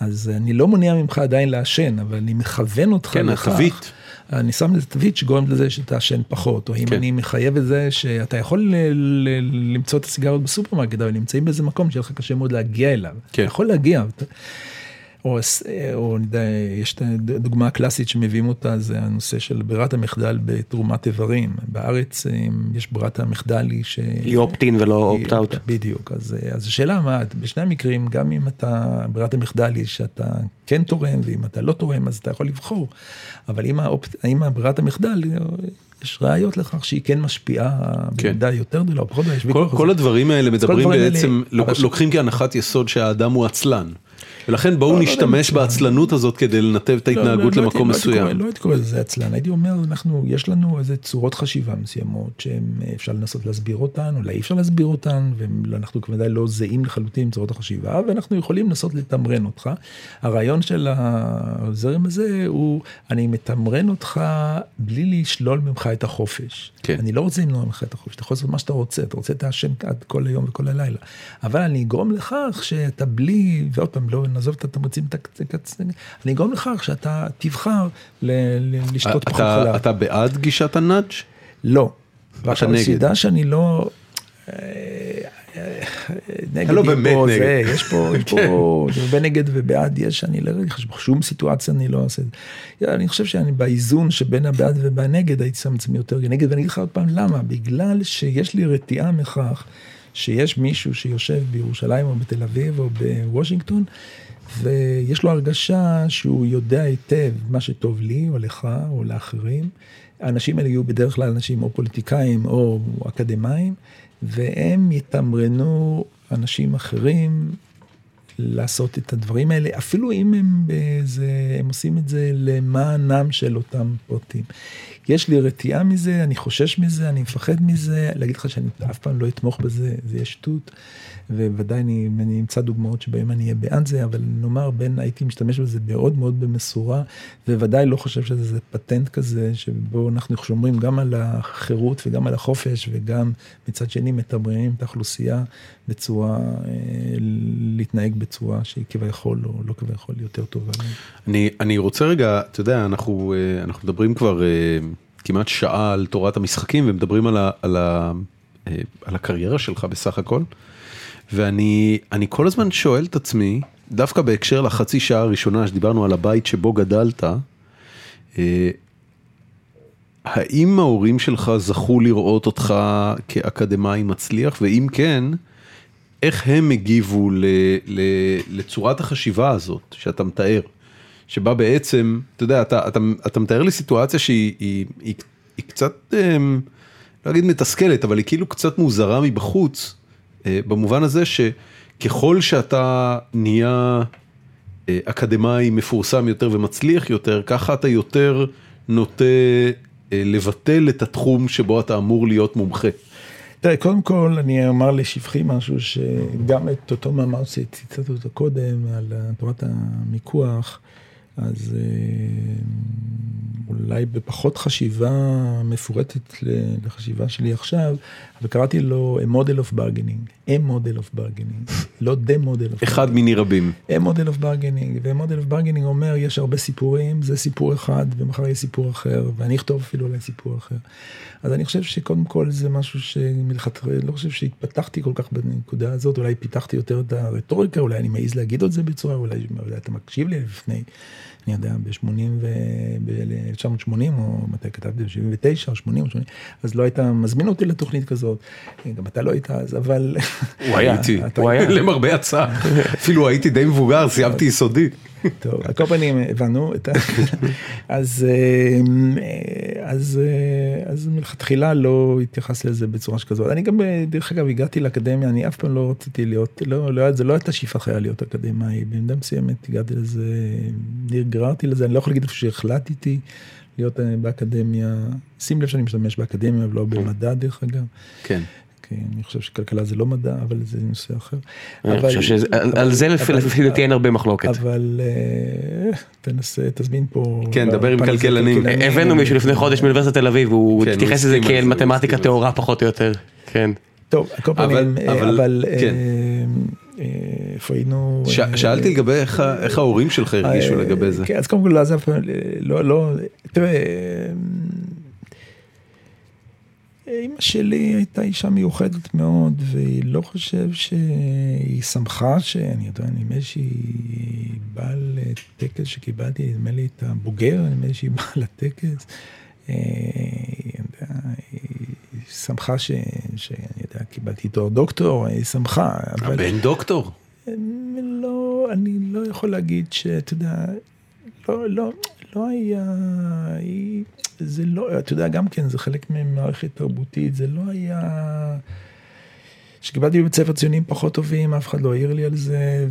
אז אני לא מונע ממך עדיין לעשן, אבל אני מכוון אותך כן, לכך. התווית. אני שם לזה תווית שגורמת לזה שתעשן פחות, או אם כן. אני מחייב את זה שאתה יכול ל- ל- למצוא את הסיגריות בסופרמרקט, אבל נמצאים באיזה מקום שיהיה לך קשה מאוד להגיע אליו. כן. אתה יכול להגיע. או, או יש את הדוגמה הקלאסית שמביאים אותה, זה הנושא של ברירת המחדל בתרומת איברים. בארץ יש ברירת המחדל היא ש... היא opt-in ולא opt-out. בדיוק, אז, אז השאלה מה, בשני המקרים, גם אם אתה, ברירת המחדל היא שאתה כן תורם, ואם אתה לא תורם, אז אתה יכול לבחור. אבל אם, האופ... אם ברירת המחדל, יש ראיות לכך שהיא כן משפיעה כן. במידה יותר גדולה או פחות גדולה. יש כל, ויכוח כל זה. הדברים האלה מדברים האלה- בעצם, אבל- לוקחים כהנחת יסוד שהאדם הוא עצלן. ולכן בואו לא, לא נשתמש יודע אם בעצלנות הזאת כדי לנתב את לא, ההתנהגות לא, לא למקום לא מסוים. לא הייתי קורא לזה עצלן, הייתי אומר, אנחנו, יש לנו איזה צורות חשיבה מסוימות שאפשר לנסות להסביר אותן, אולי אי אפשר להסביר אותן, ואנחנו כמובן לא זהים לחלוטין עם צורות החשיבה, ואנחנו יכולים לנסות לתמרן אותך. הרעיון של הזרם הזה הוא, אני מתמרן אותך בלי לשלול ממך את החופש. כן. אני לא רוצה למנוע ממך את החופש, אתה יכול לעשות מה שאתה רוצה, אתה רוצה תעשן עד כל היום וכל הלילה. אבל אני אגרום לכך שאתה בלי, ועוד פעם, לא נעזוב את התמריצים, אני אגרום לכך שאתה תבחר לשתות פחות חלב. אתה בעד גישת הנאג'? לא. אתה נגד. הסיבה שאני לא... אה, אה, נגד, לא באמת פה, נגד. זה, יש פה, יש פה, הרבה נגד ובעד יש, אני לא בשום סיטואציה אני לא עושה את זה. אני חושב שאני באיזון שבין הבעד ובנגד הייתי שם עצמי יותר נגד, ואני אגיד לך עוד פעם למה, בגלל שיש לי רתיעה מכך שיש מישהו שיושב בירושלים או בתל אביב או בוושינגטון, ויש לו הרגשה שהוא יודע היטב מה שטוב לי או לך או לאחרים. האנשים האלה יהיו בדרך כלל אנשים או פוליטיקאים או אקדמאים, והם יתמרנו אנשים אחרים לעשות את הדברים האלה, אפילו אם הם, באיזה, הם עושים את זה למענם של אותם פרטים. יש לי רתיעה מזה, אני חושש מזה, אני מפחד מזה, להגיד לך שאני אף פעם לא אתמוך בזה, זה יהיה שטות, וודאי אני, אני אמצא דוגמאות שבהן אני אהיה בעד זה, אבל נאמר בין, הייתי משתמש בזה מאוד מאוד במשורה, וודאי לא חושב שזה פטנט כזה, שבו אנחנו שומרים גם על החירות וגם על החופש, וגם מצד שני מתמרנים את האוכלוסייה בצורה, אה, להתנהג בצורה שהיא כביכול או לא כביכול יותר טובה. אני, אני רוצה רגע, אתה יודע, אנחנו, אה, אנחנו מדברים כבר אה, כמעט שעה על תורת המשחקים ומדברים על, ה, על, ה, אה, על הקריירה שלך בסך הכל. ואני אני כל הזמן שואל את עצמי, דווקא בהקשר לחצי שעה הראשונה שדיברנו על הבית שבו גדלת, אה, האם ההורים שלך זכו לראות אותך כאקדמאי מצליח, ואם כן, איך הם הגיבו ל, ל, לצורת החשיבה הזאת שאתה מתאר, שבה בעצם, אתה יודע, אתה, אתה, אתה מתאר לי סיטואציה שהיא היא, היא, היא קצת, אמ, לא אגיד מתסכלת, אבל היא כאילו קצת מוזרה מבחוץ, במובן הזה שככל שאתה נהיה אה, אקדמאי מפורסם יותר ומצליח יותר, ככה אתה יותר נוטה אה, לבטל את התחום שבו אתה אמור להיות מומחה. תראה, קודם כל אני אומר לשבחי משהו שגם את אותו מאמר שציטטת אותו קודם על תורת המיקוח, אז אה, אולי בפחות חשיבה מפורטת לחשיבה שלי עכשיו, אבל קראתי לו a model of bargaining, a model of bargaining, לא the model of אחד מיני רבים. a model of bargaining, ו-model of bargaining אומר יש הרבה סיפורים, זה סיפור אחד ומחר יהיה סיפור אחר, ואני אכתוב אפילו אולי סיפור אחר. אז אני חושב שקודם כל זה משהו שמלכתחילה, לא חושב שהתפתחתי כל כך בנקודה הזאת, אולי פיתחתי יותר את הרטוריקה, אולי אני מעז להגיד את זה בצורה, אולי, אולי אתה מקשיב לי לפני, אני יודע, ב-80 ו... ב-1980, או מתי כתבתי, ב-79 או 80 או 80, אז לא היית מזמין אותי לתוכנית כזאת, גם אתה לא היית אז, אבל... הוא היה איתי, הוא היה. למרבה הצער, אפילו הייתי די מבוגר, סיימתי יסודי. טוב, על כל פנים הבנו את ה... אז, אה, אז, אה, אז מלכתחילה לא התייחסתי לזה בצורה שכזאת. אני גם, דרך אגב, הגעתי לאקדמיה, אני אף פעם לא רציתי להיות, לא, לא, זה לא הייתה שאיפה חיה להיות אקדמאי. במידה מסוימת הגעתי לזה, נגררתי לזה, אני לא יכול להגיד איפה שהחלטתי להיות אה, באקדמיה. שים לב שאני משתמש באקדמיה ולא במדע, דרך אגב. כן. כי אני חושב שכלכלה זה לא מדע, אבל זה נושא אחר. אני אבל- חושב שעל זה לפי דעתי אין הרבה מחלוקת. אבל אה, תנסה, תזמין פה... כן, דבר עם כלכלנים. הבאנו מישהו לפני חודש מאוניברסיטת תל אביב, והוא כן, הוא התייחס לזה כאל הוא מתמטיקה טהורה פחות או יותר. כן. טוב, על כל פנים, אה, אבל- אבל כן. אה, אה, איפה היינו? ש- אה, שאלתי לגבי איך איך ההורים שלך הרגישו אה, לגבי זה. כן, אז קודם כל, פעם, לא, לא, תראה, אה, אימא שלי הייתה אישה מיוחדת מאוד, והיא לא חושב שהיא שמחה שאני יודע, נדמה שהיא באה לטקס שקיבלתי, נדמה לי את הבוגר, נדמה לי שהיא באה לטקס. אה, היא שמחה ש- שאני יודע, קיבלתי תואר דוקטור, היא שמחה, אבל... הבן דוקטור. לא, אני לא יכול להגיד שאתה יודע, לא, לא, לא היה, היא, זה לא, אתה יודע, גם כן, זה חלק ממערכת תרבותית, זה לא היה... כשקיבלתי בבית ספר ציונים פחות טובים, אף אחד לא העיר לי על זה,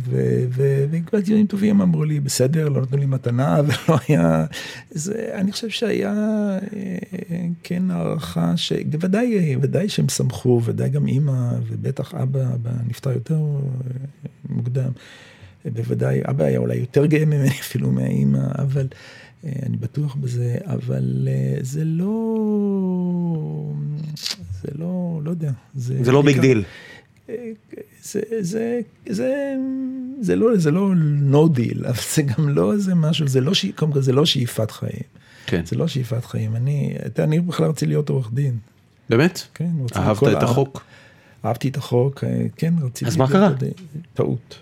וקיבלתי ציונים טובים, אמרו לי, בסדר, לא נתנו לי מתנה, ולא היה... זה, אני חושב שהיה, אה, כן, הערכה, שבוודאי, ודאי שהם שמחו, ודאי גם אימא, ובטח אבא, אבא נפטר יותר אה, מוקדם. בוודאי, אבא היה אולי יותר גאה ממני אפילו מהאימא, אבל אני בטוח בזה, אבל אה, זה לא, זה לא, לא יודע. זה לא big deal. אה, זה, זה, זה, זה לא, זה לא no deal, אבל זה גם לא איזה משהו, זה לא, קודם כל זה לא שאיפת חיים. כן. זה לא שאיפת חיים. אני, אתה, אני בכלל רציתי להיות עורך דין. באמת? כן, אהבת את החוק? אהבתי את החוק, אה, כן, רציתי... אז מה קרה? טעות.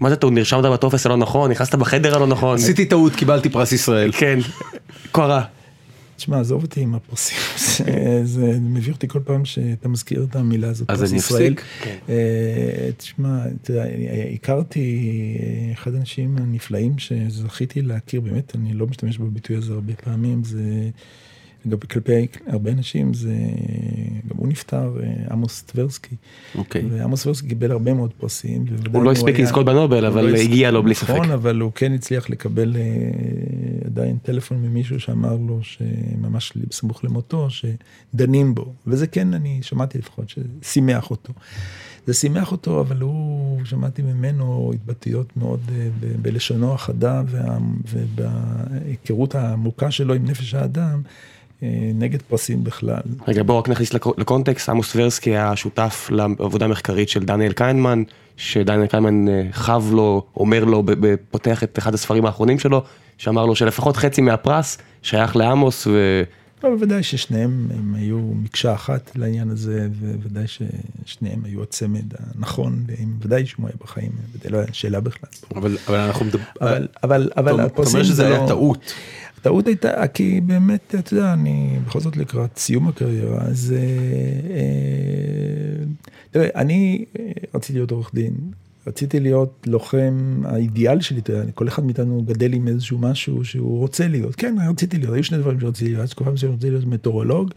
מה זה טעות? נרשמת בטופס הלא נכון, נכנסת בחדר הלא נכון. עשיתי טעות, קיבלתי פרס ישראל. כן, קרה. תשמע, עזוב אותי עם הפרסים, זה- מביא אותי כל פעם שאתה מזכיר את המילה הזאת, פרס ישראל. כן. אה, תשמע, אני- הכרתי אה, אחד האנשים הנפלאים שזכיתי להכיר, באמת, אני לא משתמש בביטוי הזה הרבה פעמים, זה, כלפי הרבה אנשים, זה, גם הוא נפטר, אה, עמוס טברסקי. אוקיי. ועמוס טברסקי קיבל הרבה מאוד פרסים. הוא לא הספיק היה- לזכות בנובל, הוא אבל לא הגיע לו בלי ספק. נכון, אבל הוא כן הצליח לקבל אה, עדיין טלפון ממישהו שאמר לו שממש בסמוך למותו, שדנים בו. וזה כן, אני שמעתי לפחות, ששימח אותו. זה שימח אותו, אבל הוא, שמעתי ממנו התבטאויות מאוד אה, ב- בלשונו החדה וה- ובהיכרות העמוקה שלו עם נפש האדם, נגד פרסים בכלל. רגע בואו רק נכניס לקו- לקונטקסט, עמוס טברסקי היה שותף לעבודה המחקרית של דניאל קיינמן, שדניאל קיינמן אה, חב לו, אומר לו, ב- ב- פותח את אחד הספרים האחרונים שלו, שאמר לו שלפחות חצי מהפרס שייך לעמוס, ו... לא, בוודאי ששניהם הם היו מקשה אחת לעניין הזה, וודאי ששניהם היו הצמד הנכון, אם ודאי שהוא היה בחיים, ודאי לא היה שאלה בכלל. אבל אבל אנחנו מדברים... אבל, אבל, אבל אתה הפרסים אומר שזה זה היה לא- טעות. הטעות הייתה, כי באמת, אתה יודע, אני בכל זאת לקראת סיום הקריירה, אז... אה, אה, תראה, אני אה, רציתי להיות עורך דין, רציתי להיות לוחם, האידיאל שלי, אתה יודע, כל אחד מאיתנו גדל עם איזשהו משהו שהוא רוצה להיות. כן, רציתי להיות, היו שני דברים שרציתי להיות, תקופה מסוימת רציתי להיות מטאורולוג,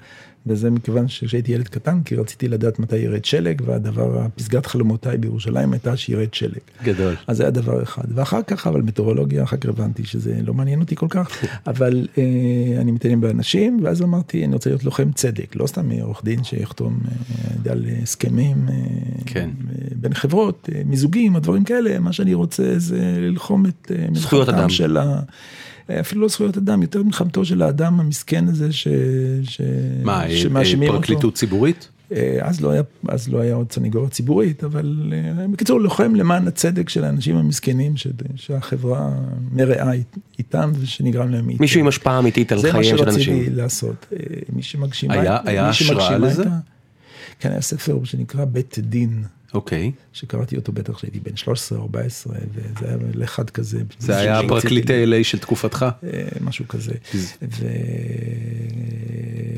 וזה מכיוון שכשהייתי ילד קטן, כי רציתי לדעת מתי ירד שלג, והדבר, פסגת חלומותיי בירושלים הייתה שירד שלג. גדול. אז זה היה דבר אחד. ואחר כך, אבל מטאורולוגיה, אחר כך הבנתי שזה לא מעניין אותי כל כך, אבל אה, אני מתעניין באנשים, ואז אמרתי, אני רוצה להיות לוחם צדק, לא סתם עורך דין שיחתום אה, על הסכמים אה, כן. אה, בין חברות, אה, מיזוגים, הדברים כאלה, מה שאני רוצה זה ללחום את אה, זכויות מלחמתם אדם. של ה... אפילו לא זכויות אדם, יותר מלחמתו של האדם המסכן הזה ש... ש... מה, שמאשימים אה, אותו. פרקליטות ציבורית? אה, אז לא היה, אז לא היה עוד סניגוריה ציבורית, אבל אה, בקיצור, לוחם למען הצדק של האנשים המסכנים ש, שהחברה מרעה אית- איתם ושנגרם להם מאיתם. מישהו עם השפעה אמיתית על זה מה חייהם של אנשים. שרציתי לעשות. מי שמגשימה... היה- היה השראה לזה? כן, היה ספר שנקרא בית דין, אוקיי. שקראתי אותו בטח כשהייתי בן 13 או 14, וזה היה לאחד כזה. זה היה שרציתי פרקליטי LA של תקופתך? אה, משהו כזה.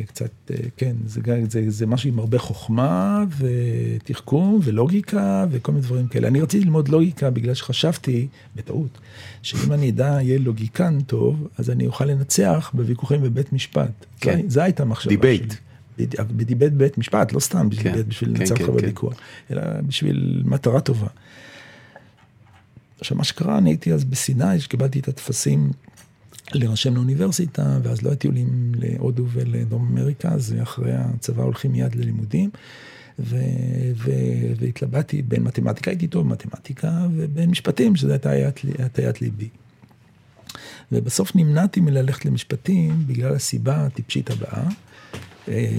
וקצת, אה, כן, זה, זה, זה משהו עם הרבה חוכמה ותחכום ולוגיקה וכל מיני דברים כאלה. אני רציתי ללמוד לוגיקה בגלל שחשבתי, בטעות, שאם אני אדע, יהיה לוגיקן טוב, אז אני אוכל לנצח בוויכוחים בבית משפט. כן. זה הייתה המחשבה debate. שלי. בד- ב debate בבית משפט, לא סתם כן, ב debate בשביל כן, לנצח כן, אותך כן. בוויכוח, אלא בשביל מטרה טובה. עכשיו, מה שקרה, אני הייתי אז בסיני, שקיבלתי את הטפסים להירשם לאוניברסיטה, ואז לא היו טיולים להודו ולדרום אמריקה, אז אחרי הצבא הולכים מיד ללימודים. ו- ו- והתלבטתי בין מתמטיקה, הייתי טוב במתמטיקה, ובין משפטים, שזו הייתה הטיית ליבי. ובסוף נמנעתי מללכת למשפטים בגלל הסיבה הטיפשית הבאה. אה,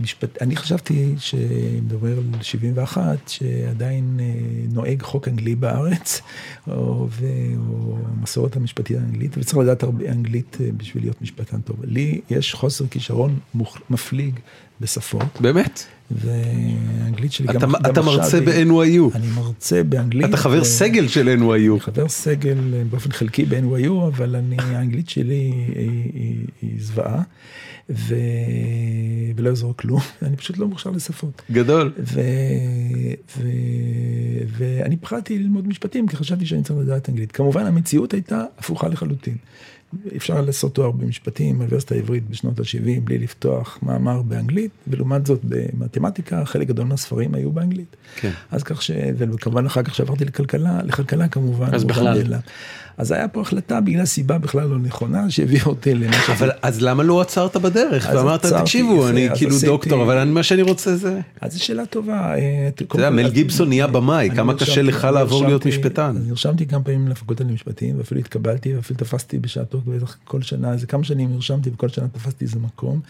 משפט, אני חשבתי שמדבר על 71, שעדיין אה, נוהג חוק אנגלי בארץ, או, ו, או מסורת המשפטית האנגלית, וצריך לדעת הרבה אנגלית אה, בשביל להיות משפטן טוב. לי יש חוסר כישרון מוח, מפליג בשפות. באמת? והאנגלית שלי אתה, גם, אתה מרצה היא- ב-NYU. אני מרצה באנגלית. אתה חבר ו- סגל של אני NYU. חבר סגל אה, באופן חלקי ב-NYU, אבל אני, האנגלית שלי היא, היא, היא זוועה, ו... ולא יעזור כלום, אני פשוט לא מוכשר לשפות. גדול. ו... ו... ואני פחדתי ללמוד משפטים, כי חשבתי שאני צריך לדעת אנגלית. כמובן, המציאות הייתה הפוכה לחלוטין. אפשר לעשות תואר במשפטים באוניברסיטה העברית בשנות ה-70 בלי לפתוח מאמר באנגלית, ולעומת זאת במתמטיקה חלק גדול מהספרים היו באנגלית. כן. אז כך ש... וכמובן אחר כך שעברתי לכלכלה, לכלכלה כמובן. אז בכלל. נעלם. אז היה פה החלטה בגלל סיבה בכלל לא נכונה שהביאה אותי למה ש... אבל אז למה לא עצרת בדרך ואמרת תקשיבו אני כאילו דוקטור אבל אני- מה שאני רוצה זה. אז זו שאלה טובה. אה, אתה יודע מל גיבסון נהיה במאי כמה קשה לך לעבור להיות משפטן. אז נרשמתי כמה פעמים לפקולטה למשפטים ואפילו התקבלתי ואפילו תפסתי בשעתו כל שנה איזה כמה שנים נרשמתי וכל שנה תפסתי איזה מקום.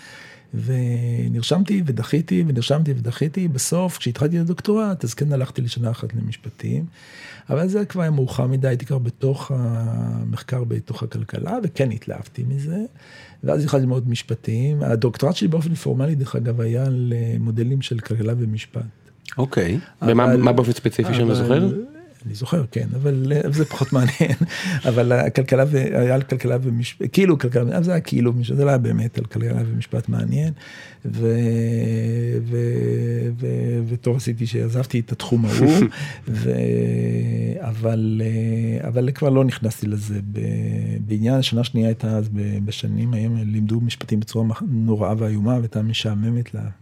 ונרשמתי ודחיתי ונרשמתי ודחיתי בסוף כשהתחלתי את הדוקטורט אז כן הלכתי לשנה אחת למשפטים. אבל זה כבר היה מאוחר מדי הייתי כבר בתוך המחקר בתוך הכלכלה וכן התלהבתי מזה. ואז התחלתי ללמוד משפטים הדוקטורט שלי באופן פורמלי דרך אגב היה על מודלים של כלכלה ומשפט. אוקיי. ומה אבל- מה באופן ספציפי שאני לא זוכר? אני זוכר, כן, אבל אה, זה פחות מעניין. אבל הכלכלה, היה על כלכלה ומשפט, כאילו כלכלה, זה היה כאילו, זה לא היה באמת על כלכלה ומשפט מעניין. ו- ו- ו- וטוב עשיתי שעזבתי את התחום ההוא, ו- אבל, אה, אבל כבר לא נכנסתי לזה. בעניין השנה השנייה הייתה אז בשנים ההם לימדו משפטים בצורה נוראה ואיומה והייתה משעממת לה.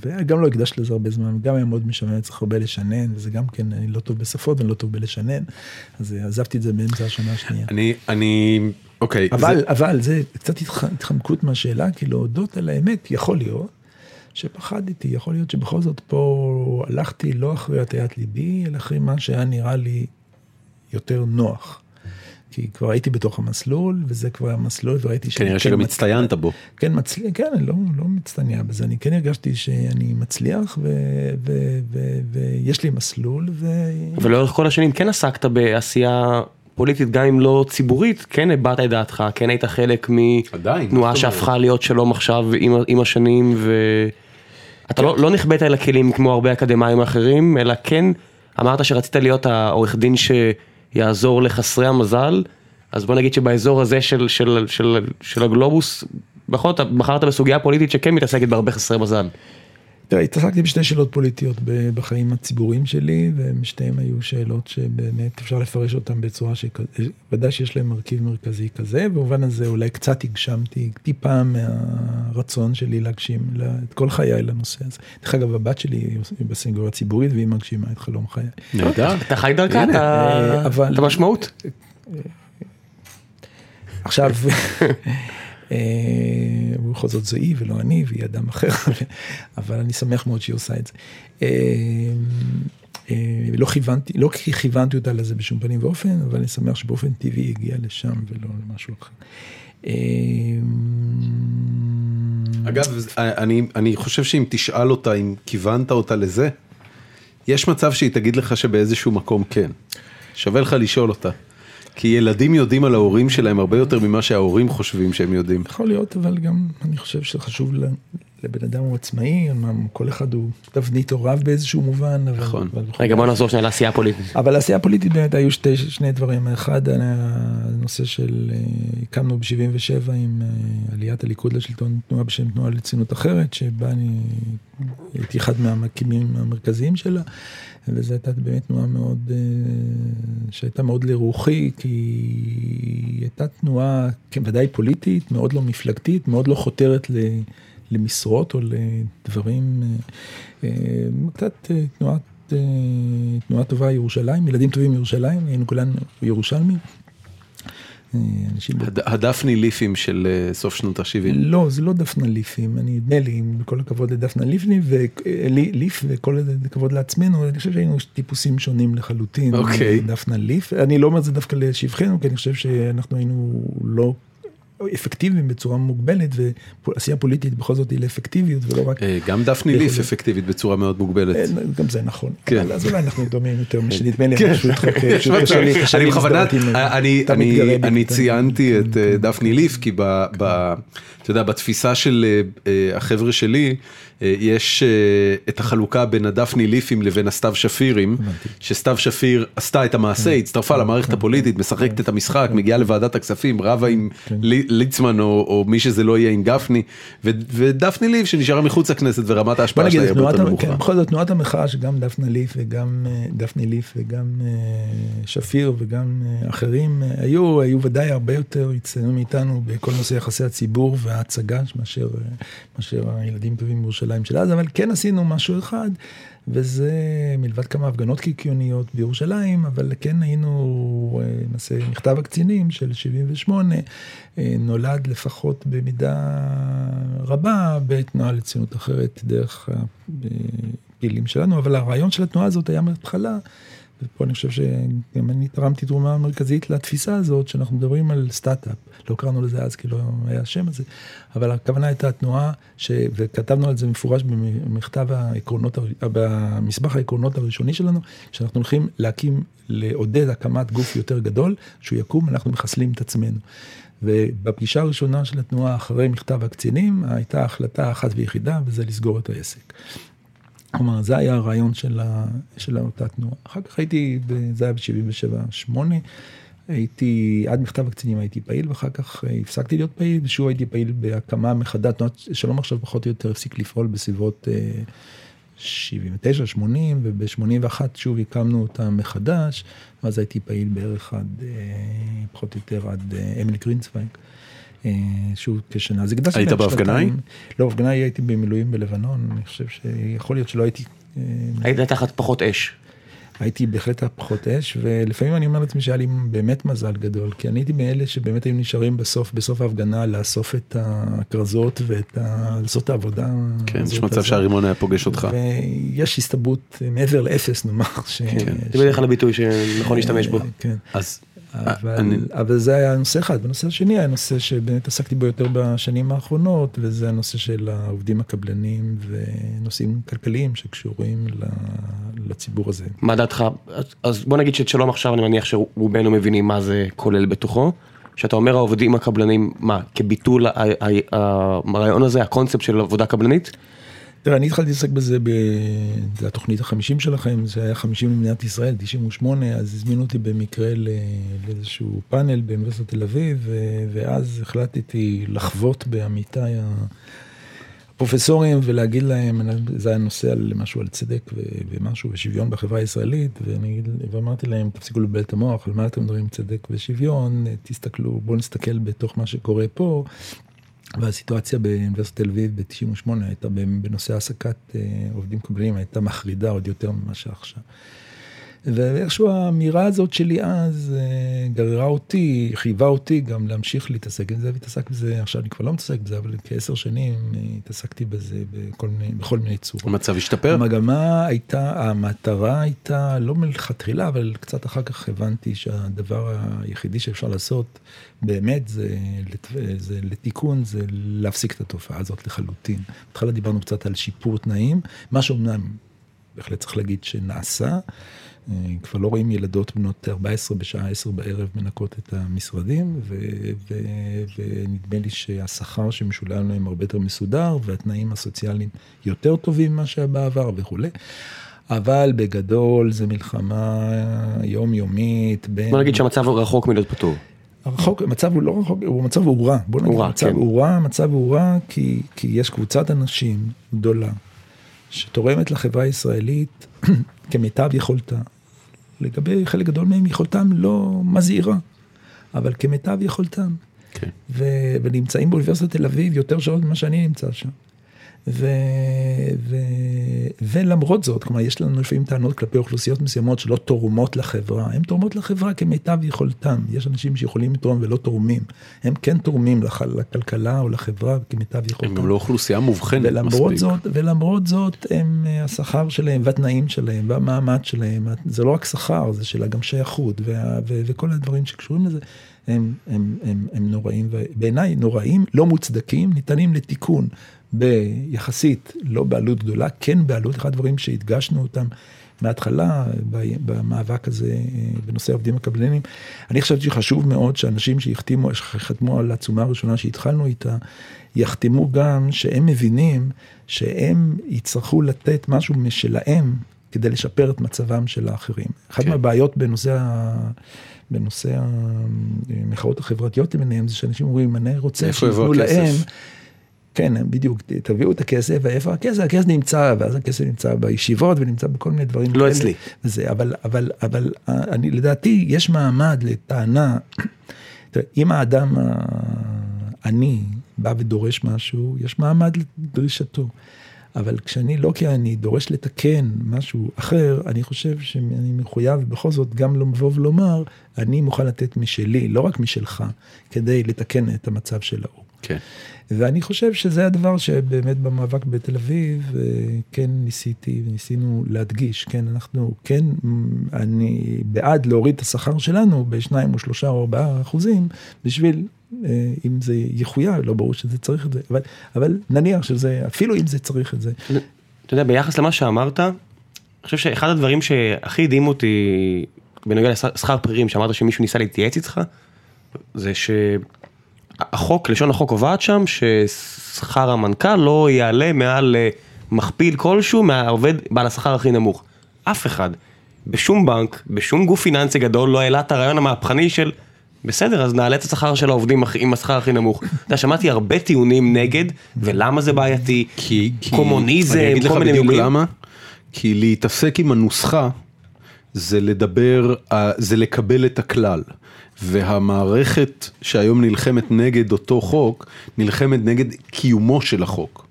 וגם לא הקדשתי לזה הרבה זמן, גם היה מאוד משעמם, צריך הרבה לשנן, וזה גם כן, אני לא טוב בשפות ואני לא טוב בלשנן, אז אה, עזבתי את זה באמצע השנה השנייה. אני אני אוקיי. אבל, זה- אבל זה קצת התח- התחמקות מהשאלה, כי להודות על האמת, יכול להיות שפחדתי, יכול להיות שבכל זאת פה הלכתי לא אחרי הטיית ליבי, אלא אחרי מה שהיה נראה לי יותר נוח. כי כבר הייתי בתוך המסלול, וזה כבר היה מסלול, וראיתי שאני כנראה כן שגם הצטיינת בו. כן מצליח, כן, אני לא, לא מצטנע בזה, אני כן הרגשתי שאני מצליח ו, ו, ו, ויש לי מסלול ו... ולאורך כל השנים כן עסקת בעשייה פוליטית גם אם לא ציבורית כן הבעת את דעתך כן היית חלק מתנועה? שהפכה להיות שלום עכשיו עם, עם השנים ואתה לא, לא נחבאת אל הכלים כמו הרבה אקדמאים אחרים אלא כן אמרת שרצית להיות העורך דין שיעזור לחסרי המזל אז בוא נגיד שבאזור הזה של, של, של, של הגלובוס בכל זאת בחרת בסוגיה פוליטית שכן מתעסקת בהרבה חסרי מזל. תראה, התעסקתי בשתי שאלות פוליטיות בחיים הציבוריים שלי, ושתיהן היו שאלות שבאמת אפשר לפרש אותן בצורה שוודאי שיש להן מרכיב מרכזי כזה, במובן הזה אולי קצת הגשמתי טיפה מהרצון שלי להגשים לה- את כל חיי לנושא הזה. דרך אגב, הבת שלי היא בסנגוריה הציבורית והיא מגשימה את חלום חיי. נהדר. אתה חי דרכה אה, אבל- את המשמעות. עכשיו, ובכל זאת זו היא ולא אני והיא אדם אחר, אבל אני שמח מאוד שהיא עושה את זה. אה, אה, לא כיוונתי, לא כי כיוונתי אותה לזה בשום פנים ואופן, אבל אני שמח שבאופן טבעי היא הגיעה לשם ולא למשהו אחר. אה, אגב אני אני חושב שאם תשאל אותה אם כיוונת אותה לזה. יש מצב שהיא תגיד לך שבאיזשהו מקום כן. שווה לך לשאול אותה. כי ילדים יודעים על ההורים שלהם הרבה יותר ממה שההורים חושבים שהם יודעים. יכול להיות, אבל גם אני חושב שחשוב לבן אדם הוא עצמאי, כל אחד הוא תבנית הוריו באיזשהו מובן. נכון. רגע בוא נחזור שנייה לעשייה פוליטית. אבל העשייה הפוליטית באמת היו שתי, שני דברים, אחד הנושא של, אה, הקמנו ב-77 עם אה, עליית הליכוד לשלטון תנועה בשם תנועה לציונות אחרת, שבה אני הייתי אחד מהמקימים המרכזיים שלה, וזו הייתה באמת תנועה מאוד, אה, שהייתה מאוד לרוחי, כי היא הייתה תנועה, ודאי פוליטית, מאוד לא מפלגתית, מאוד לא חותרת ל... למשרות או לדברים, אה, אה, קצת תנועת, תנועה טובה ירושלים, ילדים טובים ירושלים, היינו כולנו ירושלמים. אה, הדפני ליפים של אה, סוף שנות ה-70. לא, זה לא דפנה ליפים, אני נדמה לי, עם כל הכבוד לדפנה ליפני, וליף וכל הכבוד לעצמנו, אני חושב שהיינו טיפוסים שונים לחלוטין. אוקיי. דפנה ליף, אני לא אומר את זה דווקא לשבחנו, כי אני חושב שאנחנו היינו לא אפקטיביים בצורה מוגבלת, ועשייה פוליטית בכל זאת היא לאפקטיביות ולא רק... אה, גם דפני ליף אפקטיבית בצורה מאוד מוגבלת. אה, גם זה נכון, כן. אז אולי אנחנו דומים יותר משנדמה לי, כן. אני קשה לי קשה לי אני בכוונה, אני- ציינתי את אה, דפני ליף, כי ב- אתה יודע, בתפיסה של אה, אה, החבר'ה שלי, אה, יש את החלוקה בין הדפני ליפים לבין הסתיו שפירים, שסתיו שפיר עשתה את המעשה, הצטרפה למערכת הפוליטית, משחקת את המשחק, מגיעה לוועדת הכספים, רבה עם לי- ליצמן או מי שזה לא יהיה עם גפני, ודפני ליף שנשארה מחוץ לכנסת ורמת ההשפעה שלה היא הרבה יותר נמוכה. כן, בכל זאת תנועת המחאה שגם דפנה ליף וגם דפני ליף וגם שפיר וגם אחרים היו, היו ודאי הרבה יותר הצטיינו מאיתנו בכל נושא יחסי הציבור וההצגה מאשר, אה, מאשר הילדים טובים בירושלים של אז, אבל כן עשינו משהו אחד, וזה מלבד כמה הפגנות קיקיוניות בירושלים, אבל כן היינו, אה, נעשה מכתב הקצינים של 78, אה, נולד לפחות במידה רבה בתנועה לציונות אחרת דרך הפעילים שלנו, אבל הרעיון של התנועה הזאת היה מההתחלה, ופה אני חושב שגם אני תרמתי תרומה מרכזית לתפיסה הזאת, שאנחנו מדברים על סטארט-אפ, לא קראנו לזה אז כי לא היה השם הזה, אבל הכוונה הייתה תנועה, ש... וכתבנו על זה מפורש במכתב העקרונות, במסמך העקרונות הראשוני שלנו, שאנחנו הולכים להקים, לעודד הקמת גוף יותר גדול, שהוא יקום, אנחנו מחסלים את עצמנו. ובפגישה הראשונה של התנועה אחרי מכתב הקצינים, הייתה החלטה אחת ויחידה, וזה לסגור את העסק. כלומר, זה היה הרעיון של, ה, של אותה תנועה. אחר כך הייתי, זה היה ב-77-8, הייתי, עד מכתב הקצינים הייתי פעיל, ואחר כך אה, הפסקתי להיות פעיל, ושוב הייתי פעיל בהקמה מחדש, תנועת שלום עכשיו פחות או יותר הפסיק לפעול בסביבות אה, 79, 80, וב-81 שוב הקמנו אותה מחדש, ואז הייתי פעיל בערך עד, אה, פחות או יותר עד אה, אמילי גרינצווייג. אה, שוב כשנה, אז הקדשתי היית. ההיא? לא, בהפגנה ההיא הייתי במילואים בלבנון, אני חושב שיכול להיות שלא הייתי, אה, היית תחת פחות אש. הייתי בהחלט הפחות אש, ולפעמים אני אומר לעצמי שהיה לי באמת מזל גדול, כי אני הייתי מאלה שבאמת היו נשארים בסוף, בסוף ההפגנה, לאסוף את הכרזות ואת ה... לעשות את העבודה. כן, יש מצב. שהרימון היה פוגש אותך. ויש הסתברות מעבר לאפס, נאמר, ש... זה בדרך כלל הביטוי שנכון להשתמש בו. כן. אז אבל, אני- אבל זה היה נושא אחד. בנושא השני היה נושא שבאמת עסקתי בו יותר בשנים האחרונות, וזה הנושא של העובדים הקבלנים ונושאים כלכליים שקשורים לציבור הזה. מה דעתך? אז- בוא נגיד שאת שלום עכשיו אני מניח שרובנו מבינים מה זה כולל בתוכו. שאתה אומר העובדים הקבלנים, מה, כביטול הרעיון הזה, הקונספט של עבודה קבלנית? תראה, אני התחלתי להתעסק בזה, ב... זה התוכנית החמישים שלכם, זה היה חמישים במדינת ישראל, 98, אז הזמינו אותי במקרה. לאיזשהו פאנל באוניברסיטת תל אביב. ואז החלטתי לחוות בעמיתיי הפרופסורים ולהגיד להם, זה היה נושא על משהו על צדק. ומשהו ושוויון בחברה הישראלית, ואני... ואמרתי להם, תפסיקו לבלבל את המוח, על מה אתם מדברים צדק ושוויון, תסתכלו, בואו נסתכל בתוך מה שקורה פה. והסיטואציה באוניברסיטת תל אביב ב-98 הייתה בנושא העסקת אה, עובדים קבלנים, הייתה מחרידה עוד יותר ממה שעכשיו. ואיכשהו האמירה הזאת שלי אז אה, גררה אותי, חייבה אותי גם להמשיך להתעסק עם זה, והתעסק בזה, עכשיו אני כבר לא מתעסק בזה, אבל כעשר שנים התעסקתי בזה בכל מיני, בכל מיני צורות. המצב השתפר? המגמה הייתה, המטרה הייתה, לא מלכתחילה, אבל קצת אחר כך הבנתי שהדבר היחידי שאפשר לעשות באמת זה, זה לתיקון, זה להפסיק את התופעה הזאת לחלוטין. בהתחלה דיברנו קצת על שיפור תנאים, מה שאומנם בהחלט צריך להגיד שנעשה. כבר לא רואים ילדות בנות 14 בשעה 10 בערב מנקות את המשרדים, ו- ו- ונדמה לי שהשכר שמשולם להם הרבה יותר מסודר, והתנאים הסוציאליים יותר טובים ממה שהיה בעבר וכולי. אבל בגדול זה מלחמה יומיומית בין... בוא נגיד שהמצב רחוק מלהיות פתור. הרחוק, המצב הוא לא רחוק, הוא מצב הוא רע, בוא נגיד, הוא רע, המצב כן. הוא רע, המצב הוא רע כי, כי יש קבוצת אנשים גדולה שתורמת לחברה הישראלית כמיטב יכולתה. לגבי חלק גדול מהם יכולתם לא מזהירה, אבל כמיטב יכולתם. כן. ו- ונמצאים באוניברסיטת תל אביב יותר שעות ממה שאני נמצא שם. ו, ו, ולמרות זאת, כלומר, יש לנו לפעמים טענות כלפי אוכלוסיות מסוימות שלא תורמות לחברה. הן תורמות לחברה כמיטב יכולתם. יש אנשים שיכולים לתרום ולא תורמים. הם כן תורמים לח, לכלכלה או לחברה כמיטב יכולתם. הם גם לא אוכלוסייה מובחנת ולמרות מספיק. זאת, ולמרות זאת, הם, אה, השכר שלהם והתנאים שלהם והמעמד שלהם, זה לא רק שכר, זה שאלה גם שייכות וה, ו, וכל הדברים שקשורים לזה, הם, הם, הם, הם נוראים, ובעיניי נוראים, לא מוצדקים, ניתנים לתיקון. ביחסית, לא בעלות גדולה, כן בעלות, אחד הדברים שהדגשנו אותם מההתחלה במאבק הזה אה, בנושא העובדים הקבלנים. אני חשבתי שחשוב מאוד שאנשים שיחתמו, שחתמו על העצומה הראשונה שהתחלנו איתה, יחתמו גם שהם מבינים שהם יצטרכו לתת משהו משלהם כדי לשפר את מצבם של האחרים. אחת כן. מהבעיות בנושא ה... בנושא המחאות החברתיות למיניהם, זה שאנשים אומרים, אני רוצה שיתנו להם, כן, בדיוק, תביאו את הכסף, ואיפה הכסף? הכסף נמצא, ואז הכסף נמצא בישיבות ונמצא בכל מיני דברים. לא אצלי. וזה, אבל, אבל, אבל אני, לדעתי, יש מעמד לטענה, אם האדם העני בא ודורש משהו, יש מעמד לדרישתו. אבל כשאני לא כעני דורש לתקן משהו אחר, אני חושב שאני מחויב בכל זאת גם לבוא ולומר, אני מוכן לתת משלי, לא רק משלך, כדי לתקן את המצב של ההוא. כן. ואני חושב שזה הדבר שבאמת במאבק בתל אביב, אה, כן ניסיתי וניסינו להדגיש, כן, אנחנו כן, אני בעד להוריד את השכר שלנו בשניים או שלושה או ארבעה אחוזים, בשביל, אה, אם זה יחויב, לא ברור שזה צריך את זה, אבל, אבל נניח שזה, אפילו אם זה צריך את זה. אתה יודע, ביחס למה שאמרת, אני חושב שאחד הדברים שהכי הדהים אותי בנוגע לשכר בכירים, שאמרת שמישהו ניסה להתייעץ איתך, זה ש... החוק, לשון החוק קובעת שם ששכר המנכ"ל לא יעלה מעל אה, מכפיל כלשהו מהעובד בעל השכר הכי נמוך. אף אחד, בשום בנק, בשום גוף פיננסי גדול לא העלה את הרעיון המהפכני של בסדר, אז נעלה את השכר של העובדים עם השכר הכי נמוך. אתה יודע, שמעתי הרבה טיעונים נגד, ולמה זה בעייתי, כי, קומוניזם, אני אגיד לך כל מיני בדיוק מילים. למה, כי להתעסק עם הנוסחה זה לדבר, אה, זה לקבל את הכלל. והמערכת שהיום נלחמת נגד אותו חוק, נלחמת נגד קיומו של החוק.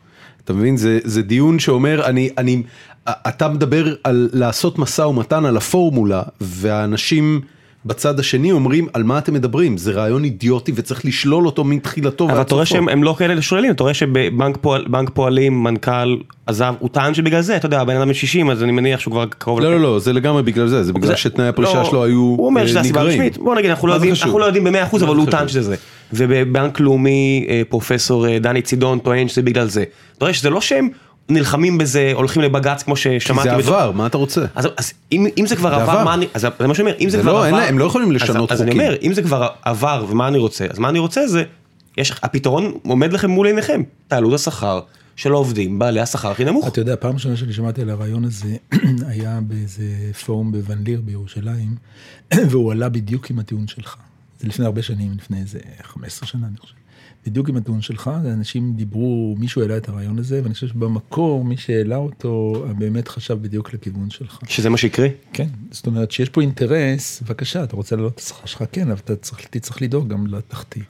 אתה מבין? זה, זה דיון שאומר, אני, אני, אתה מדבר על לעשות משא ומתן על הפורמולה, והאנשים בצד השני אומרים, על מה אתם מדברים? זה רעיון אידיוטי וצריך לשלול אותו מתחילתו אבל אתה רואה סופו." שהם הם לא כאלה שוללים, אתה רואה שבבנק פועל, פועלים, מנכ"ל עזב, הוא טען שבגלל זה, אתה יודע, הבן אדם בן 60, אז אני מניח שהוא כבר קרוב לא, לא, לא, זה לגמרי בגלל זה, זה בגלל זה- שתנאי הפרישה לא, שלו היו הוא אומר אה, שזה הסיבה. הרשמית, בוא נגיד אנחנו לא יודעים, חשוב? אנחנו לא יודעים במאה אחוז, מה אבל זה הוא טען חשוב? שזה זה. ובבנק לאומי אה, פרופסור אה, דני צידון טוען שזה בגלל זה. אתה רואה שזה לא שהם נלחמים בזה, הולכים לבג"ץ כמו כי ששמעתי. זה בתור- עבר, מה אתה רוצה? אז, אז אם, אם זה כבר זה עבר, עבר. מה אני, אז זה מה שאני אומר, אם זה, זה כבר לא, עבר, להם- הם לא יכולים לשנות אז, אז אני חוקים. אומר, אם זה כבר עבר ומה אני רוצה, אז מה אני רוצה זה, יש, הפתרון עומד לכם מול עיניכם, תעלו את השכר של העובדים, בעלי השכר הכי נמוך. אתה יודע, פעם ראשונה שאני שמעתי על הרעיון הזה, היה באיזה פורום בוון ליר בירושלים, והוא עלה בדיוק עם הטיעון שלך. זה לפני הרבה שנים, לפני איזה 15 שנה, אני חושב. בדיוק עם הטיעון שלך, אנשים דיברו, מישהו העלה את הרעיון הזה, ואני חושב שבמקור, מי שהעלה אותו, באמת חשב בדיוק לכיוון שלך. שזה מה שיקרה? כן, זאת אומרת שיש פה אינטרס, בבקשה, אתה רוצה להעלות את השכר שלך, כן, אבל אתה צריך, תצטרך לדאוג גם לתחתית.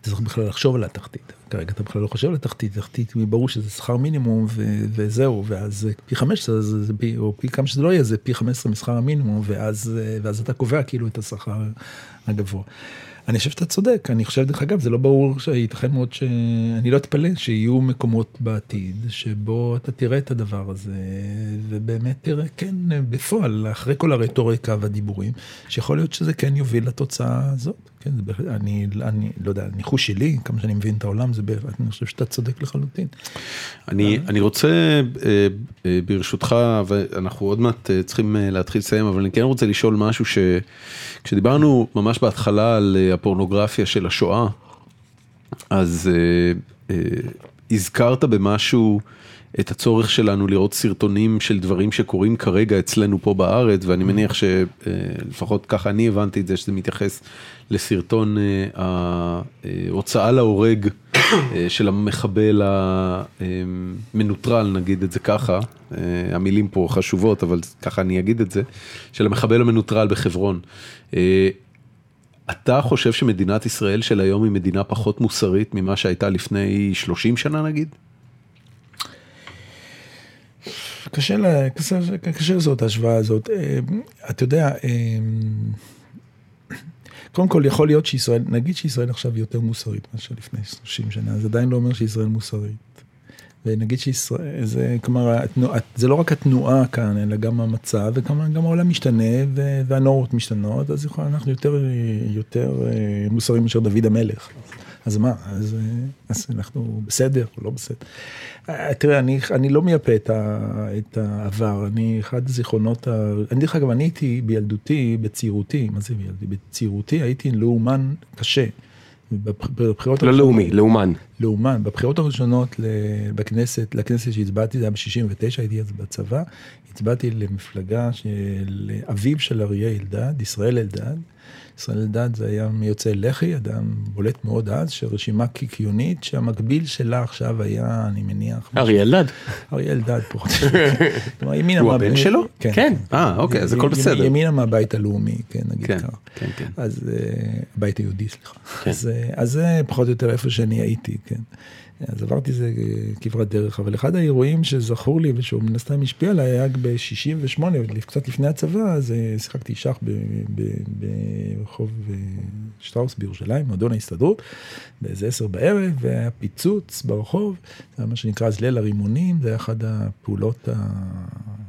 אתה צריך בכלל לחשוב על התחתית. כרגע אתה בכלל לא חושב על התחתית, תחתית, ברור שזה שכר מינימום ו- וזהו, ואז פי 15, זה, זה פי, או פי כמה שזה לא יהיה, זה פי 15 משכר המינימום, ואז, ואז אתה קובע כאילו את השכר הגבוה. אני חושב שאתה צודק, אני חושב, דרך אגב, זה לא ברור שייתכן מאוד ש... אני לא אתפלא שיהיו מקומות בעתיד שבו אתה תראה את הדבר הזה, ובאמת תראה, כן, בפועל, אחרי כל הרטוריקה והדיבורים, שיכול להיות שזה כן יוביל לתוצאה הזאת. כן, בהחלט, אני, אני לא יודע, ניחוש שלי, כמה שאני מבין את העולם, זה בהחלט, אני חושב שאתה צודק לחלוטין. אני, אני רוצה אה, אה, ברשותך, ואנחנו עוד מעט אה, צריכים אה, להתחיל לסיים, אבל אני כן רוצה לשאול משהו שכשדיברנו ממש בהתחלה על אה, הפורנוגרפיה של השואה, אז אה, אה, הזכרת במשהו את הצורך שלנו לראות סרטונים של דברים שקורים כרגע אצלנו פה בארץ, ואני מניח שלפחות ככה אני הבנתי את זה, שזה מתייחס לסרטון אה, ההוצאה להורג אה, של המחבל המנוטרל, נגיד את זה ככה, אה, המילים פה חשובות, אבל ככה אני אגיד את זה, של המחבל המנוטרל בחברון. אה, אתה חושב שמדינת ישראל של היום היא מדינה פחות מוסרית ממה שהייתה לפני 30 שנה נגיד? קשה, לה, קשה, קשה לעשות את ההשוואה הזאת. אה, אתה יודע, אה, קודם כל יכול להיות שישראל, נגיד שישראל עכשיו יותר מוסרית מאשר לפני 30 שנה, זה עדיין לא אומר שישראל מוסרית. ונגיד שישראל, זה, כלומר, התנוע, זה לא רק התנועה כאן, אלא גם המצב, וכמובן גם העולם משתנה, והנורמות משתנות, אז יכול, אנחנו יותר, יותר אה, מוסריים מאשר דוד המלך. אז מה, אז, אה, אז אנחנו בסדר או לא בסדר. אה, תראה, אני, אני לא מייפה את, ה, את העבר, אני אחד הזיכרונות, ה... אני דרך אגב, אני הייתי בילדותי, בצעירותי, מה זה בילדותי? בצעירותי הייתי לאומן קשה. בבחירות לא לאומי, לאומן. לאומן. בבחירות הראשונות בכנסת, לכנסת שהצבעתי, זה היה ב-69, הייתי אז בצבא, הצבעתי למפלגה של אביו של אריה אלדד, ישראל אלדד. ישראל אלדד זה היה מיוצאי לח"י, אדם בולט מאוד אז, של רשימה קיקיונית, שהמקביל שלה עכשיו היה, אני מניח... אריה אלדד. אריה אלדד פה. הוא הבן שלו? כן. כן. אה, אוקיי, אז הכל בסדר. ימינה מהבית הלאומי, כן, נגיד כן, ככה. כן, כן. אז אה, הבית היהודי, סליחה. כן. אה, אז זה פחות או יותר איפה שאני הייתי, כן. אז עברתי זה כברת דרך, אבל אחד האירועים שזכור לי ושהוא מן הסתם השפיע עליי היה ב-68, קצת לפני הצבא, אז אה, שיחקתי שח ברחוב אה, שטראוס בירושלים, מועדון ההסתדרות, באיזה עשר בערב, והיה פיצוץ ברחוב, זה היה מה שנקרא אז ליל הרימונים, זה היה אחת הפעולות, ה...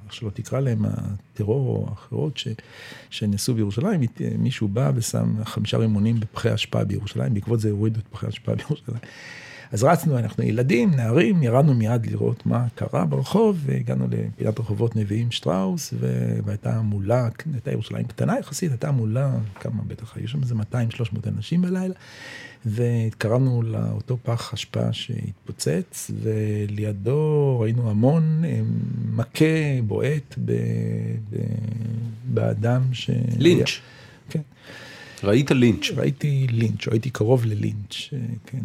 איך שלא תקרא להם, הטרור או האחרות ש... שנעשו בירושלים, מישהו בא ושם חמישה רימונים בפחי אשפה בירושלים, בעקבות זה הורידו את פחי אשפה בירושלים. אז רצנו, אנחנו ילדים, נערים, ירדנו מיד לראות מה קרה ברחוב, והגענו לפינת רחובות נביאים שטראוס, והייתה מולה, הייתה ירושלים קטנה יחסית, הייתה מולה, כמה בטח, היו שם איזה 200-300 אנשים בלילה, והתקרבנו לאותו פח אשפה שהתפוצץ, ולידו ראינו המון אה, מכה בועט באדם ש... לינץ'. כן. ראית לינץ'. ראיתי לינץ', או הייתי קרוב ללינץ', כן,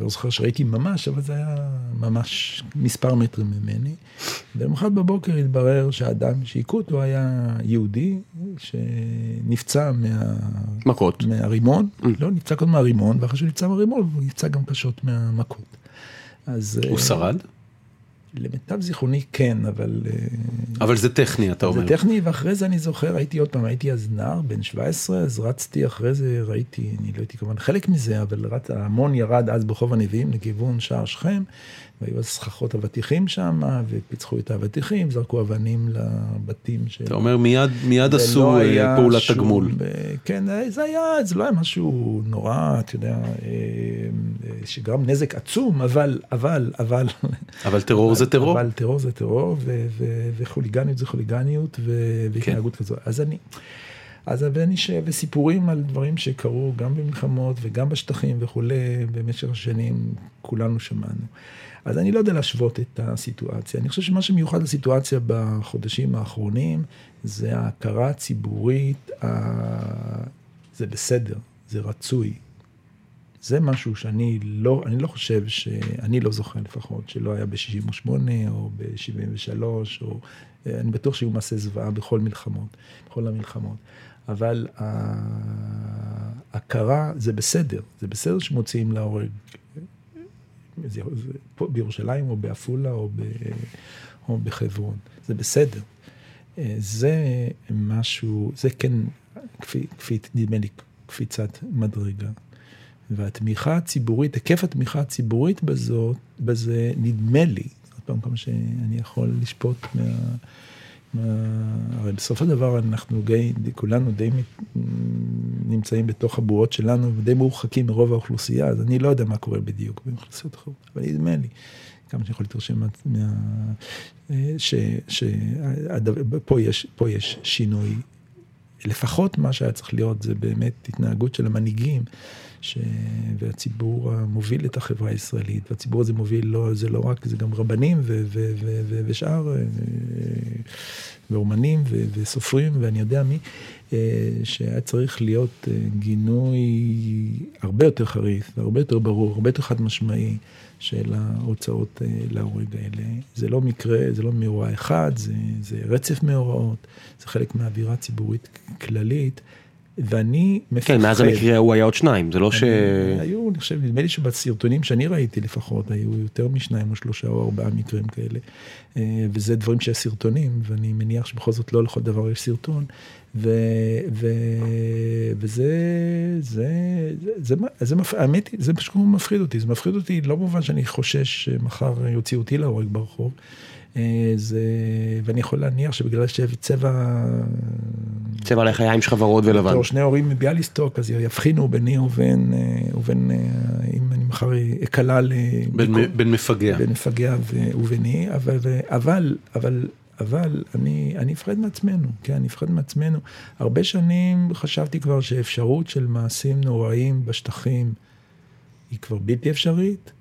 לא זוכר שראיתי ממש, אבל זה היה ממש מספר מטרים ממני. ולמחרת בבוקר התברר שהאדם שהיכו אותו היה יהודי, שנפצע מה... מכות. מהרימון, mm. לא, נפצע קודם מהרימון, ואחרי שהוא נפצע מהרימון, הוא נפצע גם קשות מהמכות. אז... הוא שרד? למיטב זיכרוני כן, אבל... אה, אבל זה טכני, אתה אומר. זה טכני, ואחרי זה אני זוכר, הייתי עוד פעם, הייתי אז נער, בן 17, אז רצתי אחרי זה, ראיתי, אני לא הייתי כמובן חלק מזה, אבל רץ, ההמון ירד אז ברחוב הנביאים לכיוון שער שכם, והיו אז סככות אבטיחים שם, ופיצחו את האבטיחים, זרקו אבנים לבתים של... אתה אומר, מיד, מיד עשו אה, פעולת שום, תגמול. כן, זה היה, זה לא היה משהו נורא, אתה יודע, אה, שגרם נזק עצום, אבל, אבל, אבל... אבל טרור זה טרור. אבל טרור זה טרור, וחוליגניות זה חוליגניות, והתנהגות כן. כזו. אז אני... אז אני ש... וסיפורים על דברים שקרו גם במלחמות וגם בשטחים וכולי, במשך השנים כולנו שמענו. אז אני לא יודע להשוות את הסיטואציה. אני חושב שמה שמיוחד לסיטואציה בחודשים האחרונים, זה ההכרה הציבורית, ה... זה בסדר, זה רצוי. זה משהו שאני לא, אני לא חושב שאני לא זוכר לפחות, שלא היה ב-68 או ב-73, או אני בטוח שהיו מעשי זוועה בכל מלחמות, בכל המלחמות. אבל ההכרה זה בסדר, זה בסדר שמוציאים להורג. זה, זה, פה בירושלים או בעפולה או, ב, או בחברון, זה בסדר. זה משהו, זה כן, כפי, כפי נדמה לי, קפיצת מדרגה. והתמיכה הציבורית, היקף התמיכה הציבורית בזאת, בזה, נדמה לי, עוד פעם כמה שאני יכול לשפוט מה... הרי בסופו של דבר אנחנו די, כולנו די נמצאים בתוך הבועות שלנו ודי מורחקים מרוב האוכלוסייה, אז אני לא יודע מה קורה בדיוק באוכלוסיות אחרות, אבל נדמה לי, כמה שאני יכול להתרשם מה... שפה יש, יש שינוי, לפחות מה שהיה צריך להיות זה באמת התנהגות של המנהיגים. ש... והציבור מוביל את החברה הישראלית, והציבור הזה מוביל, לא, זה לא רק, זה גם רבנים ו... ו... ו... ו... ושאר, אה, ואומנים ו... וסופרים ואני יודע מי, אה, שהיה צריך להיות אה, גינוי הרבה יותר חריף, והרבה יותר ברור, הרבה יותר חד משמעי של ההוצאות להורג האלה. זה לא מקרה, זה לא מאורע אחד, זה, זה רצף מאורעות, זה חלק מהאווירה ציבורית כללית. ואני מפחד. כן, מאז המקרה ההוא היה עוד שניים, זה לא ש... היו, אני חושב, נדמה לי שבסרטונים שאני ראיתי לפחות, היו יותר משניים או שלושה או ארבעה מקרים כאלה. אה, וזה דברים שיש סרטונים, ואני מניח שבכל זאת לא לכל דבר יש סרטון. ו, ו, וזה, זה, זה, זה, זה, האמת היא, זה פשוט מפחיד אותי, זה מפחיד אותי לא במובן שאני חושש שמחר יוציאו אותי להורג ברחוב. אה, זה, ואני יכול להניח שבגלל שצבע... צבע לחיים שלך ורוד ולבן. בתור שני הורים מביאליסטוק, אז יבחינו ביני ובין, אה, ובין אה, אם אני מחר אקלע ל... בין, בין מפגע. בין מפגע וביני, אבל, אבל, אבל, אבל אני, אני אפחד מעצמנו, כן, אני אפחד מעצמנו. הרבה שנים חשבתי כבר שאפשרות של מעשים נוראים בשטחים היא כבר בלתי אפשרית.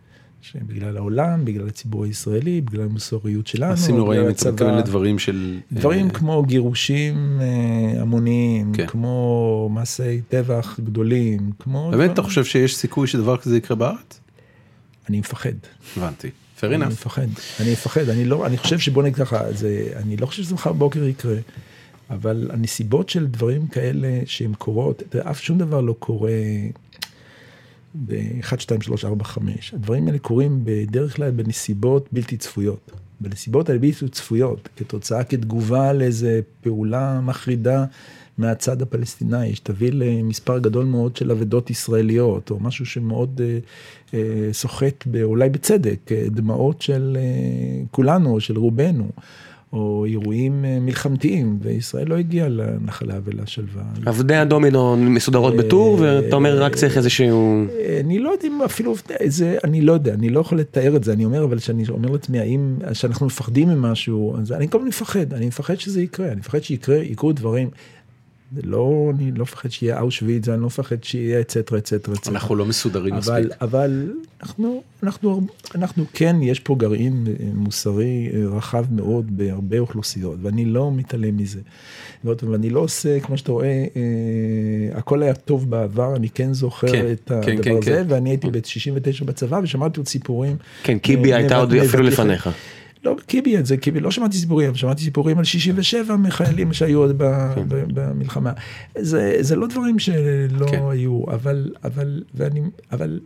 שבגלל העולם, בגלל הציבור הישראלי, בגלל המוסריות שלנו. מעשים נוראים, אתה מתכוון לדברים של... דברים uh... כמו גירושים uh, המוניים, כן. כמו מעשי טבח גדולים, כמו... באמת דבר... אתה חושב שיש סיכוי שדבר כזה יקרה בארץ? אני מפחד. הבנתי. fair enough. אני מפחד, אני מפחד, אני לא, אני חושב שבוא נגיד ככה, זה, אני לא חושב שזה מחר בוקר יקרה, אבל הנסיבות של דברים כאלה שהן קורות, אף שום דבר לא קורה ב-1, 2, 3, 4, 5. הדברים האלה קורים בדרך כלל בנסיבות בלתי צפויות. בנסיבות האלה בלתי צפויות, כתוצאה, כתגובה לאיזה פעולה מחרידה מהצד הפלסטיני, שתביא למספר גדול מאוד של אבדות ישראליות, או משהו שמאוד אה, אה, סוחט, אולי בצדק, אה, דמעות של אה, כולנו, של רובנו. או אירועים אה, מלחמתיים, וישראל לא הגיעה לנחלה ולשלווה. אבני הדומינו מסודרות בטור, ואתה אומר רק צריך איזשהו... אני לא יודע אם אפילו, זה, אני לא יודע, אני לא יכול לתאר את זה, אני אומר, אבל כשאני אומר לעצמי, האם, כשאנחנו מפחדים ממשהו, אז אני כל הזמן מפחד, אני מפחד שזה יקרה, אני מפחד שיקרה, יקרו דברים. זה לא, אני לא מפחד שיהיה אושוויץ, אני לא מפחד שיהיה אצטרה, אצטרה, אצטרה. אנחנו לא מסודרים אבל, מספיק. אבל אנחנו, אנחנו, אנחנו כן, יש פה גרעין אה, מוסרי אה, רחב מאוד בהרבה אוכלוסיות, ואני לא מתעלם מזה. ואני לא עושה, כמו שאתה רואה, אה, הכל היה טוב בעבר, אני כן זוכר כן, את כן, הדבר כן, הזה, כן. ואני הייתי ב-69 בצבא ושמעתי עוד סיפורים. כן, קיבי הייתה עוד אפילו לפניך. לא קיבי את זה, קיבי, לא שמעתי סיפורים, שמעתי סיפורים על 67 מחיילים שהיו עוד כן. במלחמה. זה, זה לא דברים שלא כן. היו, אבל, אבל, ואני, אבל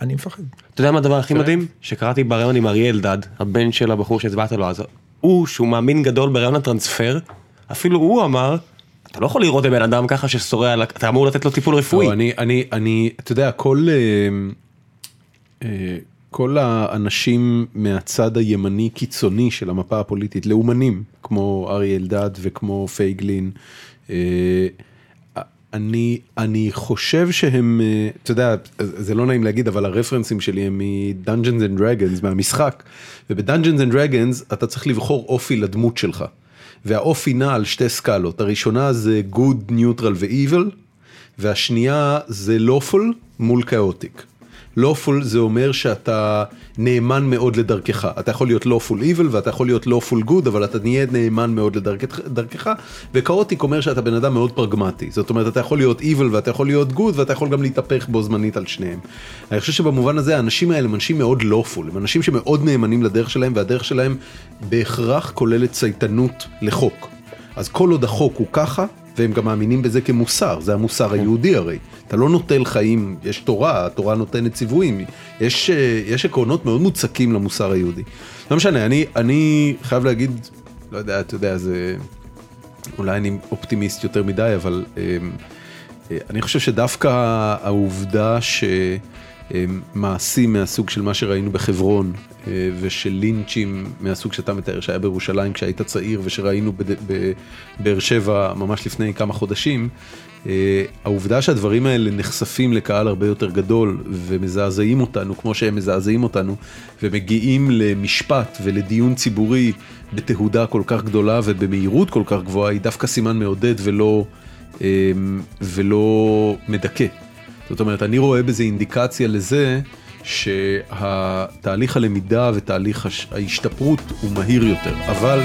אני מפחד. אתה יודע מה הדבר הכי מדהים? שקראתי בריאיון עם אריה אלדד, הבן של הבחור שהצבעת לו אז, הוא, שהוא מאמין גדול ברעיון הטרנספר, אפילו הוא אמר, אתה לא יכול לראות בבן אדם ככה ששורע, אתה אמור לתת לו טיפול רפואי. לא, אני, אני, אני, אתה יודע, כל... כל האנשים מהצד הימני קיצוני של המפה הפוליטית, לאומנים, כמו אריה אלדד וכמו פייגלין, אה, אני, אני חושב שהם, אה, אתה יודע, זה לא נעים להגיד, אבל הרפרנסים שלי הם מ-Dungeons and Dragons, מהמשחק, וב-Dungeons and Dragons אתה צריך לבחור אופי לדמות שלך, והאופי נע על שתי סקלות, הראשונה זה Good, Neutral ו-Evil, והשנייה זה Lawful מול כאוטיק. Lawful זה אומר שאתה נאמן מאוד לדרכך, אתה יכול להיות lawful evil ואתה יכול להיות lawful good, אבל אתה נהיה נאמן מאוד לדרכך, וקאוטיק אומר שאתה בן אדם מאוד פרגמטי, זאת אומרת אתה יכול להיות evil ואתה יכול להיות good ואתה יכול גם להתהפך בו זמנית על שניהם. אני חושב שבמובן הזה האנשים האלה הם אנשים מאוד lawful, הם אנשים שמאוד נאמנים לדרך שלהם והדרך שלהם בהכרח כוללת צייתנות לחוק. אז כל עוד החוק הוא ככה, והם גם מאמינים בזה כמוסר, זה המוסר. היהודי הרי. אתה לא נוטל חיים, יש תורה, התורה נותנת ציוויים, יש, אה, יש עקרונות מאוד מוצקים למוסר היהודי. לא משנה, אני, אני חייב להגיד, לא יודע, אתה יודע, זה... אולי אני אופטימיסט יותר מדי, אבל אה, אה, אני חושב שדווקא העובדה שמעשים מהסוג של מה שראינו בחברון, ושל לינצ'ים מהסוג שאתה מתאר שהיה בירושלים כשהיית צעיר ושראינו בבאר שבע ממש לפני כמה חודשים, אה, העובדה שהדברים האלה נחשפים לקהל הרבה יותר גדול ומזעזעים אותנו כמו שהם מזעזעים אותנו ומגיעים למשפט ולדיון ציבורי בתהודה כל כך גדולה ובמהירות כל כך גבוהה היא דווקא סימן מעודד ולא, אה, ולא מדכא. זאת אומרת, אני רואה בזה אינדיקציה לזה שהתהליך הלמידה ותהליך ההשתפרות הוא מהיר יותר, אבל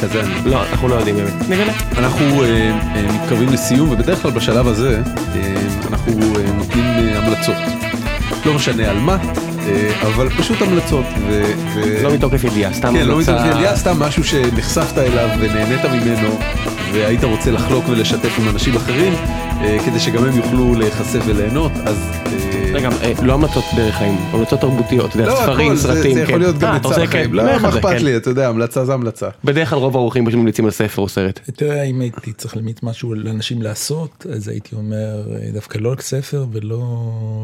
כזה אני. לא, אנחנו לא יודעים באמת. נגלה. אנחנו אה, אה, מתקרבים לסיום ובדרך כלל בשלב הזה אה, אנחנו אה, נותנים אה, המלצות. לא משנה על מה, אבל פשוט המלצות. ו- ו- לא מתוקף ידיעה, סתם כן, לא המלצה- מתוקף ידיעה, סתם משהו שנחשפת אליו ונהנית ממנו, והיית רוצה לחלוק ולשתף עם אנשים אחרים, אה, כדי שגם הם יוכלו להיחשף וליהנות, אז... אה, רגע, אה, לא המלצות דרך חיים, המלצות תרבותיות, אתה יודע, לא, ספרים, הכל, זה- סרטים, זה יכול כן. להיות גם אה, אתה עצה רוצה, לחיים, כן, לא, מה אכפת כן. לי, אתה יודע, המלצה זה המלצה. בדרך כלל רוב האורחים פשוט ממליצים על ספר או סרט. תראה, אם הייתי צריך להמיץ משהו לאנשים לעשות, אז הייתי אומר, אה, דווקא לא רק ספר ולא,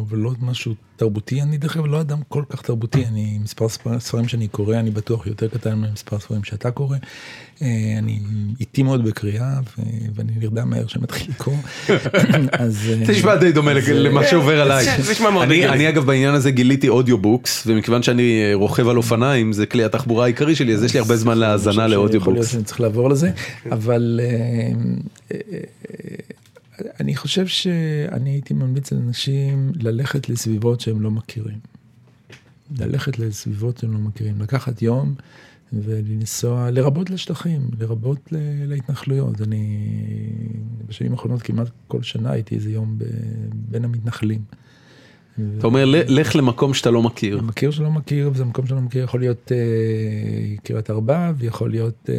ולא משהו תרבותי. אני דרך אגב לא אדם כל כך תרבותי, אני, מספר ספר- ספרים שאני קורא, אני בטוח יותר קטן ממספר ספרים שאתה קורא. אה, אני איטי מאוד בקריאה, ואני נרדם מהר כשמתחיל לקרוא. אז... אה, זה נשמע די דומה למה שעובר עליי. זה נשמע מאוד אני- אגב בעניין הזה גיליתי audiobooks, ומכיוון שאני אה, רוכב על אופניים, זה כלי התחבורה העיקרי שלי, אז יש לי הרבה זמן להאזנה שיכול להיות ל audiobooks. שאני צריך לעבור לזה, אבל אה, אה, אה, אני חושב שאני הייתי ממליץ לאנשים ללכת לסביבות שהם לא מכירים. ללכת לסביבות שהם לא מכירים, לקחת יום ולנסוע, לרבות לשטחים, לרבות להתנחלויות. אני בשנים האחרונות כמעט כל שנה הייתי איזה יום ב- בין המתנחלים. אתה אומר, "ל- לך למקום שאתה לא מכיר. מכיר שלא מכיר, וזה מקום שלא מכיר, יכול להיות אה, קריית ארבע, ויכול להיות אה,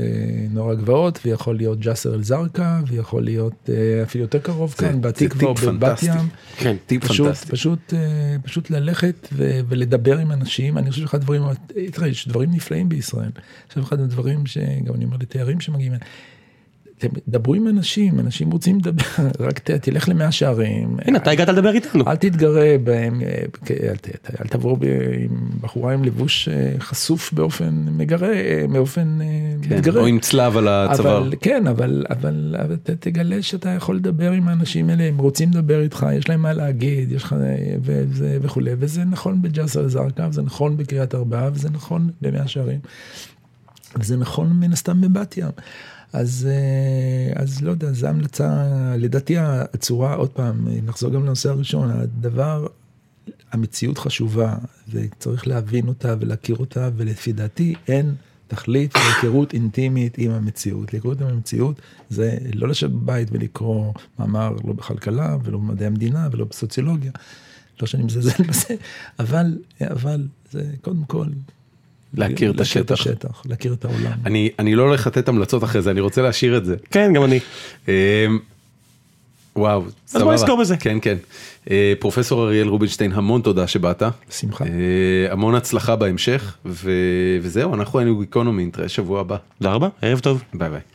נוער הגבעות, ויכול להיות ג'סר א-זרקא, ויכול להיות אה, אפילו יותר קרוב כאן, בתקווה או בבת. ים. כן. טיפ פשוט, פנטסטי. פשוט, פשוט ללכת ולדבר עם אנשים, אני חושב שאחד הדברים, תראה, יש דברים נפלאים בישראל. עכשיו אחד הדברים שגם אני אומר לתיירים שמגיעים, אתם דברו עם אנשים, אנשים רוצים לדבר, רק ת- תלך למאה שערים. הנה, אתה הגעת לדבר איתנו. אל תתגרה בהם, אה, אל, ת- אל תבוא ב- עם בחורה עם לבוש אה, חשוף באופן מגרה, אה, באופן כן, מתגרה. או עם צלב על הצוואר. כן, אבל, אבל, אבל ת, תגלה שאתה יכול לדבר עם האנשים האלה, הם רוצים לדבר איתך, יש להם מה להגיד, יש לך וזה וכולי, וזה נכון בג'סר א-זרקא, וזה נכון בקריית ארבעה, וזה נכון במאה שערים, וזה נכון מן הסתם בבת ים. אז, אה, אז לא יודע, זו המלצה, לדעתי הצורה, עוד פעם, נחזור גם לנושא הראשון, הדבר, המציאות חשובה, וצריך להבין אותה ולהכיר אותה, ולפי דעתי אין תכלית להיכרות אינטימית עם המציאות. להיכרות עם המציאות זה לא לשבת בבית ולקרוא מאמר לא בכלכלה ולא במדעי המדינה ולא בסוציולוגיה. לא שאני מזלזל בזה, אבל, אבל זה קודם כל... להכיר את להכיר את השטח. השטח, להכיר את העולם. אני אני לא הולך לתת המלצות אחרי זה, אני רוצה להשאיר את זה. כן, גם אני. אמ, וואו, סבבה. בוא נסגור בזה. כן, כן. אה, פרופסור אריאל רובינשטיין, המון תודה שבאת. בשמחה. אה, המון הצלחה בהמשך, וזהו, אנחנו היינו גיקונומי, נתראה שבוע הבא. תודה רבה, ערב טוב. ביי ביי.